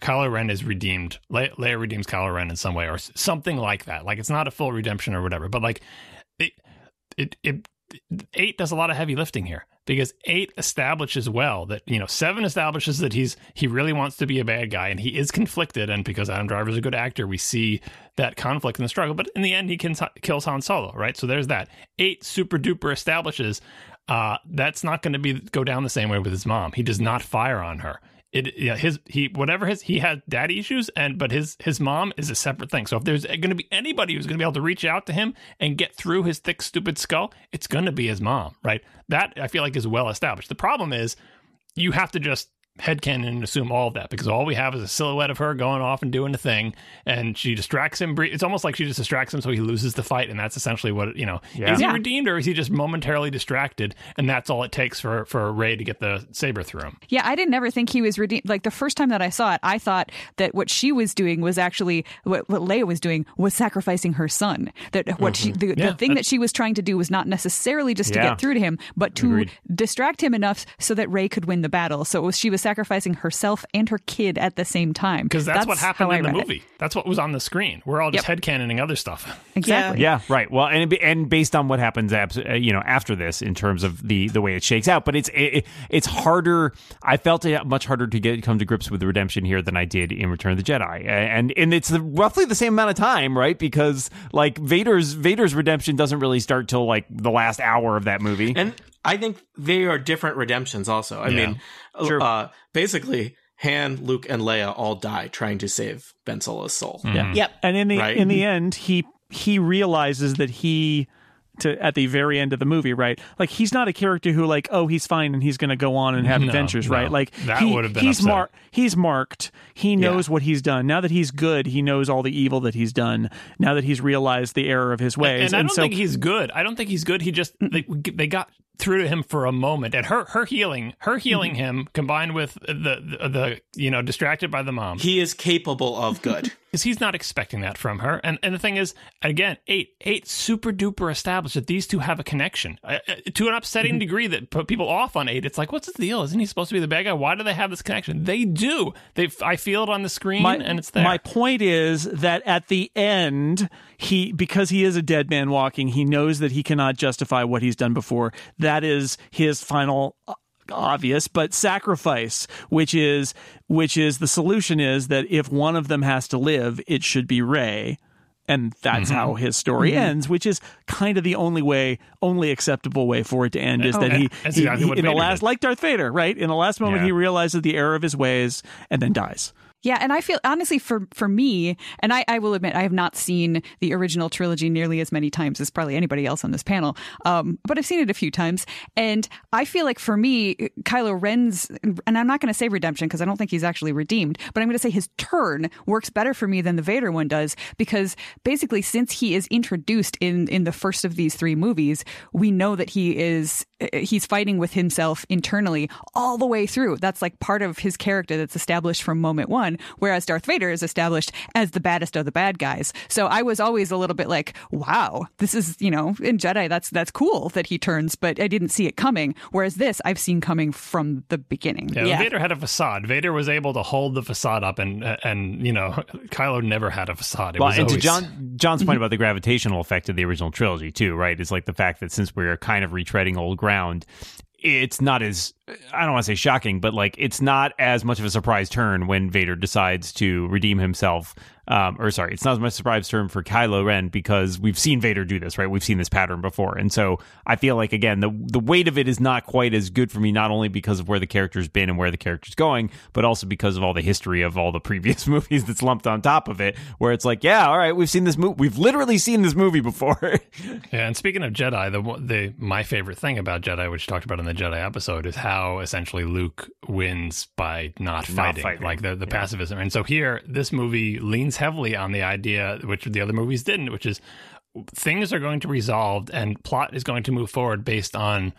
Kylo Ren is redeemed. Le- Leia redeems Kylo Ren in some way, or something like that. Like, it's not a full redemption or whatever, but like it, it, it eight does a lot of heavy lifting here because eight establishes well that you know seven establishes that he's he really wants to be a bad guy and he is conflicted. And because Adam Driver's a good actor we see that conflict and the struggle but in the end he can, kills Han Solo right? So there's that. Eight super duper establishes uh that's not going to be go down the same way with his mom. He does not fire on her it yeah his he whatever his he had daddy issues and but his his mom is a separate thing. So if there's going to be anybody who's going to be able to reach out to him and get through his thick stupid skull it's going to be his mom right? That i feel like is well established. The problem is you have to just headcanon and assume all of that because all we have is a silhouette of her going off and doing a thing and she distracts him it's almost like she just distracts him so he loses the fight and that's essentially what you know Yeah. is he Yeah. redeemed or is he just momentarily distracted and that's all it takes for for Rey to get the saber through him Yeah, I didn't ever think he was redeemed. Like the first time that I saw it, I thought that what she was doing was actually what, what Leia was doing was sacrificing her son. That what she mm-hmm. the, Yeah, the thing that she was trying to do was not necessarily just to Yeah. get through to him, but to Agreed. distract him enough so that Rey could win the battle. So it was she was sacrificing herself and her kid at the same time. because that's, what happened in the read it. movie that's what was on the screen we're all just headcanoning other stuff Exactly. Yeah, right. Well, and and based on what happens, uh, you know, after this in terms of the the way it shakes out, but it's it, it's harder. I felt it much harder to get come to grips with the redemption here than I did in Return of the Jedi, and and it's roughly the same amount of time, right? Because like Vader's Vader's redemption doesn't really start till like the last hour of that movie. And I think they are different redemptions also. I Yeah. mean, Sure. uh, basically, Han, Luke, and Leia all die trying to save Ben Solo's soul. Mm-hmm. Yeah. Yep. And in the Right. in the end, he he realizes that he to at the very end of the movie, right? Like he's not a character who like, oh, he's fine and he's going to go on and have No, adventures, no. right? Like That he- would've been he's upsetting. mar- he's marked. He knows what he's done. Now that he's good, he knows all the evil that he's done. Now that he's realized the error of his ways, and I don't so think he's good. I don't think he's good. He just they, they got through to him for a moment, and her her healing, her healing him, combined with the, the the you know distracted by the mom, He is capable of good. <laughs> because he's not expecting that from her. And and the thing is, again, eight eight super duper established that these two have a connection uh, to an upsetting degree that put people off on eight. It's like, what's the deal? Isn't he supposed to be the bad guy? Why do they have this connection? They do. They I feel it on the screen, my, and it's there. My point is that at the end, he because he is a dead man walking, he knows that he cannot justify what he's done before. That is his final uh, obvious but sacrifice which is which is the solution is that if one of them has to live it should be Rey and that's how his story ends which is kind of the only way only acceptable way for it to end is that Oh, he, he- exactly he- in the last did. like darth vader right in the last moment Yeah. he realizes the error of his ways and then dies Yeah, and I feel honestly for for me, and I, I will admit I have not seen the original trilogy nearly as many times as probably anybody else on this panel, um, but I've seen it a few times, and I feel like for me, Kylo Ren's, and I'm not going to say redemption because I don't think he's actually redeemed, but I'm going to say his turn works better for me than the Vader one does because basically since he is introduced in in the first of these three movies, we know that he is Uh, he's fighting with himself internally all the way through. That's like part of his character that's established from moment one, whereas Darth Vader is established as the baddest of the bad guys. So I was always a little bit like, wow, this is, you know, in Jedi, that's that's cool that he turns, but I didn't see it coming. Whereas this, I've seen coming from the beginning. Yeah, Vader had a facade. Vader was able to hold the facade up, and uh, and you know, <laughs> Kylo never had a facade. It Well, was and to John John's point mm-hmm. about the gravitational effect of the original trilogy too, right? Is like the fact that since we're kind of retreading old ground, it's not as I don't want to say shocking, but like it's not as much of a surprise turn when Vader decides to redeem himself. Um, or sorry, it's not as much a surprise turn for Kylo Ren because we've seen Vader do this, right? We've seen this pattern before, and so I feel like again the the weight of it is not quite as good for me, not only because of where the character's been and where the character's going, but also because of all the history of all the <laughs> previous movies that's lumped on top of it, where it's like, yeah, all right, we've seen this movie, we've literally seen this movie before. <laughs> Yeah, and speaking of Jedi, the the my favorite thing about Jedi, which talked about in the Jedi episode, is how essentially Luke wins by not fighting, fighting. like the the pacifism. And so here, this movie leans heavily on the idea, which the other movies didn't, which is things are going to resolve and plot is going to move forward based on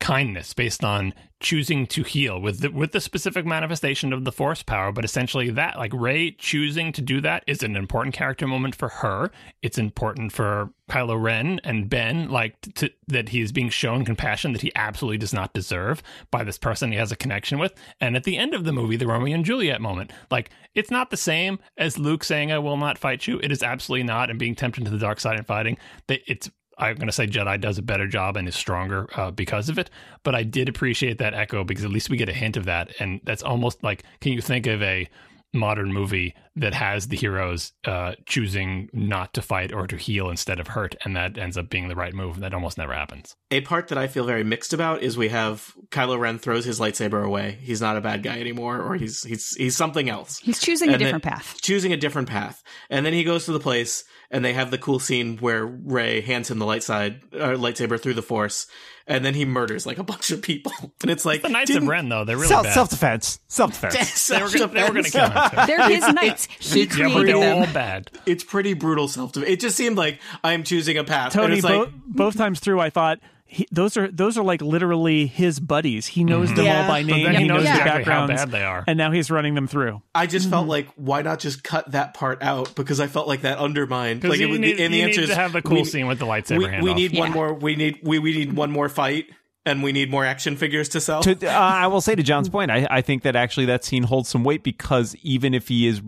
kindness based on choosing to heal with the, with the specific manifestation of the force power. But essentially that like Rey choosing to do that is an important character moment for her. It's important for kylo ren and ben like to, that he is being shown compassion that he absolutely does not deserve by this person he has a connection with. And at the end of the movie the romeo and juliet moment like it's not the same as luke saying i will not fight you. It is absolutely not and being tempted to the dark side and fighting that it's I'm going to say Jedi does a better job and is stronger uh, because of it. But I did appreciate that echo because at least we get a hint of that. And that's almost like can you think of a modern movie that has the heroes uh, choosing not to fight or to heal instead of hurt? And that ends up being the right move. That almost never happens. A part that I feel very mixed about is we have Kylo Ren throws his lightsaber away. He's not a bad guy anymore, or he's he's he's something else. He's choosing a And then- different path. Choosing a different path, and then he goes to the place, and they have the cool scene where Rey hands him the light side uh, lightsaber through the Force, and then he murders like a bunch of people, <laughs> and it's like The Knights of Ren, though, they're really self bad. self defense, self defense. <laughs> they were gonna, they were going to kill him. Too. They're his knights. He Yeah, but created they were them. all bad. It's pretty brutal self. Defense. It just seemed like I'm choosing a path. and Tony, it's like, bo- both times through, I thought he, those are those are like literally his buddies. He knows them Yeah. all by name. then he knows their exactly how bad they are. and now he's running them through. I just felt like why not just cut that part out because I felt like that undermined. Because Like you, it would, need, and the answer need is to have the cool we, scene with the lightsaber we, handoff. we need one more. We need we, we need one more fight, and we need more action figures to sell. to, uh, I will say to John's <laughs> point, I, I think that actually that scene holds some weight because even if he is,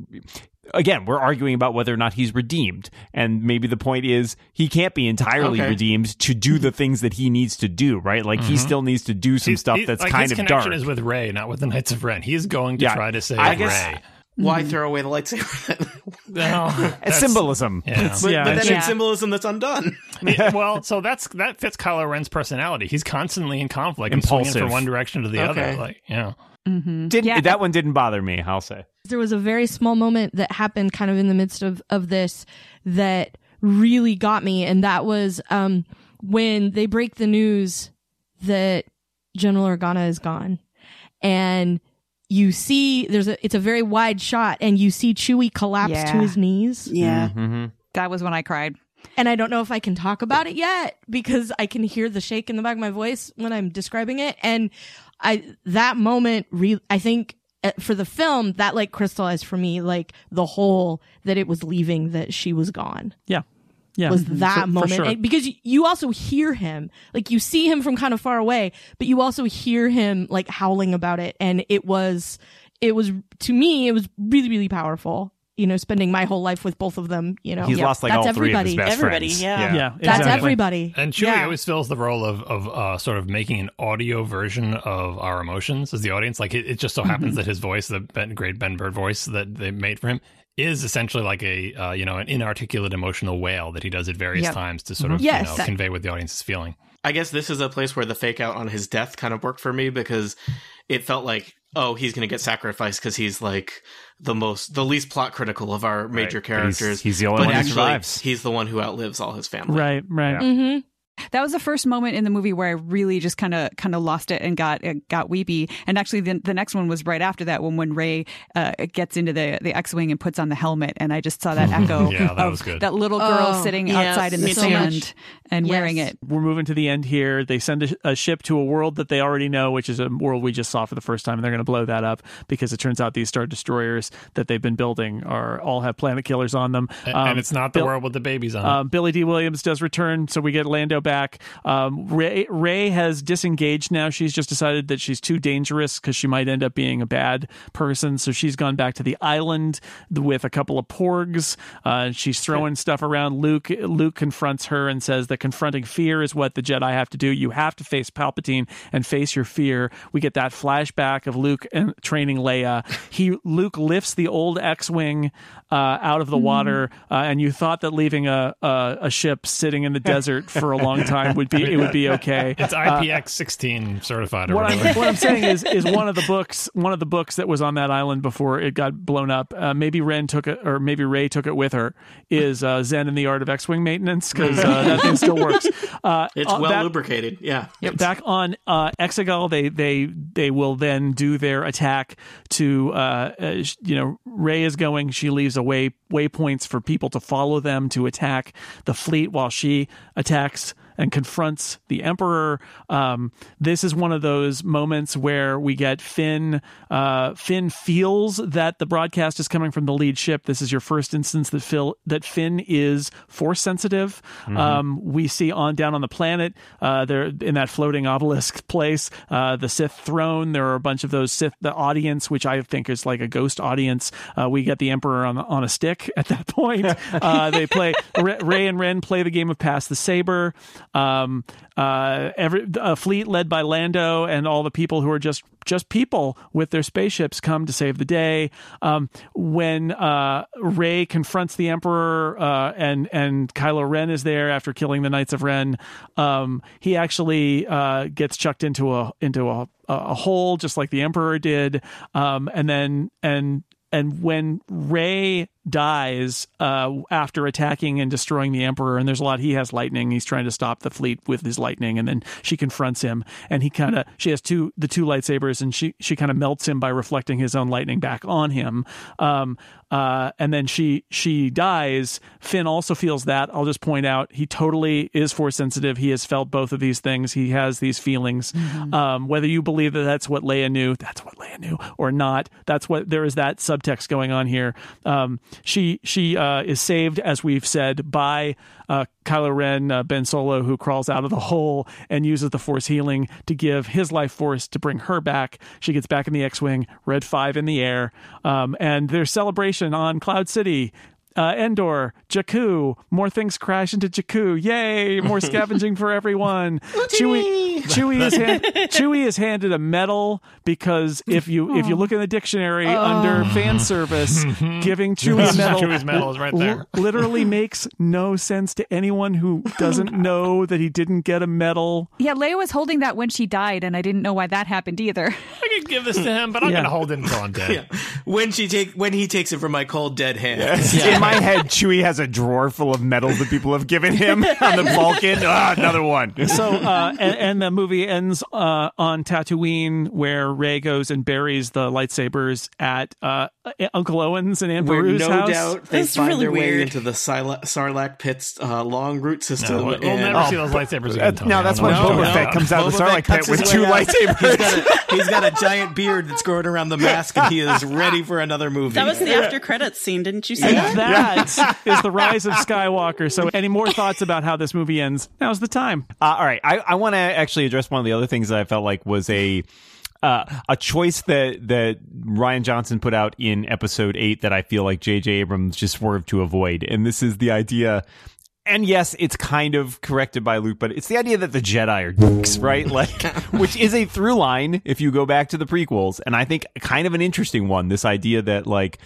again, we're arguing about whether or not he's redeemed, and maybe the point is he can't be entirely Okay. redeemed to do the things that he needs to do, right? Like he mm-hmm. still needs to do some He's- stuff he- that's like, kind his of connection dark. is with Rey, not with the Knights of Ren. He's going to Yeah, try to save I guess- Rey. Why throw away the lightsaber? <laughs> No, <laughs> It's symbolism. Yeah. but, Yeah, but then yeah. it's symbolism that's undone. Yeah, well, so that's that fits Kylo Ren's personality. He's constantly in conflict and swinging Impulsive. from one direction to the Okay. other. Like, yeah, Didn't, Yeah. That one didn't bother me, I'll say. there was a very small moment that happened kind of in the midst of, of this that really got me and that was um when they break the news that General Organa is gone, and you see there's a it's a very wide shot, and you see Chewie collapse Yeah. to his knees. Yeah. Mm-hmm. That was when I cried. And I don't know if I can talk about it yet because I can hear the shake in the back of my voice when I'm describing it. And I, that moment, re- I think uh, for the film, that like crystallized for me, like the whole that it was leaving, that she was gone Yeah. Yeah. was that for moment. sure. And- because you also hear him, like you see him from kind of far away, but you also hear him like howling about it. And it was, it was, to me, it was really, really powerful. You know, spending my whole life with both of them, you know. He's lost like That's all three everybody. of his best Everybody, friends. yeah. Yeah. That's exactly. everybody. And Chewie Yeah. always fills the role of of uh, sort of making an audio version of our emotions as the audience. Like it, it just so happens that his voice, the ben, great Ben Burtt voice that they made for him, is essentially like a uh, you know an inarticulate emotional wail that he does at various Yep. times to sort of Yes. you know, convey what the audience is feeling. I guess this is a place where the fake out on his death kind of worked for me because it felt like, oh, he's going to get sacrificed because he's like the most, the least plot critical of our major Right. characters. He's- he's the only but one who actually, survives. he's the one who outlives all his family. Right. Right. Mm-hmm. That was the first moment in the movie where I really just kind of kind of lost it and got uh, got weepy. And actually, the, the next one was right after that when when Rey uh, gets into the the X wing and puts on the helmet, and I just saw that <laughs> echo Yeah, that of was good. that little girl Oh, sitting yes, outside in the me too. sand and Yes. wearing it. We're moving to the end here. They send a, a ship to a world that they already know, which is a world we just saw for the first time, and they're going to blow that up because it turns out these star destroyers that they've been building are all have planet killers on them. And, Um, and it's not the Bill- world with the babies on it. Um, Billy Dee Williams does return, so we get Lando back. Um, Rey, Rey has disengaged now. She's just decided that she's too dangerous because she might end up being a bad person. So she's gone back to the island with a couple of porgs. Uh, she's throwing stuff around. Luke Luke confronts her and says that confronting fear is what the Jedi have to do. You have to face Palpatine and face your fear. We get that flashback of Luke and training Leia. He Luke lifts the old X-wing uh, out of the water, uh, and you thought that leaving a, a a ship sitting in the <laughs> desert for a long time would be it would be okay. it's IPX 16 certified or What whatever. I'm, what I'm saying is, is one of the books, one of the books that was on that island before it got blown up. Uh, maybe Ren took it, or maybe Rey took it with her. Is uh, Zen in the Art of X-wing maintenance because uh, that thing still works. Uh, <laughs> It's uh, well back- lubricated. Yeah. Back on uh, Exegol, they they they will then do their attack to uh, uh, you know Rey is going. She leaves away waypoints for people to follow them to attack the fleet while she attacks and confronts the Emperor. Um, this is one of those moments where we get Finn. Uh, Finn feels that the broadcast is coming from the lead ship. This is your first instance that Phil that Finn is force sensitive. Um, we see on down on the planet uh, there in that floating obelisk <laughs> place, uh, the Sith throne. There are a bunch of those Sith. The audience, which I think is like a ghost audience. Uh, we get the Emperor on on a stick <laughs> at that point. <laughs> uh, they play Rey and Ren play the game of pass the saber. Um, uh, every a fleet led by Lando and all the people who are just just people with their spaceships come to save the day. Um, when uh, Rey confronts the Emperor uh, and and Kylo Ren is there after killing the Knights of Ren, um, he actually uh, gets chucked into a into a, a hole just like the Emperor did, um, and then and and when Rey dies uh, after attacking and destroying the Emperor, and there's a lot, he has lightning. He's trying to stop the fleet with his lightning, and then she confronts him, and he kind of she has two the two lightsabers, and she she kind of melts him by reflecting his own lightning back on him. Um, uh, and then she she dies. Finn also feels that. I'll just point out he totally is force sensitive. He has felt both of these things. He has these feelings. Um, whether you believe that that's what Leia knew, that's what Leia knew, or not, that's what there is that subtext going on here. Um, she she uh, is saved, as we've said, by uh, Kylo Ren, uh, Ben Solo, who crawls out of the hole and uses the Force healing to give his life force to bring her back. She gets back in the X-wing, Red Five in the air, um, and there's celebration on Cloud City. Uh, Endor, Jakku, more things crash into Jakku. Yay! More <laughs> scavenging for everyone. Chewie, Chewie is hand, <laughs> Chewie is handed a medal because if you if you look in the dictionary under fan service, <laughs> giving Chewie a medal, Chewie's medal is right there. li- literally makes no sense to anyone who doesn't know that he didn't get a medal. Yeah, Leia was holding that when she died, and I didn't know why that happened either. I could give this to him, but I'm Yeah. gonna hold it until I'm dead. Yeah. When she take when he takes it from my cold dead hands. In my head, Chewie has a drawer full of medals that people have given him on the Falcon. Ah, another one. So, uh, and, and the movie ends uh, on Tatooine, where Rey goes and buries the lightsabers at uh, Uncle Owen's and Aunt Where Beru's no house. doubt they That's find really their way weird. into the Sarla- Sarlacc pit's uh, long route system. No, we'll, we'll and- never see those lightsabers again. Tony. no, that's when know Boba talking Fett about. comes out of the Sarlacc pit with two out. lightsabers. He's got, a, he's got a giant beard that's growing around the mask, and he is ready for another movie. That was the after credits scene, didn't you see And that? That <laughs> is the rise of Skywalker. So, any more thoughts about how this movie ends? Now's the time. Uh, all right, I, I want to actually address one of the other things that I felt like was a uh, a choice that that Rian Johnson put out in Episode Eight that I feel like J.J. Abrams just swerved to avoid, and this is the idea. And yes, it's kind of corrected by Luke, but it's the idea that the Jedi are dicks, right? <laughs> Like, which is a through line if you go back to the prequels, and I think kind of an interesting one. This idea that like,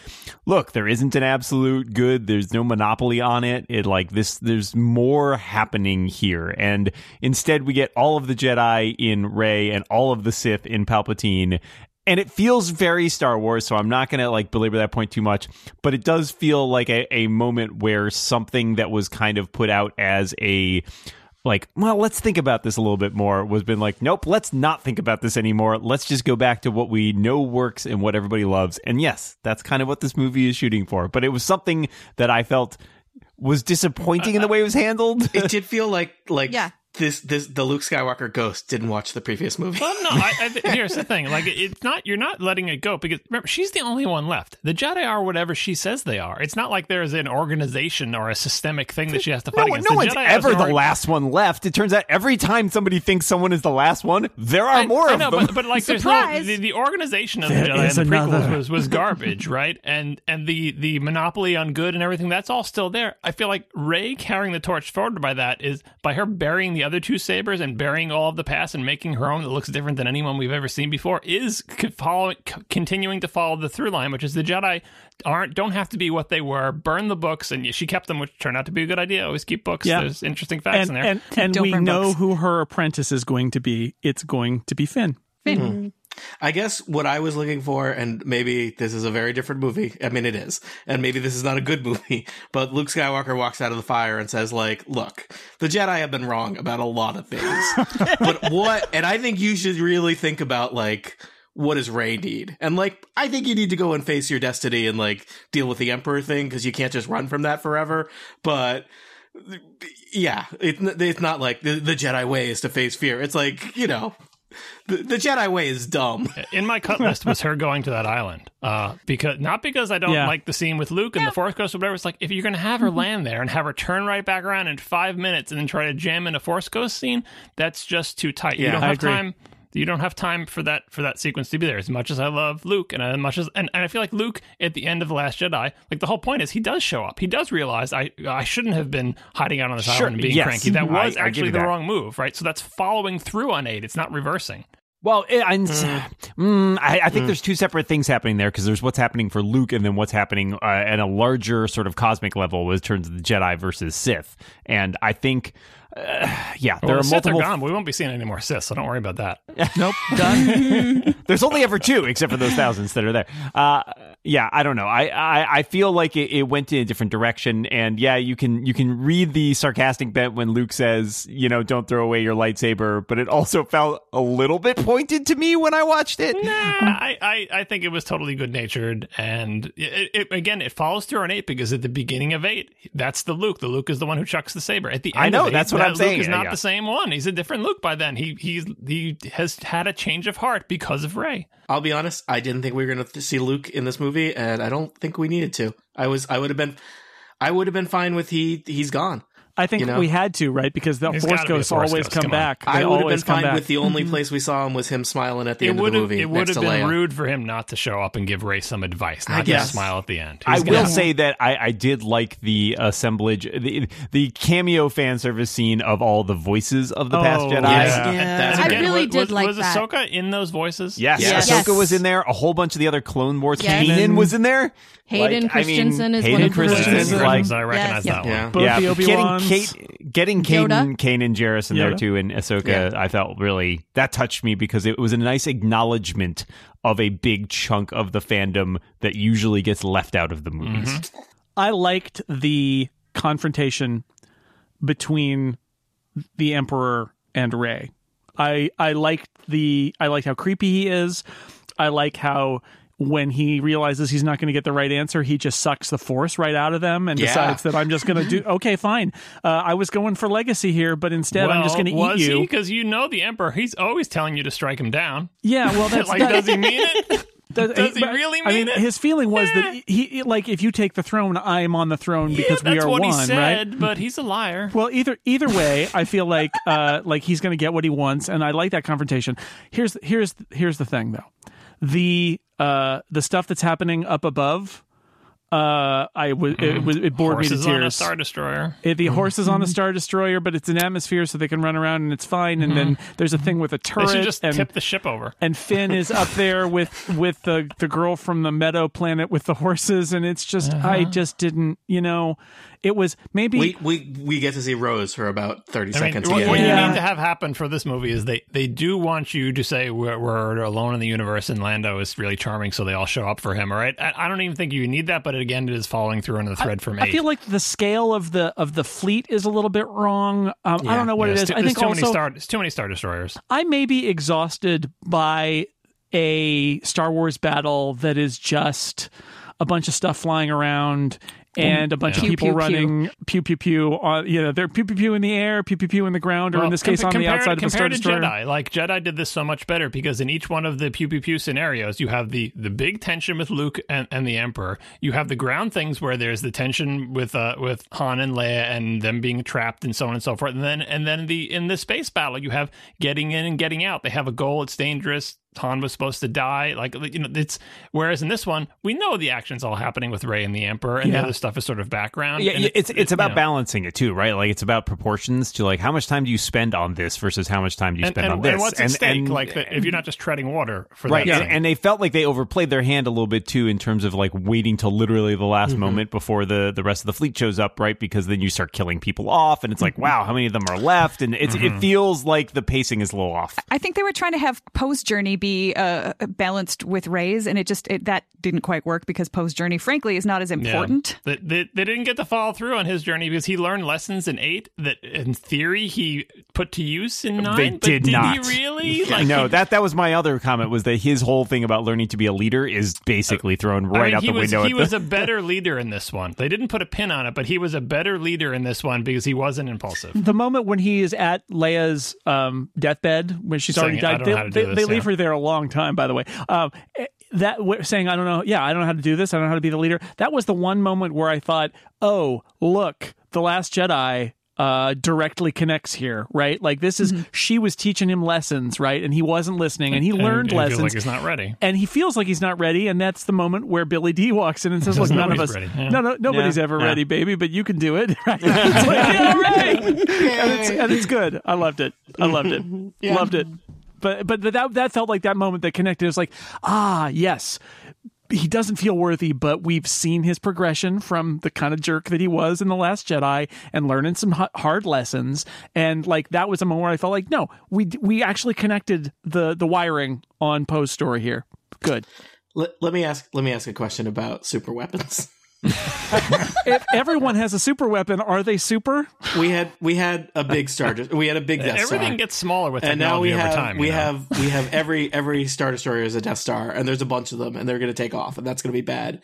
look, there isn't an absolute good. There's no monopoly on it. It like this. There's more happening here, and instead we get all of the Jedi in Rey and all of the Sith in Palpatine, and it feels very Star Wars, so I'm not going to like belabor that point too much, but it does feel like a, a moment where something that was kind of put out as a like, well, let's think about this a little bit more was been like, nope, let's not think about this anymore. Let's just go back to what we know works and what everybody loves. And yes, that's kind of what this movie is shooting for. But it was something that I felt was disappointing in the way it was handled. it did feel like like Yeah. This this the Luke Skywalker ghost didn't watch the previous movie. Well, no. I, I, th- here's the thing: like, it's not you're not letting it go because remember she's the only one left. The Jedi are whatever she says they are. It's not like there is an organization or a systemic thing that she has to fight No, against. no The one's Jedi ever the last one left. It turns out every time somebody thinks someone is the last one, there are I, more I of them. but, but like, there's no Surprise! the, the organization of the Jedi is in the prequels was, was garbage, right? And and the the monopoly on good and everything that's all still there. I feel like Rey carrying the torch forward by that is by her burying the other two sabers and burying all of the past and making her own that looks different than anyone we've ever seen before is c- following c- continuing to follow the through line, which is the Jedi aren't don't have to be what they were. Burn the books, and she kept them, which turned out to be a good idea. Always keep books. Yeah. There's interesting facts And, in there. and, and Don't we know books. who her apprentice is going to be. It's going to be Finn. Finn. Mm-hmm. I guess what I was looking for, and maybe this is a very different movie. I mean, it is, and maybe this is not a good <laughs> movie. But Luke Skywalker walks out of the fire and says, "Like, look, the Jedi have been wrong about a lot of things, <laughs> but what? And I think you should really think about like." What does Rey need? And like, I think you need to go and face your destiny and like deal with the Emperor thing because you can't just run from that forever. But yeah, it, it's not like the, the Jedi way is to face fear. It's like you know, the, the Jedi way is dumb. in my cut list was her going to that island. Uh, because not because I don't Yeah. like the scene with Luke and the Force Ghost or whatever. It's like if you're gonna have her land there and have her turn right back around in five minutes and then try to jam in a Force Ghost scene, that's just too tight. you Yeah, don't I have agree. time. You don't have time for that for that sequence to be there. As much as I love Luke, and as much as and, and I feel like Luke at the end of the Last Jedi, like the whole point is he does show up. He does realize I I shouldn't have been hiding out on this Sure, island and being yes. cranky. That. Was I actually you the that. wrong move, right? So that's following through on aid. It's not reversing. Well, it, and, mm, I, I think there's two separate things happening there because there's what's happening for Luke and then what's happening uh, at a larger sort of cosmic level in terms of the Jedi versus Sith. And I think, uh, <sighs> yeah, there Well, are the Sith multiple. are gone. We won't be seeing any more Sith, so don't worry about that. Nope, done. <laughs> There's only ever two, except for those thousands that are there. Uh, yeah, I don't know. I, I, I feel like it, it went in a different direction, and yeah, you can you can read the sarcastic bent when Luke says, you know, don't throw away your lightsaber, but it also <laughs> felt a little bit pointed to me when I watched it. I, I, I think it was totally good natured, and it, it, again, it follows through on eight because at the beginning of eight, that's the Luke. The Luke is the one who chucks the saber. At the end, I know, of eight, that's what that I'm saying. Luke is not Yeah. the same one. He's a different Luke by then. He he's he has had a change of heart because of Rey. I'll be honest, I didn't think we were going to see Luke in this movie, and I don't think we needed to. I was, I would have been, I would have been fine with he, he's gone. I think You know? we had to, right? Because the There's Force gotta be a ghosts Force always ghost, come, come back. They I would have been always come fine back. with the only mm-hmm. place we saw him was him smiling at the It end of the movie it would have been Leia. rude for him not to show up and give Rey some advice, not guess. just smile at the end. I will got- say that I, I did like the assemblage, the, the cameo fan service scene of all the voices of the oh, past Oh, Jedi. Yes. Yeah. That's I again, really was, did was, like was that. Ahsoka in those voices? Yes, Yes. Ahsoka Yes. was in there. A whole bunch of the other Clone Wars. Yes. Kanan was in there. Hayden Like, I mean, Christensen is Hayden one of the Christensen, voices. like, I recognize Yes. that Yeah. one. Both yeah, the but getting Obi-Wans. Kate, getting Yoda. Kanan, Kanan Jarrus in there too, and Ahsoka, Yeah. I felt really that touched me because it was a nice acknowledgement of a big chunk of the fandom that usually gets left out of the movies. Mm-hmm. I liked the confrontation between the Emperor and Rey. I I liked the I liked how creepy he is. I like how when he realizes he's not going to get the right answer, he just sucks the force right out of them and Yeah. decides that I'm just going to do. <laughs> Okay, fine. Uh, I was going for legacy here, but instead I'm just going to eat you. Because you know the Emperor, he's always telling you to strike him down. Yeah, well, <laughs> that's like, that- does he mean it? <laughs> that- does he but, really I mean, mean it? his feeling was that he like if you take the throne, I'm on the throne because yeah, we that's are what one, he right? said, but he's a liar. Well, either either way, I feel like uh, like he's going to get what he wants, and I like that confrontation. Here's here's here's the thing, though the uh, the stuff that's happening up above. Uh, I was it mm-hmm. was it bored Horses me to tears. on a. Star Destroyer. It- the mm-hmm. horse is on a mm-hmm. star destroyer, but it's an atmosphere, so they can run around and it's fine. And then there's a thing with a They turret, should just and tip the ship over. and Finn is up there with <laughs> with the the girl from the meadow planet with the horses, and it's just I uh-huh. just didn't, you know, it was maybe We we we get to see Rose for about thirty I mean, seconds. what, yeah. what Yeah. you need to have happen for this movie is they, they do want you to say we're, we're alone in the universe and Lando is really charming, so they all show up for him. All right, I, I don't even think you need that, but again, it is following through on the thread from eight. I feel like the scale of the of the fleet is a little bit wrong. Um, I don't know what Yeah, it's too- I think too also many star, it's too many star destroyers. I may be exhausted by a Star Wars battle that is just a bunch of stuff flying around and a bunch Pew, of people pew, pew. running pew pew pew on you know they're pew pew pew in the air pew pew pew in the ground or in this case compa- on the outside of the Star compared to Destroyer. Jedi, like Jedi did this so much better because in each one of the pew pew pew scenarios, you have the the big tension with Luke and, and the Emperor. You have the ground things where there's the tension with uh with Han and Leia and them being trapped and so on and so forth. And then and then the in the space battle, you have getting in and getting out. They have a goal. It's dangerous. Han was supposed to die. Like you know, it's whereas in this one, we know the action's all happening with Rey and the Emperor, and Yeah. the other stuff is sort of background. Yeah, and it's it's it- about you know. balancing it too, right? Like it's about proportions to like how much time do you spend on this versus how much time do you And, spend and, on this, and what's at stake? like the, if you're not just treading water for right, that and, and they felt like they overplayed their hand a little bit too in terms of like waiting till literally the last Mm-hmm. moment before the the rest of the fleet shows up, right? Because then you start killing people off, and it's like, wow, how many of them are left? And it's Mm-hmm. it feels like the pacing is a little off. I think they were trying to have Poe's journey be uh, balanced with Rey's, and it just it, that didn't quite work because Poe's journey, frankly, is not as important. Yeah. They, they, they didn't get to follow through on his journey because he learned lessons in eight that, in theory, he put to use in nine. They but did not. he really? <laughs> Like, no, he- that that was my other comment was that his whole thing about learning to be a leader is basically thrown I right mean, out the was, window. He at was the- a better leader in this one. They didn't put a pin on it, but he was a better leader in this one because he wasn't impulsive. the moment when he is at Leia's um, deathbed when she's Saying, already died, they, know how to they, this," they leave her there a long time. By the way, um, eh, that saying I don't know, yeah, I don't know how to do this. I don't know how to be the leader. That was the one moment where I thought, oh, look, the Last Jedi. Uh, directly connects here, right? Like this is she was teaching him lessons, right? And he wasn't listening, and he And- learned and he feels lessons. like he's not ready. and he feels like he's not ready, and that's the moment where Billy Dee walks in and says, "Look, none of Nobody's us, yeah. no, no, nobody's Yeah, ever yeah. ready, baby, but you can do it." <laughs> Right? <laughs> It's like, yeah, right. and, it's, and it's good. I loved it. I loved it. <laughs> Loved it. But but that that felt like that moment that connected. It was like, ah, yes. He doesn't feel worthy, but we've seen his progression from the kind of jerk that he was in the Last Jedi, and learning some hard lessons. And like that was a moment where I felt like, no, we we actually connected the the wiring on Poe's story here. Good. Let, let me ask let me ask a question about super weapons. <laughs> <laughs> if everyone has a super weapon, are they super? We had we had a big star. We had a big Death Everything Star. gets smaller with and now we over have time. we know? have we have every every star destroyer is a Death Star, and there's a bunch of them, and they're going to take off, and that's going to be bad.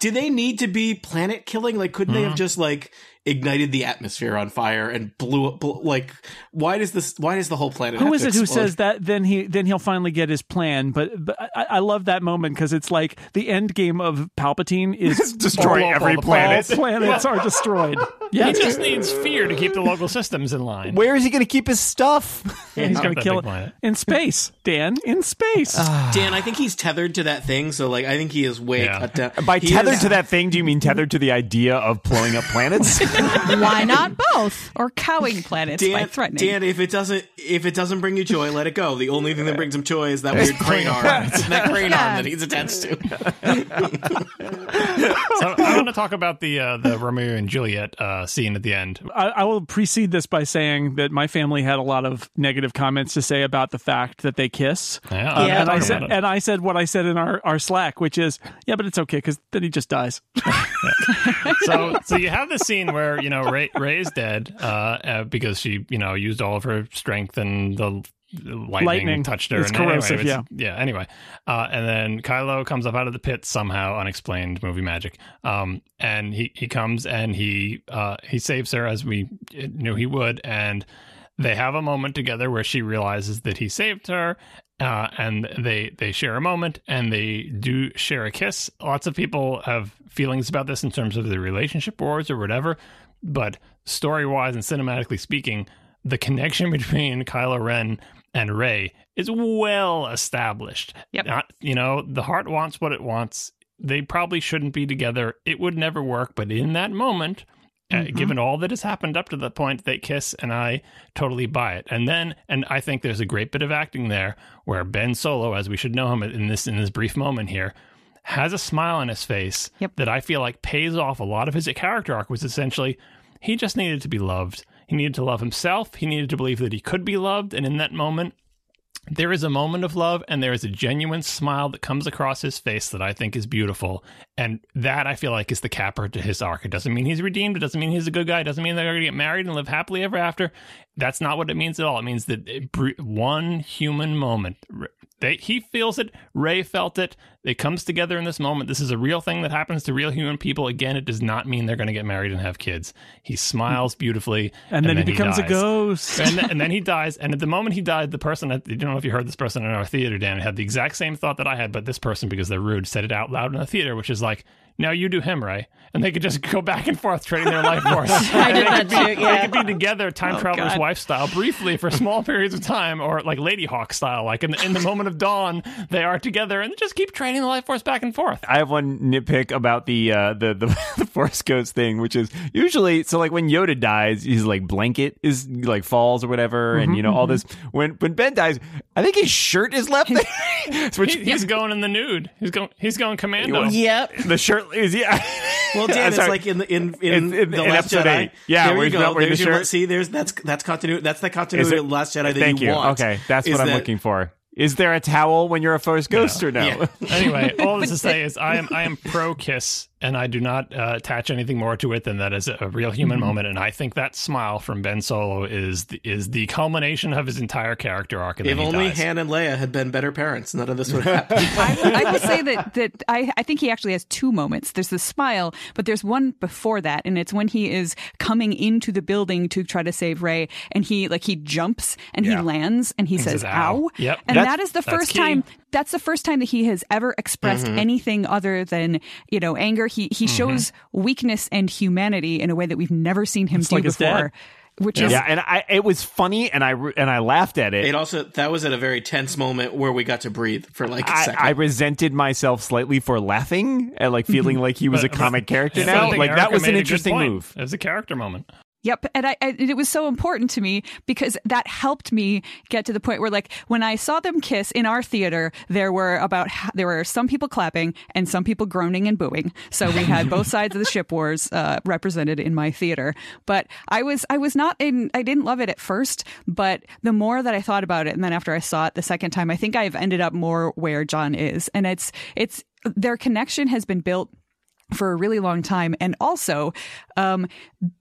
Do they need to be planet killing? Like, couldn't they Mm-hmm. have just like ignited the atmosphere on fire and blew up? Blew, like, why does this? Why does the whole planet? Who have is to it who says that? Then he then he'll finally get his plan. But, but I, I love that moment because it's like the end game of Palpatine is <laughs> destroy every planet. All <laughs> planets are destroyed. Yeah, He just needs fear to keep the local systems in line. Where is he going to keep his stuff? he's going to kill it planet. in space. Dan in space. Dan, I think he's tethered to that thing. So, like, I think he is way Yeah. cut down. <laughs> By He tethered is- to that thing, do you mean tethered to the idea of blowing up planets? <laughs> <laughs> Why not both? Or cowing planets by Dan, threatening. Dan, if it doesn't if it doesn't bring you joy, let it go. The only thing that brings him joy is that weird crane arm. that crane arm that he's attached to. So I want to talk about the uh, the Romeo and Juliet uh, uh, scene at the end. I, I will precede this by saying that my family had a lot of negative comments to say about the fact that they kiss. Yeah, Um, Yeah. and I said, and I said what I said in our, our Slack, which is, yeah, but it's okay because then he just dies. <laughs> so so you have the scene where you know Rey Rey is dead uh, uh, because she you know used all of her strength and the lightning, Lightning. touched her. It's and anyway, corrosive, it's- yeah. Anyway, uh, and then Kylo comes up out of the pit somehow, unexplained movie magic. Um, and he he comes and he uh he saves her as we knew he would, and they have a moment together where she realizes that he saved her. Uh, and they they share a moment and they do share a kiss. Lots of people have feelings about this in terms of the relationship wars or whatever, but story wise and cinematically speaking, the connection <laughs> between Kylo Ren and Rey is well established. Yep. Not, you know, the heart wants what it wants. They probably shouldn't be together. It would never work. But in that moment, uh, given all that has happened up to the point, they kiss, and I totally buy it. And then, and I think there's a great bit of acting there where Ben Solo, as we should know him in this in this brief moment here, has a smile on his face Yep. that I feel like pays off a lot of his character arc. Was essentially he just needed to be loved. He needed to love himself. He needed to believe that he could be loved. And in that moment, there is a moment of love and there is a genuine smile that comes across his face that I think is beautiful. And that I feel like is the capper to his arc. It doesn't mean he's redeemed. It doesn't mean he's a good guy. It doesn't mean they're going to get married and live happily ever after. That's not what it means at all. It means that it, one human moment. They, he feels it. Rey felt it. It comes together in this moment. This is a real thing that happens to real human people. Again, it does not mean they're going to get married and have kids. He smiles mm. beautifully, And, then, he becomes a ghost. and, th- and then he dies. And at the moment he died, the person, I don't know if you heard this person in our theater, Dan, had the exact same thought that I had, but this person, because they're rude, said it out loud in the theater, which is like, now you do him, Rey. And they could just go back and forth trading their life force. <laughs> I did that too. yeah. They could be together, time traveler's God. wife style, briefly for small <laughs> periods of time, or like Ladyhawke style, like in the, in the moment of dawn, they are together and just keep trading the life force back and forth. I have one nitpick about the uh, the the, <laughs> the Force Ghost thing, which is usually so like when Yoda dies, his like blanket is like falls or whatever, and you know all this. When when Ben dies, I think his shirt is left there. Which He- he's going in the nude. He's going. He's going commando. Yep. the shirt is yeah. Well, <laughs> Dan, it's like in the in in, In- in- the in Last episode Jedi. eight. Yeah, there where you he's not go. wearing There's the your shirt. see. There's that's that's continuity. That's the Is continuity it- of Last Jedi that Thank you, you. want. Okay, that's is what I'm that- looking for. Is there a towel when you're a first Ghost or no? Yeah. <laughs> anyway, all this <laughs> to say is I am I am pro kiss, and I do not uh, attach anything more to it than that is a real human Mm-hmm. moment. And I think that smile from Ben Solo is the, is the culmination of his entire character arc. And If only dies. Han and Leia had been better parents, none of this would <laughs> happen. I, I will say that that I, I think he actually has two moments. There's the smile, but there's one before that, and it's when he is coming into the building to try to save Rey, and he like he jumps and Yeah. he lands and he says, says, "Ow!" "Ow." Yep. and That's- that is the first time. That's the first time that he has ever expressed Mm-hmm. anything other than you know anger. He he shows weakness and humanity in a way that we've never seen him do like before. Which is Yeah, and I it was funny, and I and I laughed at it. it also that was at a very tense moment where we got to breathe for like a I, second. I resented myself slightly for laughing and like feeling <laughs> like he was a But- comic character now. think Like that was an interesting move. It was a character moment. Yep, and I, I it was so important to me because that helped me get to the point where like when I saw them kiss in our theater, there were about there were some people clapping and some people groaning and booing. So we had both sides of the ship wars uh, represented in my theater. But I was I was not in I didn't love it at first, but the more that I thought about it, and then after I saw it the second time, I think I've ended up more where John is, and it's it's their connection has been built for a really long time. And also um,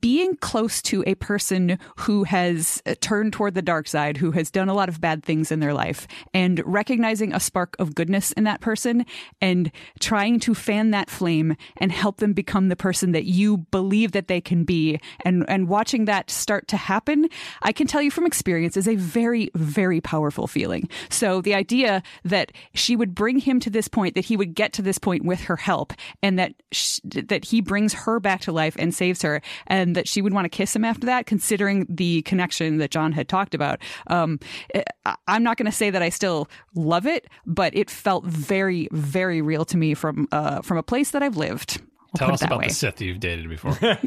being close to a person who has uh, turned toward the dark side who has done a lot of bad things in their life and recognizing a spark of goodness in that person and trying to fan that flame and help them become the person that you believe that they can be and and watching that start to happen i can tell you from experience is a very very powerful feeling. So the idea that she would bring him to this point that he would get to this point with her help and that sh- that he brings her back to life and saves her and that she would want to kiss him after that considering the connection that john had talked about um, I- i'm not going to say that i still love it but it felt very very real to me from uh, from a place that i've lived I'll Tell put us it that about way. the Sith you've dated before. <laughs> <laughs> well,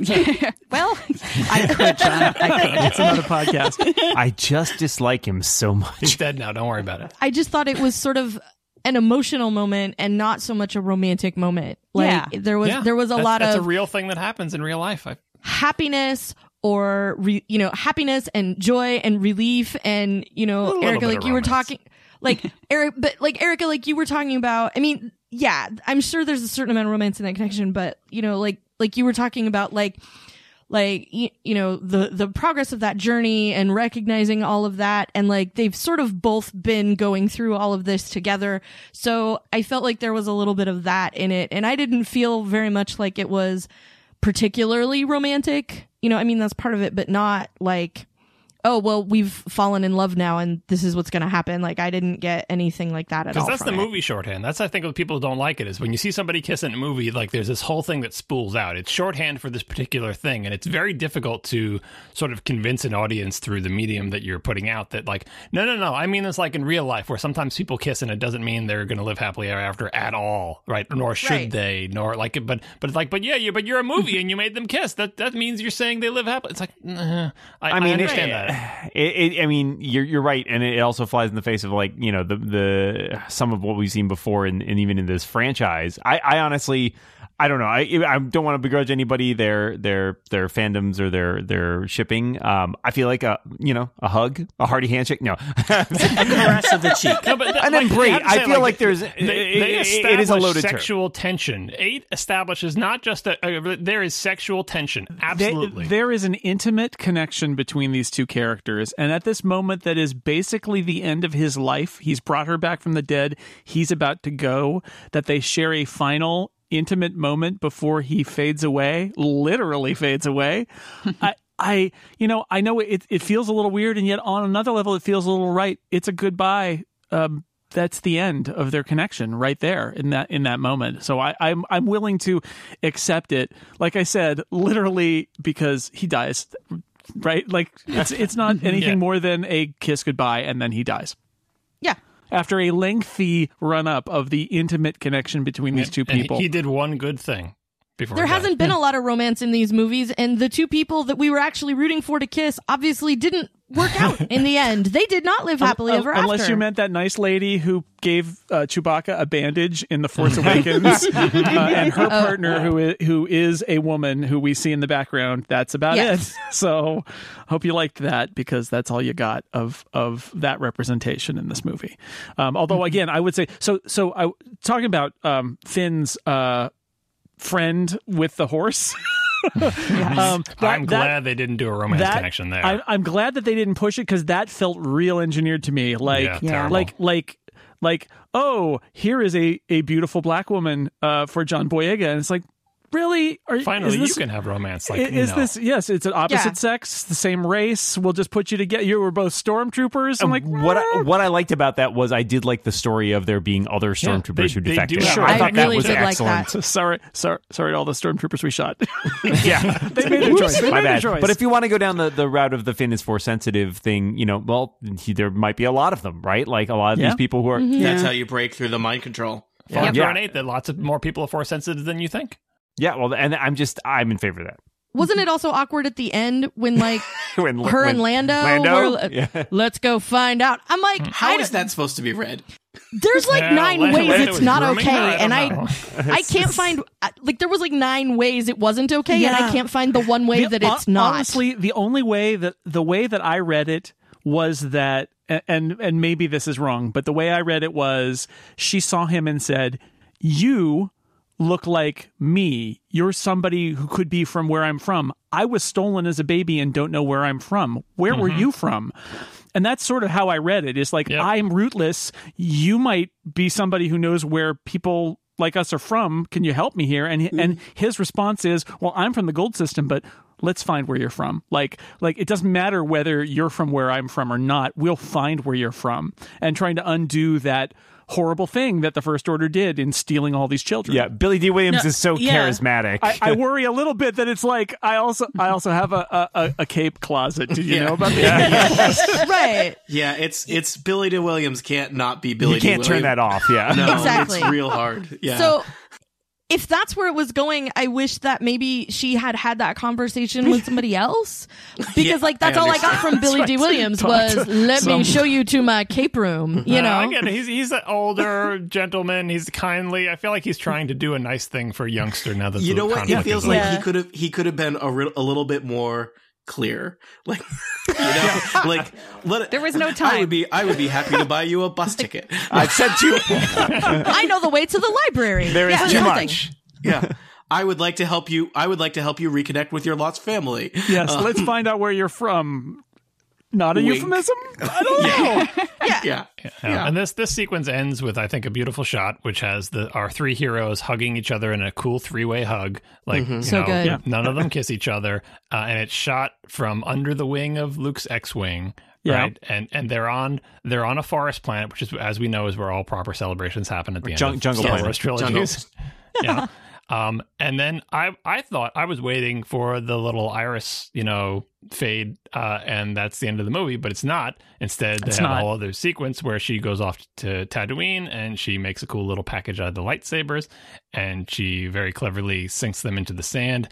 <laughs> I could, John. I could. It's another podcast. I just dislike him so much. He's dead now. Don't worry about it. I just thought it was sort of an emotional moment and not so much a romantic moment. Like Yeah. there was Yeah, there was a that's, lot that's of a real thing that happens in real life. I, happiness or re, you know happiness and joy and relief and you know little Erica like of you were talking like <laughs> Eric but like Erica like you were talking about I mean yeah I'm sure there's a certain amount of romance in that connection but you know like like you were talking about like like you, you know the the progress of that journey and recognizing all of that. And like they've sort of both been going through all of this together. So i felt like there was a little bit of that in it. And i didn't feel very much like it was particularly romantic. You know i mean that's part of it but not like oh well we've fallen in love now and this is what's going to happen like i didn't get anything like that at all Because that's the it. movie shorthand. That's I think what people don't like it is when you see somebody kiss in a movie, like there's this whole thing that spools out. It's shorthand for this particular thing, and it's very difficult to sort of convince an audience through the medium that you're putting out that like, no, no, no. I mean this like in real life, where sometimes people kiss and it doesn't mean they're going to live happily ever after at all, right? Nor should Right. they, nor like, but but it's like, but yeah, you, but you're a movie <laughs> and you made them kiss. That that means you're saying they live happily. It's like, nah, I, I, I understand it, that. <sighs> It, it, I mean, you're you're right, and it also flies in the face of like you know the the some of what we've seen before, and, and even in this franchise. I, I honestly, I don't know. I I don't want to begrudge anybody their their their fandoms or their their shipping. Um, I feel like a you know a hug, a hearty handshake. No, <laughs> Caress of the <laughs> cheek. No, but that- And then like, great. you have to I feel like there's- they, it- they it- it is a establish loaded term. sexual tension. Eight establishes not just a, a there is sexual tension. They- Absolutely. there is an intimate connection between these two characters. And at this moment, that is basically the end of his life. He's brought her back from the dead. He's about to go. That they share a final intimate moment before he fades away, literally fades away. <laughs> I, I, you know, I know it, it feels a little weird, and yet on another level, it feels a little right. It's a goodbye. Um, that's the end of their connection right there in that in that moment. So I, I'm I'm willing to accept it. Like I said, literally because he dies, right? Like it's it's not <laughs> anything Yeah. more than a kiss goodbye and then he dies yeah after a lengthy run up of the intimate connection between these two And he- people. he did one good thing before there hasn't been a lot of romance in these movies and the two people that we were actually rooting for to kiss obviously didn't work out <laughs> in the end they did not live happily Un- ever unless after you meant that nice lady who gave uh, Chewbacca a bandage in The Force <laughs> Awakens, uh, <laughs> and her partner who is, who is a woman who we see in the background. That's about Yes. it. So, hope you liked that because that's all you got of of that representation in this movie. Um, although, again, I would say so. So, I talking about um, Finn's uh, friend with the horse. <laughs> um, that- I'm that- glad they didn't do a romance that- connection there. I, I'm glad that they didn't push it because that felt real engineered to me. Like, Yeah, terrible. like, like, like, oh, here is a a beautiful black woman uh, for John Boyega, and it's like, really? Are, Finally, this, you can have romance. Like, is no. this yes? It's an opposite Yeah. sex, the same race. We'll just put you together. You were both stormtroopers. I'm like, what I, "Ah." what I liked about that was I did like the story of there being other stormtroopers they- who they defected. do have I I thought really that was did like excellent. that. sorry, sorry, sorry to all the stormtroopers we shot. <laughs> yeah, <laughs> they made their choice. They My made their bad. choice. But if you want to go down the, the route of the Finn is force sensitive thing, you know, well, he, there might be a lot of them, right? Like a lot of Yeah. these people who are. That's how you break through the mind control. Far Yeah. yeah. eight that lots of more people are force sensitive than you think. Yeah, well, and I'm just I'm in favor of that. wasn't it also awkward at the end when like <laughs> When- her when- and Lando, Lando? were Yeah. let's go find out I'm like How I is don't- that supposed to be read? there's like Yeah, nine Lando- ways Lando it's was not okay? I and don't I know. <laughs> I can't find uh, like there was like nine ways it wasn't okay and I can't find the one way The- that it's hon- not Honestly, the only way that the way that I read it was that, and and maybe this is wrong, but the way I read it was she saw him and said, "You look like me. You're somebody who could be from where I'm from. I was stolen as a baby and don't know where I'm from. Where were mm-hmm. you from?" And that's sort of how I read it. It's like Yep. I'm rootless. You might be somebody who knows where people like us are from. Can you help me here? And and mm-hmm. his response is, "Well, I'm from the gold system, but let's find where you're from. Like like it doesn't matter whether you're from where I'm from or not. We'll find where you're from." And trying to undo that horrible thing that the first order did in stealing all these children. Yeah, Billy Dee Williams No, is so yeah. charismatic. I, I <laughs> worry a little bit that it's like I also I also have a a, a- a cape closet. Did you Yeah. know about <laughs> that? <laughs> right Yeah, it's it's Billy Dee Williams can't not be Billy you can't D. turn that off. Yeah. No, Exactly. it's real hard. Yeah. So if that's where it was going, I wish that maybe she had had that conversation with somebody <laughs> else because Yeah, like that's I all I got from Billy Dee Williams was let me show you to my cape room, <laughs> you Uh, know. I get it. He's he's an older gentleman. He's kindly. I feel like he's trying to do a nice thing for a youngster now that you the know what? It feels like over. he could have he could have been a, re- a little bit more clear. <laughs> Like you know, <laughs> like let it, There was no time. I time. would be I would be happy to buy you a bus ticket. <laughs> I've said too. I know the way to the library. There is Yeah, too nothing. much. yeah. I would like to help you. I would like to help you reconnect with your lost family. Yes, Uh, let's find out where you're from. Not a Wink. euphemism? I don't <laughs> know. yeah. Yeah. Yeah. And this this sequence ends with I think a beautiful shot, which has the our three heroes hugging each other in a cool three way hug. Like you So know, good. Yeah. none of them kiss each other, uh, and it's shot from under the wing of Luke's X wing. Yeah. Right, and and they're on they're on a forest planet, which is as we know is where all proper celebrations happen at the Jung- end of jungle Star planet. Wars trilogies. <laughs> yeah. Um, and then I I thought I was waiting for the little iris, you know, fade, uh, and that's the end of the movie, but it's not. Instead, they It's have not. a whole other sequence where she goes off to Tatooine and she makes a cool little package out of the lightsabers, and she very cleverly sinks them into the sand.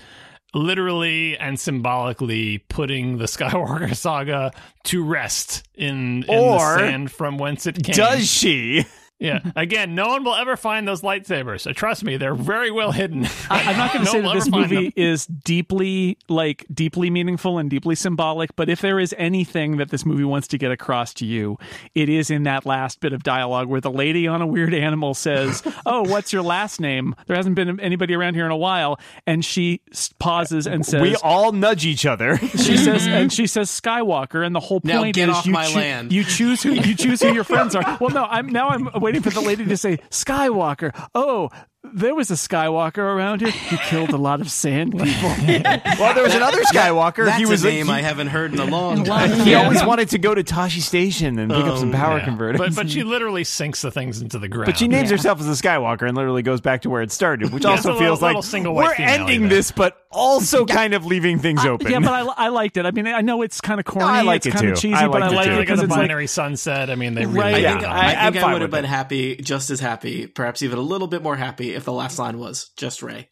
Literally and symbolically putting the <laughs> Skywalker saga to rest in, in Or the sand from whence it came. Does she? Yeah. <laughs> Again, no one will ever find those lightsabers. Uh, Trust me, they're very well hidden. I, I'm not going <laughs> to No say one that this movie them. is deeply, like, deeply meaningful and deeply symbolic. But if there is anything that this movie wants to get across to you, it is in that last bit of dialogue where the lady on a weird animal says, <laughs> "Oh, what's your last name?" There hasn't been anybody around here in a while, and she pauses and says, we all nudge each other. she says and she says Skywalker and the whole Now point get is off you, my choo- land. you choose who you choose who your friends are. Well, no, I'm now I'm waiting for the lady to say Skywalker. Oh, there was a Skywalker around here. He killed a lot of sand <laughs> people. well, there was another Skywalker. That's he was a name he, I haven't heard in a long time. he always wanted to go to Tosche Station and pick up some Oh, power Yeah. converters. But but she literally sinks the things into the ground. But she names herself as a Skywalker and literally goes back to where it started, which Yeah, also it's feels little- like little single white we're ending there. this, but also kind of leaving things open. yeah, but I, I liked it. I mean, I know it's kind of corny. I like it's it kind of too. cheesy, I but I like it like because a it's like binary sunset. I mean, they really Right. did I think. I, I- I'm think I fine would have been happy, just as happy, perhaps even a little bit more happy if the last line was just Rey.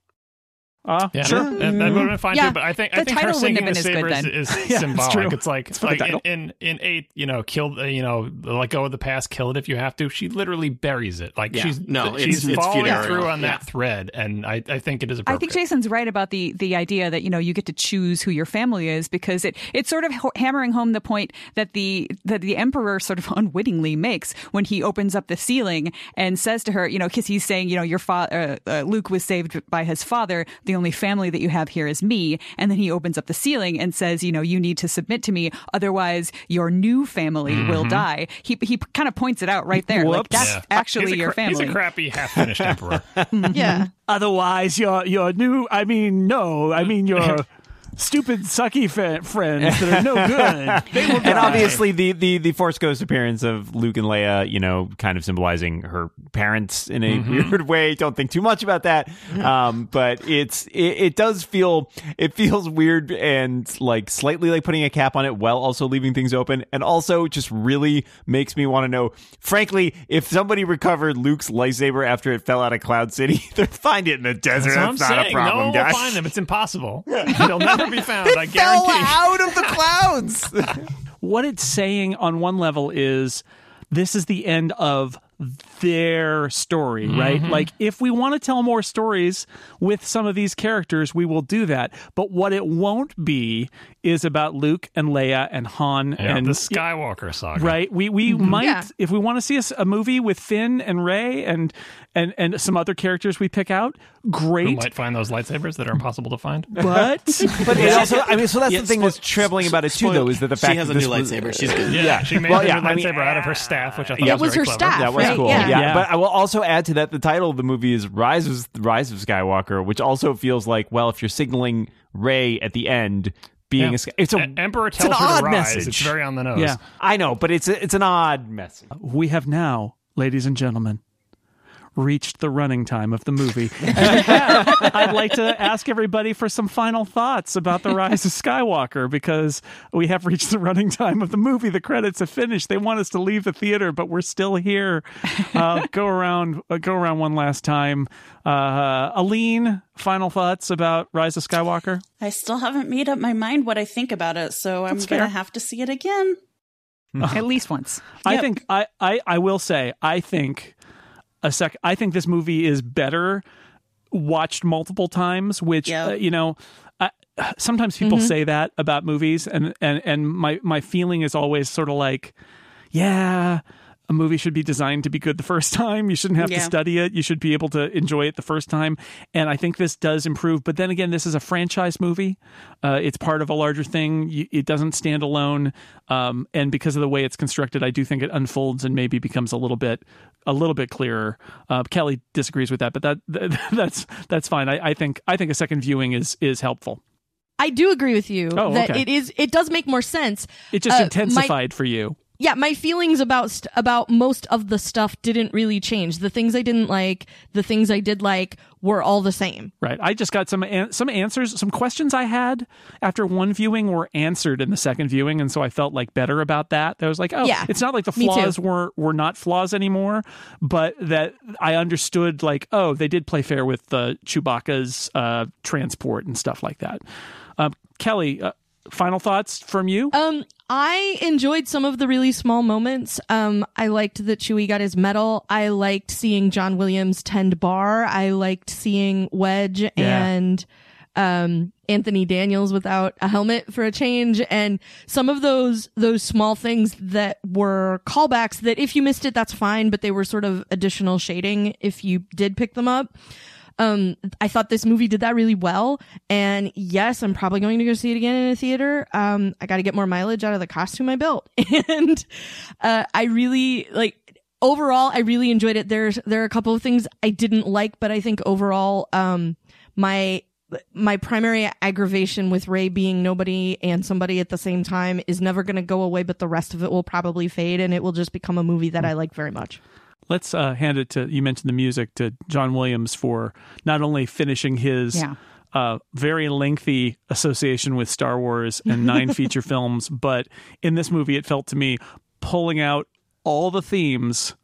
Uh, Yeah, sure. that, that would have been fine Yeah. too. But I think The I think her title wouldn't singing the been as good sabers then. is <laughs> Yeah, it's symbolic. true. It's like for the like in, in in eight, you know, kill you know, let go of the past, kill it if you have to. She literally buries it. Like Yeah. she's No, she's it's- it's following funereal. through on Yeah. that thread, and I, I think it is I think Jason's right about the the idea that you know you get to choose who your family is because it it's sort of hammering home the point that the that the emperor sort of <laughs> unwittingly makes when he opens up the ceiling and says to her, you know, because he's saying, you know, your father uh, uh, Luke was saved by his father. The only family that you have here is me. And then he opens up the ceiling and says, you know, you need to submit to me, otherwise your new family will mm-hmm. die. He he kind of points it out right there, like that's Yeah. actually He's your cra- He's a crappy half finished emperor. <laughs> yeah. Otherwise, your your new. I mean, no. I mean your <laughs> stupid sucky fa- friends that are no <laughs> good. They will and obviously the, the the Force Ghost appearance of Luke and Leia, you know, kind of symbolizing her parents in a weird way. Don't think too much about that. Um, but it's it, it does feel it feels weird and like slightly like putting a cap on it while also leaving things open, and also just really makes me want to know. Frankly, if somebody recovered Luke's lightsaber after it fell out of Cloud City, <laughs> they'd find it in the desert. That's That's not saying. a problem, no one guys. will find them. It's impossible. <laughs> They'll never be found. I Fell out of the clouds. <laughs> what it's saying on one level is this is the end of their story, right? Mm-hmm. Like, if we want to tell more stories with some of these characters, we will do that. But what it won't be is about Luke and Leia and Han Yeah, and the Skywalker saga. Right. We we mm-hmm. might Yeah. if we want to see a movie with Finn and Rey and and and some other characters we pick out, Who great. might find those lightsabers that are impossible to find? <laughs> But But it also, I mean, so that's Yeah, the thing spoil- that's troubling about it too, spoil- though, is that the fact she has that a this new was- lightsaber. She's good. Yeah, she made Well, her yeah, new I mean, lightsaber out of her staff, which I thought Yeah, was, it was very her clever. staff. That was right? cool. Yeah. Yeah. Yeah. but I will also add to that the title of the movie is Rise of Rise of Skywalker, which also feels like well, if you're signaling Rey at the end being Yeah. a Sky- it's a Emperor it's an her odd to rise. message. It's very on the nose. Yeah. I know, but it's a, it's an odd message. we have now, ladies and gentlemen, reached the running time of the movie. <laughs> And that, I'd like to ask everybody for some final thoughts about The Rise of Skywalker because we have reached the running time of the movie. The credits have finished. They want us to leave the theater, but we're still here. Uh, <laughs> go around, uh, go around one last time. Uh, Aleen, final thoughts about Rise of Skywalker? I still haven't made up my mind what I think about it, so I'm going to have to see it again. <laughs> At least once. I Yep. think I, I I will say I think a sec I think this movie is better watched multiple times which Yep. uh, you know I, sometimes people say that about movies and and and my my feeling is always sort of like yeah a movie should be designed to be good the first <laughs> time. You shouldn't have to study it. You should be able to enjoy it the first time. And I think this does improve. But then again, this is a franchise movie. Uh, it's part of a larger thing. You, it doesn't stand alone. Um, and because of the way it's constructed, I do think it unfolds and maybe becomes a little bit a little bit clearer. Uh, Kelly disagrees with that, but <laughs> that, that's that's fine. I, I think I think a second viewing is is helpful. I do agree with you Oh, that okay. it is. It does make more sense. It just Uh, my- intensified for you. Yeah, my feelings about st- about most of the stuff didn't really change. The things I didn't like, the things I did like, were all the same. Right. I just got some an- some answers, some questions I had after one viewing were answered in the second viewing, and so I felt like better about that. I was like, oh, Yeah, it's not like the flaws were were not flaws anymore, but that I understood like, oh, they did play fair with the Chewbacca's uh, transport and stuff like that. Um, Kelly, uh, final thoughts from you? Um, I enjoyed some of the really small moments. Um, I liked that Chewie got his medal. I liked seeing John Williams tend bar. I liked seeing Wedge and um Anthony Daniels without a helmet for a change and some of those those small things that were callbacks that if you missed it that's fine but they were sort of additional shading if you did pick them up um i thought this movie did that really well. And yes i'm probably going to go see it again in a theater. Um i got to get more mileage out of the costume i built. <laughs> And uh i really like overall i really enjoyed it. There's there are a couple of things i didn't like but i think overall um my my primary aggravation with Rey being nobody and somebody at the same time is never going to go away, but the rest of it will probably fade and it will just become a movie that I like very much. Let's uh, hand it to you mentioned the music to John Williams for not only finishing his Yeah. uh, very lengthy association with Star Wars and <laughs> nine feature films, but in this movie, it felt to me pulling out all the themes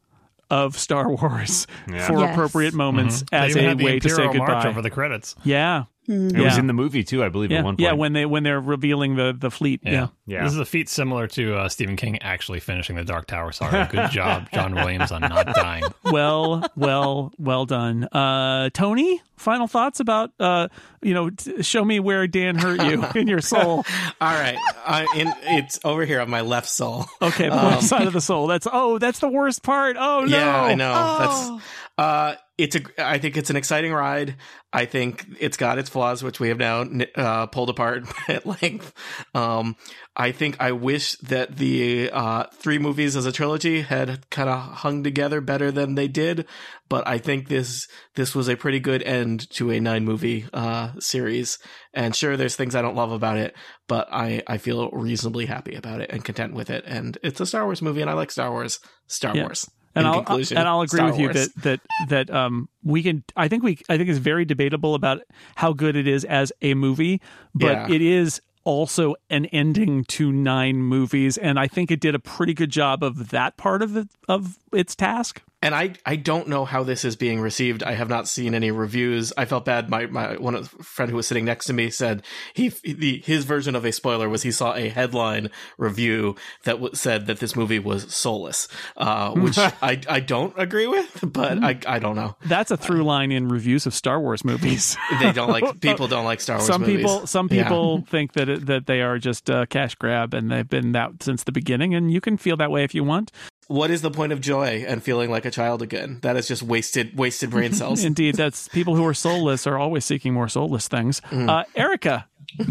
of Star Wars for Yes. appropriate moments They as a had the way to say Imperial March goodbye. over the credits. yeah, It Yeah. was in the movie too, I believe, yeah, at one point. yeah. When they when they're revealing the the fleet, yeah. Yeah. This is a feat similar to uh, Stephen King actually finishing the Dark Tower saga. <laughs> Good job, John Williams, on not dying. well, well, well done. Uh, Tony, final thoughts about uh, you know, t- show me where Dan hurt you <laughs> in your soul. All right, I, in, it's over here on my left soul. Okay, the left side of the soul. That's oh, that's the worst part. Oh no. Yeah, I know. Oh. That's uh it's a I think it's an exciting ride. I think it's got its flaws which we have now uh pulled apart <laughs> at length. Um I think I wish that the uh three movies as a trilogy had kind of hung together better than they did, but I think this this was a pretty good end to a nine movie uh series. And sure there's things I don't love about it, but I I feel reasonably happy about it and content with it and it's a Star Wars movie and I like Star Wars. Star Yeah. Wars. And I'll conclusion, and I'll agree Star with you Wars. that that that um we can I think we I think it's very debatable about how good it is as a movie, but Yeah. it is also an ending to nine movies, and I think it did a pretty good job of that part of it, of its task. And I I don't know how this is being received. I have not seen any reviews. I felt bad. My my one friend who was sitting next to me said he the his version of a spoiler was he saw a headline review that w- said that this movie was soulless, uh, which <laughs> I I don't agree with, but I I don't know. That's a through line in reviews of Star Wars movies. <laughs> They don't like <laughs> people don't like Star Wars. some movies. people some Yeah. people think that it, that they are just a cash grab, and they've been that since the beginning. And you can feel that way if you want. What is the point of joy and feeling like a child again? That is just wasted wasted brain <laughs> cells. Indeed, that's people who are soulless are always seeking more soulless things. Mm. Uh, Erica, <laughs>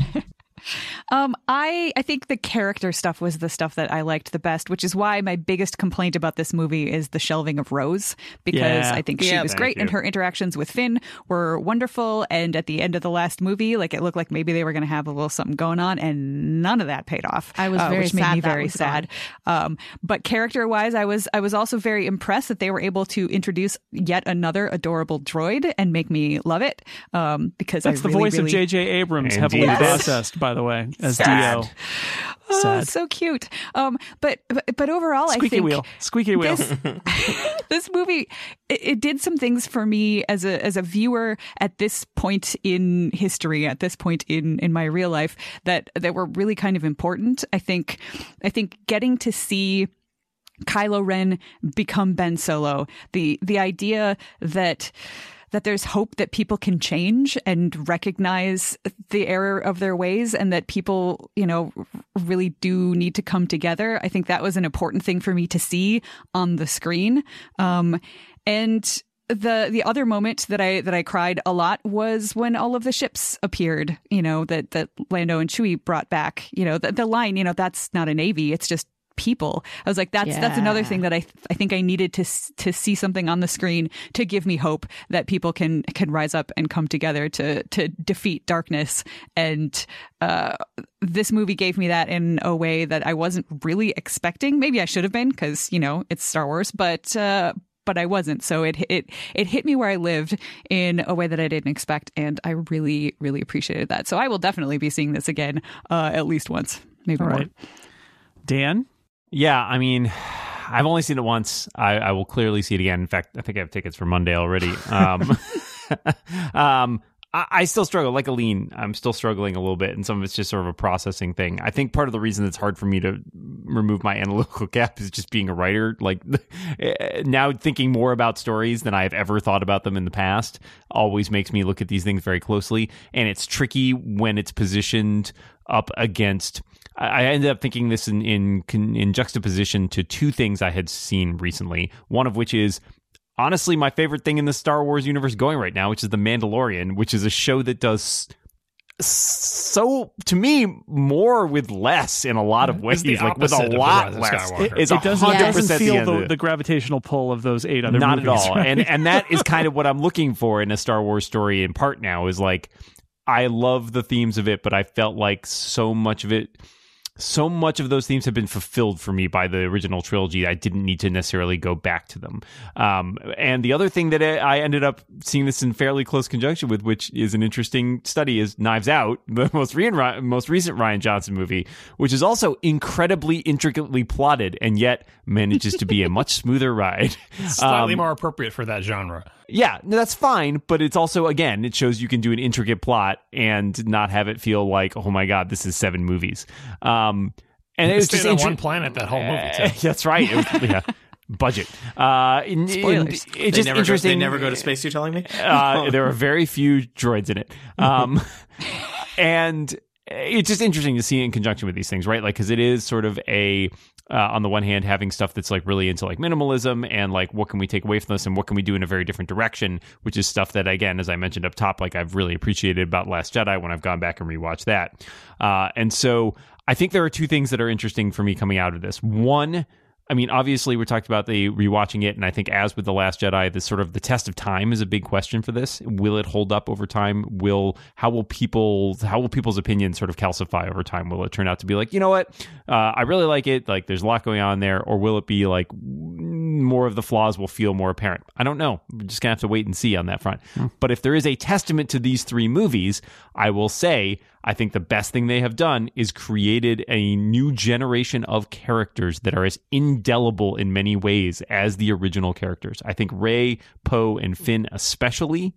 Um, I I think the character stuff was the stuff that I liked the best, which is why my biggest complaint about this movie is the shelving of Rose because Yeah. I think she Yeah. was Thank great and her interactions with Finn were wonderful. And at the end of the last movie, like it looked like maybe they were going to have a little something going on, and none of that paid off. I was uh, very which made sad me very sad. Um, but character wise, I was I was also very impressed that they were able to introduce yet another adorable droid and make me love it. Um, because That's I the really, voice of really- J.J. Abrams, Indeed heavily it is. processed, by the way, as Sad. D-O. Oh, so cute. Um, but, but but overall, I Squeaky think wheel. Squeaky wheel. this <laughs> this movie it, it did some things for me as a as a viewer at this point in history, at this point in in my real life that that were really kind of important. I think I think getting to see Kylo Ren become Ben Solo. The the idea that that there's hope that people can change and recognize the error of their ways and that people, you know, really do need to come together. I think that was an important thing for me to see on the screen. Um, and the the other moment that I that I cried a lot was when all of the ships appeared, you know, that that Lando and Chewie brought back. You know, the, the line, you know, that's not a navy, it's just people. I was like, that's that's another thing that I I think I needed to s- to see something on the screen to give me hope that people can can rise up and come together to to defeat darkness. And uh, this movie gave me that in a way that I wasn't really expecting. Maybe I should have been because you know it's Star Wars, but. Uh, but I wasn't, so it it it hit me where I lived in a way that I didn't expect, and I really really appreciated that. So I will definitely be seeing this again uh, at least once, maybe All more. right. Dan? Yeah, I mean, <sighs> I've only seen it once. I, I will clearly see it again. In fact, I think I have tickets for Monday already. Um, <laughs> <laughs> um, I, I still struggle, like Aleen. I'm still struggling a little bit, and some of it's just sort of a processing thing. I think part of the reason it's hard for me to remove my <laughs> analytical gap is just being a writer. Like now, thinking more about stories than I've ever thought about them in the past always makes me look at these things very closely, and it's tricky when it's positioned up against. I I ended up thinking this in, in in juxtaposition to two things I had seen recently. One of which is honestly my favorite thing in the Star Wars universe going right now, which is The Mandalorian, which is a show that does so to me more with less in a lot of mm-hmm. ways, It's like with a opposite of The lot of less. It's It doesn't, hundred doesn't percent feel the, end of the, it. the gravitational pull of those eight other not movies. at all right? and and that is kind of what i'm <laughs> looking for in a star wars story in part now is like i love the themes of it but i felt like so much of it so much of those themes have been fulfilled for me by the original trilogy. I didn't need to necessarily go back to them. Um, and the other thing that I ended up seeing this in fairly close conjunction with, which is an interesting study, is Knives Out, <laughs> the most, re- most recent Rian Johnson movie, which is also incredibly intricately plotted and yet manages to be a much smoother ride. <laughs> Slightly Um, more appropriate for that genre. yeah, no, that's fine, but it's also again, it shows you can do an intricate plot and not have it feel like, oh my god, this is seven movies. Um, and it was just on inter- one planet that whole movie. Uh, Too. <laughs> that's right. It was, yeah, budget. Uh, in, in, it's just never, go, interesting. they never go to space. You're telling me? Uh, <laughs> there are very few droids in it. Um, <laughs> and it's just interesting to see in conjunction with these things, right? Like, because it is sort of a, uh, on the one hand, having stuff that's like really into like minimalism and like what can we take away from this and what can we do in a very different direction, which is stuff that, again, as I mentioned up top, like I've really appreciated about Last Jedi when I've gone back and rewatched that. Uh, and so I think there are two things that are interesting for me coming out of this. One, I mean, obviously, we talked about the rewatching it, and I think as with the Last Jedi, the sort of the test of time is a big question for this. Will it hold up over time? Will how will people how will people's opinions sort of calcify over time? Will it turn out to be like, you know what, uh, I really like it, like there's a lot going on there, or will it be like mm, more of the flaws will feel more apparent? I don't know. We're just gonna have to wait and see on that front. But if there is a testament to these three movies, I will say I think the best thing they have done is created a new generation of characters that are as indelible in many ways as the original characters. I think Rey, Poe, and Finn especially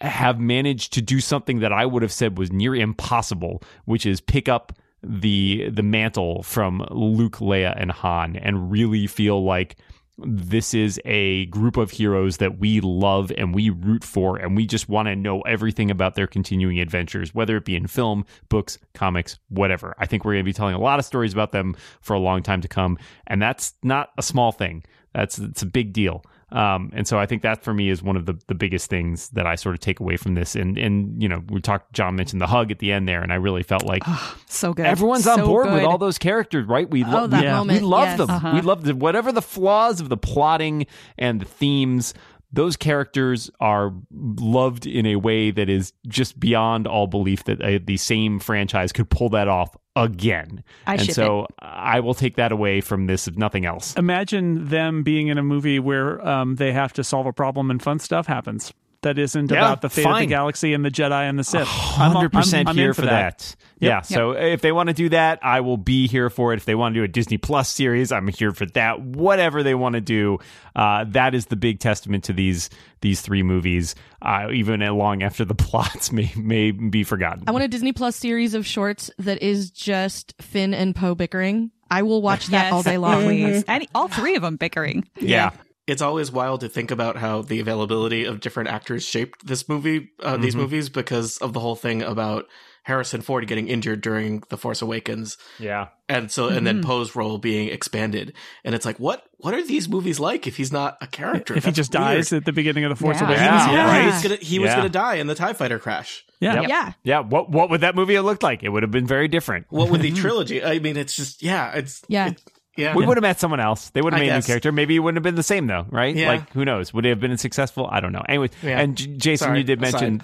have managed to do something that I would have said was near impossible, which is pick up the the mantle from Luke, Leia, and Han and really feel like this is a group of heroes that we love and we root for and we just want to know everything about their continuing adventures whether it be in film books comics whatever. I think we're going to be telling a lot of stories about them for a long time to come and that's not a small thing. That's it's a big deal Um, and so I think that for me is one of the, the biggest things that I sort of take away from this. And and you know, we talked. John mentioned the hug at the end there, and I really felt like so good. everyone's on So board with all those characters, right? We Oh, love that we, moment, we love yes. them. Uh-huh. We love the, whatever the flaws of the plotting and the themes. Those characters are loved in a way that is just beyond all belief that uh, the same franchise could pull that off again. I and ship so I will take that away from this if nothing else. Imagine them being in a movie where um, they have to solve a problem and fun stuff happens. That isn't Yeah, about the fate of the galaxy and the Jedi and the Sith. I'm- Hundred percent I'm- I'm here in for that. Yeah. So if they want to do that, I will be here for it. If they want to do a Disney Plus series, I'm here for that. Whatever they want to do, uh, that is the big testament to these these three movies. Uh, even long after the <laughs> plots may may be forgotten. I want a Disney Plus series of shorts that is just Finn and Poe bickering. I will watch that Yes, all day long. please. And all three of them bickering. yeah. It's always wild to think about how the availability of different actors shaped this movie, uh, these Mhm. movies, because of the whole thing about Harrison Ford getting injured during The Force Awakens, Yeah. and so and then Mhm. Poe's role being expanded, and it's like, what what are these movies like if he's not a character? If he just weird. dies at the beginning of the Force Yeah. Awakens, Yeah, yeah, Right? He was gonna, he was Yeah. gonna die in the Tie Fighter crash. yeah. Yep. Yeah. Yeah. What what would that movie have looked like? It would have been very different. What with the <laughs> trilogy? I mean, it's just yeah, it's Yeah. it- yeah. We would have met someone else. They would have I made a new character. Maybe it wouldn't have been the same though, right? Yeah. Like who knows? Would it have been successful? I don't know. Anyway, Yeah. and J- Jason, Sorry, you did mention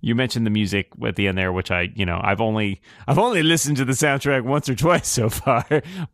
you mentioned the music at the end there, which I you know I've only I've only listened to the soundtrack once or <laughs> twice so far,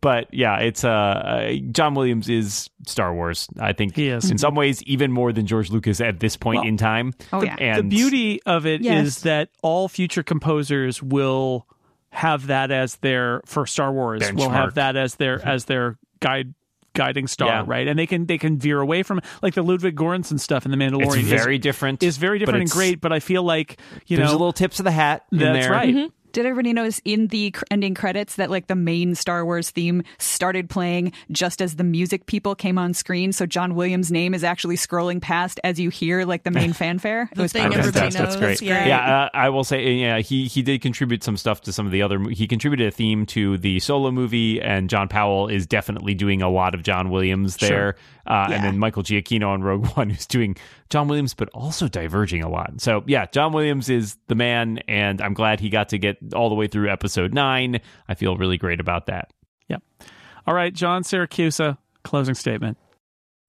but yeah, it's uh, uh John Williams is Star Wars. I think He is. in some ways even more than George Lucas at this point Well, in time. Oh, yeah. And the beauty of it is Yes. that all future composers will have that as their for Star Wars. We'll have that as their mm-hmm. as their guide guiding star, Yeah. right? And they can they can veer away from like the Ludwig Göransson stuff in the Mandalorian. it's is- very different. is, very different and great. But I feel like you There's know a little tips of the hat. in that's there. right. Mm-hmm. Did everybody notice in the ending credits that like the main Star Wars theme started playing just as the music people came on screen? So John Williams' name is actually scrolling past as you hear like the main <laughs> fanfare. It The was thing perfect. everybody that's, that's knows. great. Yeah. Yeah, uh, I will say, yeah, he he did contribute some stuff to some of the other. He contributed a theme to the solo movie, and John Powell is definitely doing a lot of John Williams there. Uh, And then Michael Giacchino on Rogue <laughs> One, who's doing John Williams, but also diverging a lot. So yeah, John Williams is the man, and I'm glad he got to get all the way through Episode Nine. I feel really great about that. Yep. All right, John Siracusa, closing statement.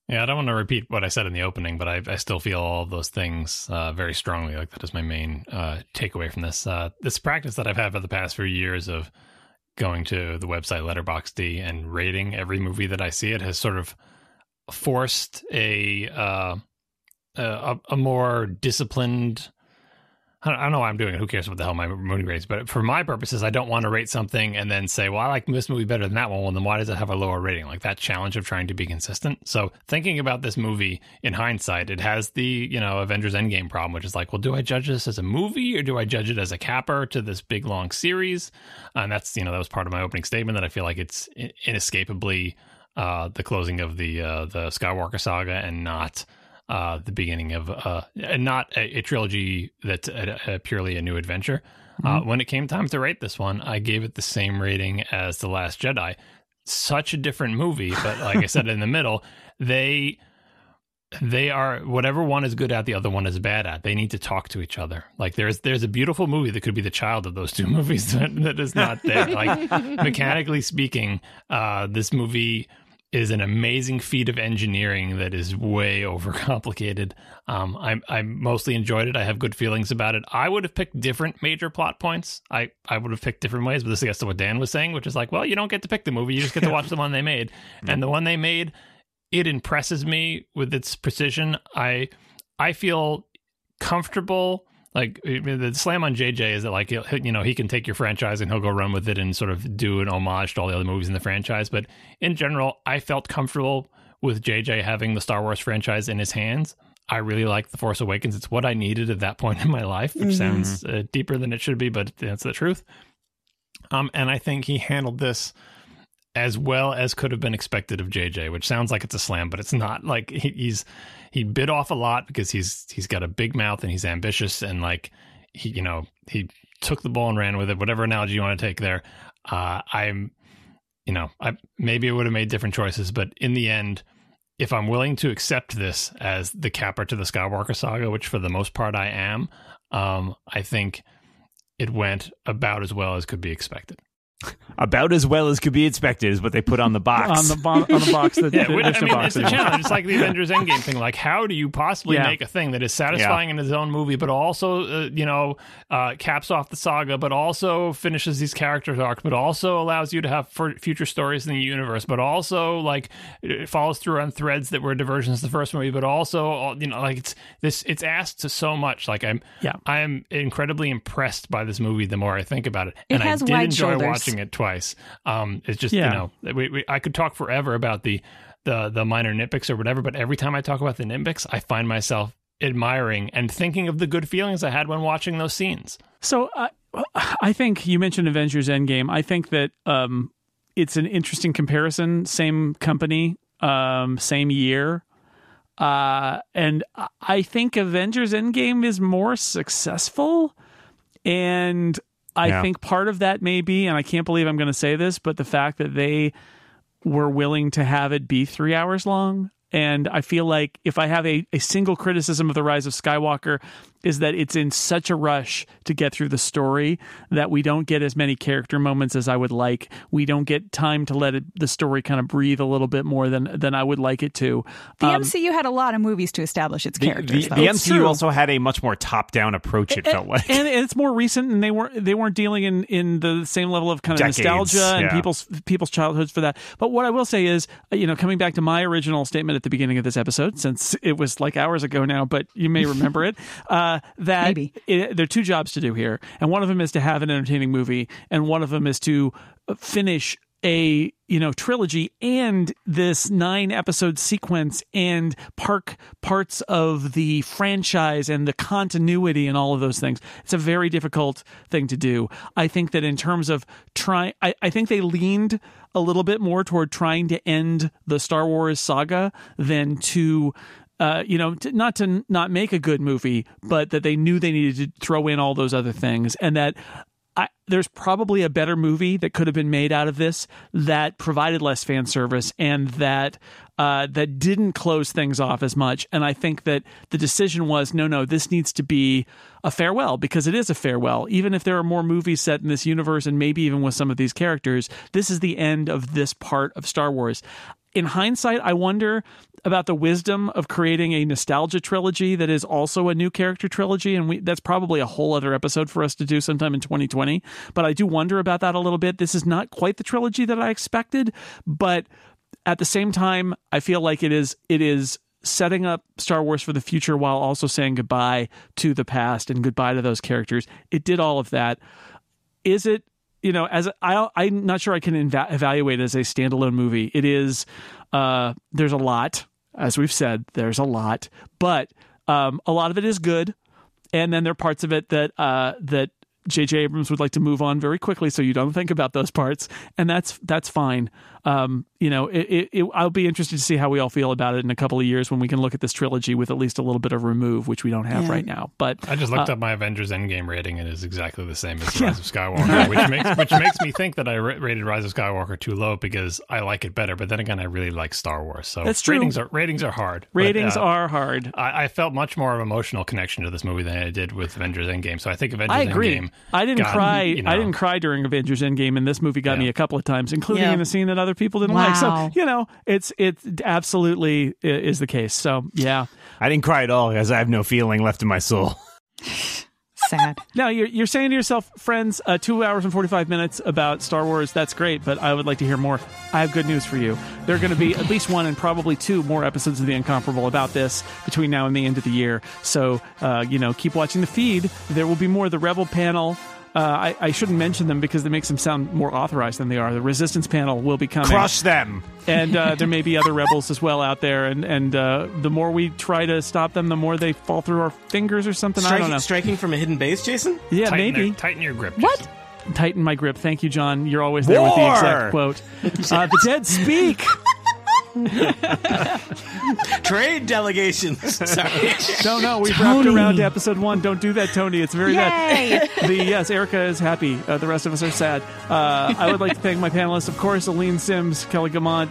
Yeah, I don't want to repeat what I said in the opening, but I, I still feel all those things uh, very strongly. Like that is my main uh, takeaway from this. Uh, this practice that I've had for the past few years of going to the website Letterboxd and rating every movie that I see, it has sort of forced a uh, a, a more disciplined. I don't, know why I'm doing it. Who cares what the hell my movie rates? But for my purposes, I don't want to rate something and then say, "Well, I like this movie better than that one." Well, then why does it have a lower rating? Like that challenge of trying to be consistent. So thinking about this movie in hindsight, it has the you know Avengers Endgame problem, which is like, well, do I judge this as a movie or do I judge it as a capper to this big long series? And that's you know that was part of my opening statement that I feel like it's inescapably uh, the closing of the uh, the Skywalker saga and not uh, the beginning of uh, and not a, a trilogy that's a, a purely a new adventure. Uh, when it came time to rate this one, I gave it the same rating as The Last Jedi. Such a different movie, but like I said in the middle, they they are whatever one is good at, the other one is bad at. They need to talk to each other. Like there's there's a beautiful movie that could be the child of those two <laughs> movies that, that is not there. Like <laughs> mechanically speaking, uh, this movie is an amazing feat of engineering that is way <laughs> overcomplicated. Um, I I mostly enjoyed it. I have good feelings about it. I would have picked different major plot points. I, I would have picked different ways, but this gets to what Dan was saying, which is like, well, you don't get to pick the movie. You just get to <laughs> watch the one they made. And the one they made, it impresses me with its precision. I I feel comfortable. Like I mean, the slam on JJ is that like he'll, you know he can take your franchise and he'll go run with it and sort of do an homage to all the other movies in the franchise. But in general, I felt comfortable with JJ having the Star Wars franchise in his hands. I really like The Force Awakens. It's what I needed at that <laughs> point in my life, which sounds uh, deeper than it should be, but that's the truth. Um, and I think he handled this as well as could have been expected of JJ, which sounds like it's a slam, but it's not. Like he, he's he bit off a lot because he's he's got a big mouth and he's ambitious and like he you know he took the ball and ran with it. Whatever analogy you want to take there, uh, I'm you know I maybe I would have made different choices, but in the end, if I'm willing to accept this as the capper to the Skywalker saga, which for the most part I am, um, I think it went about as well as could be expected. About as well as could be expected is what they put on the box. on the bo- on the box. That, <laughs> Yeah, there's I mean, box it's a challenge. It's like the Avengers <laughs> Endgame thing. Like, how do you possibly Yeah. make a thing that is satisfying in its own movie, but also, uh, you know, uh, caps off the saga, but also finishes these characters' arcs, but also allows you to have future stories in the universe, but also like it follows through on threads that were diversions the first movie, but also, uh, you know, like it's this. It's asked to so much. Like I'm, Yeah. I am incredibly impressed by this movie. The more I think about it, It and has I did wide enjoy shoulders. watching it twice. Um, it's just Yeah. you know, we, we, I could talk forever about the the the minor nitpicks or whatever, but every time I talk about the nitpicks, I find myself admiring and thinking of the good feelings I had when watching those scenes. So I, I think you mentioned Avengers Endgame. I think that um, it's an interesting comparison. Same company, um, same year. Uh, and I- I think Avengers Endgame is more successful. And I Yeah. think part of that may be, and I can't believe I'm going to say this, but the fact that they were willing to have it be three hours long. And I feel like if I have a, a single criticism of The Rise of Skywalker, is that it's in such a rush to get through the story that we don't get as many character moments as I would like. We don't get time to let it, the story kind of breathe a little bit more than than I would like it to. The Um, MCU had a lot of movies to establish its the, characters. the, though. the MCU true. also had a much more top-down approach. It felt like. and it's more recent, and they weren't they weren't dealing in in the same level of kind of Decades, nostalgia and yeah. people's people's childhoods for that. But what I will say is, uh, you know, coming back to my original statement at the beginning of this episode, since it was like hours ago now, but you may remember it, <laughs> uh, that Maybe. it, there are two jobs to do here, and one of them is to have an entertaining movie, and one of them is to uh, finish a you know trilogy and this nine episode sequence and park parts of the franchise and the continuity and all of those things it's a very difficult thing to do i think that in terms of trying I think they leaned a little bit more toward trying to end the star wars saga than to uh, you know, to, not to not make a good movie, but that they knew they needed to throw in all those other things, and that I, there's probably a better movie that could have been made out of this that provided less fan service and that uh, that didn't close things off as much. And I think that the decision was no, no, this needs to be a farewell because it is a farewell. Even if there are more movies set in this universe and maybe even with some of these characters, this is the end of this part of Star Wars in hindsight, I wonder about the wisdom of creating a nostalgia trilogy that is also a new character trilogy, and we, that's probably a whole other episode for us to do sometime in 2020. But I do wonder about that a little bit. This is not quite the trilogy that I expected, but at the same time, I feel like it is it is setting up Star Wars for the future while also saying goodbye to the past and goodbye to those characters. It did all of that. Is it you know, as I, I'm not sure I can eva- evaluate as a standalone movie. It is, uh, there's a lot, as we've said, there's a lot, but um, a lot of it is good, and then there are parts of it that uh, that J.J. Abrams would like to move on very quickly, so you don't think about those parts, and that's that's fine. Um, you know, it, it, it, I'll be interested to see how we all feel about it in a couple of years when we can look at this trilogy with at least a little bit of remove, which we don't have Yeah. right now. But I just looked Uh, up my Avengers Endgame rating and it is exactly the same as <laughs> Rise of Skywalker, <laughs> which makes which makes me think that I rated Rise of Skywalker too low because I like it better. But then again, I really like Star Wars, so That's true. ratings are ratings are hard. But, ratings uh, are hard. I, I felt much more of an emotional connection to this movie than I did with Avengers Endgame. So I think Avengers I agree. Endgame. I didn't got, cry. you know- I didn't cry during Avengers Endgame, and this movie got me a couple of times, including Yeah. in the scene that other people didn't Wow. like. So you know, it's it absolutely is the case. So yeah. I didn't cry at all because I have no feeling left in my soul. <laughs> Sad. Now you're you're saying to yourself, friends, uh, two hours and forty five minutes about Star Wars. That's great, but I would like to hear more. I have good news for you. There are going to be at least one and probably two more episodes of the Incomparable about this between now and the end of the year. So uh, you know, keep watching the feed. There will be more. The Rebel panel. Uh, I, I shouldn't mention them because it makes them sound more authorized than they are. The Resistance panel will be coming Crush them. <laughs> and uh, there may be other rebels as well out there. And and uh, the more we try to stop them, the more they fall through our fingers or something. I don't Striking, know. striking from a hidden base, Jason? Yeah, tighten maybe. Your, tighten your grip. What? Jason. Tighten my grip. Thank you, John. You're always there with the exact quote. <laughs> Uh, the dead speak. <laughs> <laughs> Trade delegations. <laughs> Sorry. No, no, we've wrapped around to episode one. Don't do that, Tony. It's very bad. Yay! <laughs> The yes, Erica is happy. Uh, the rest of us are sad. Uh, I would like to thank my panelists, of course, Aleen Simms, Kelly Guimont,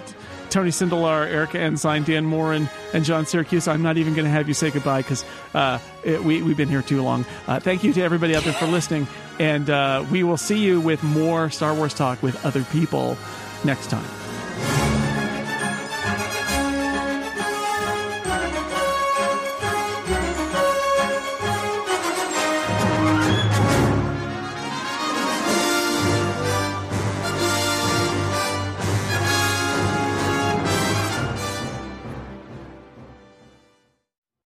Tony Sindelar, Erica Ensign, Dan Moren, and John Siracusa. I'm not even going to have you say goodbye because uh, we, we've been here too long. Uh, thank you to everybody out there for listening. And uh, we will see you with more Star Wars talk with other people next time.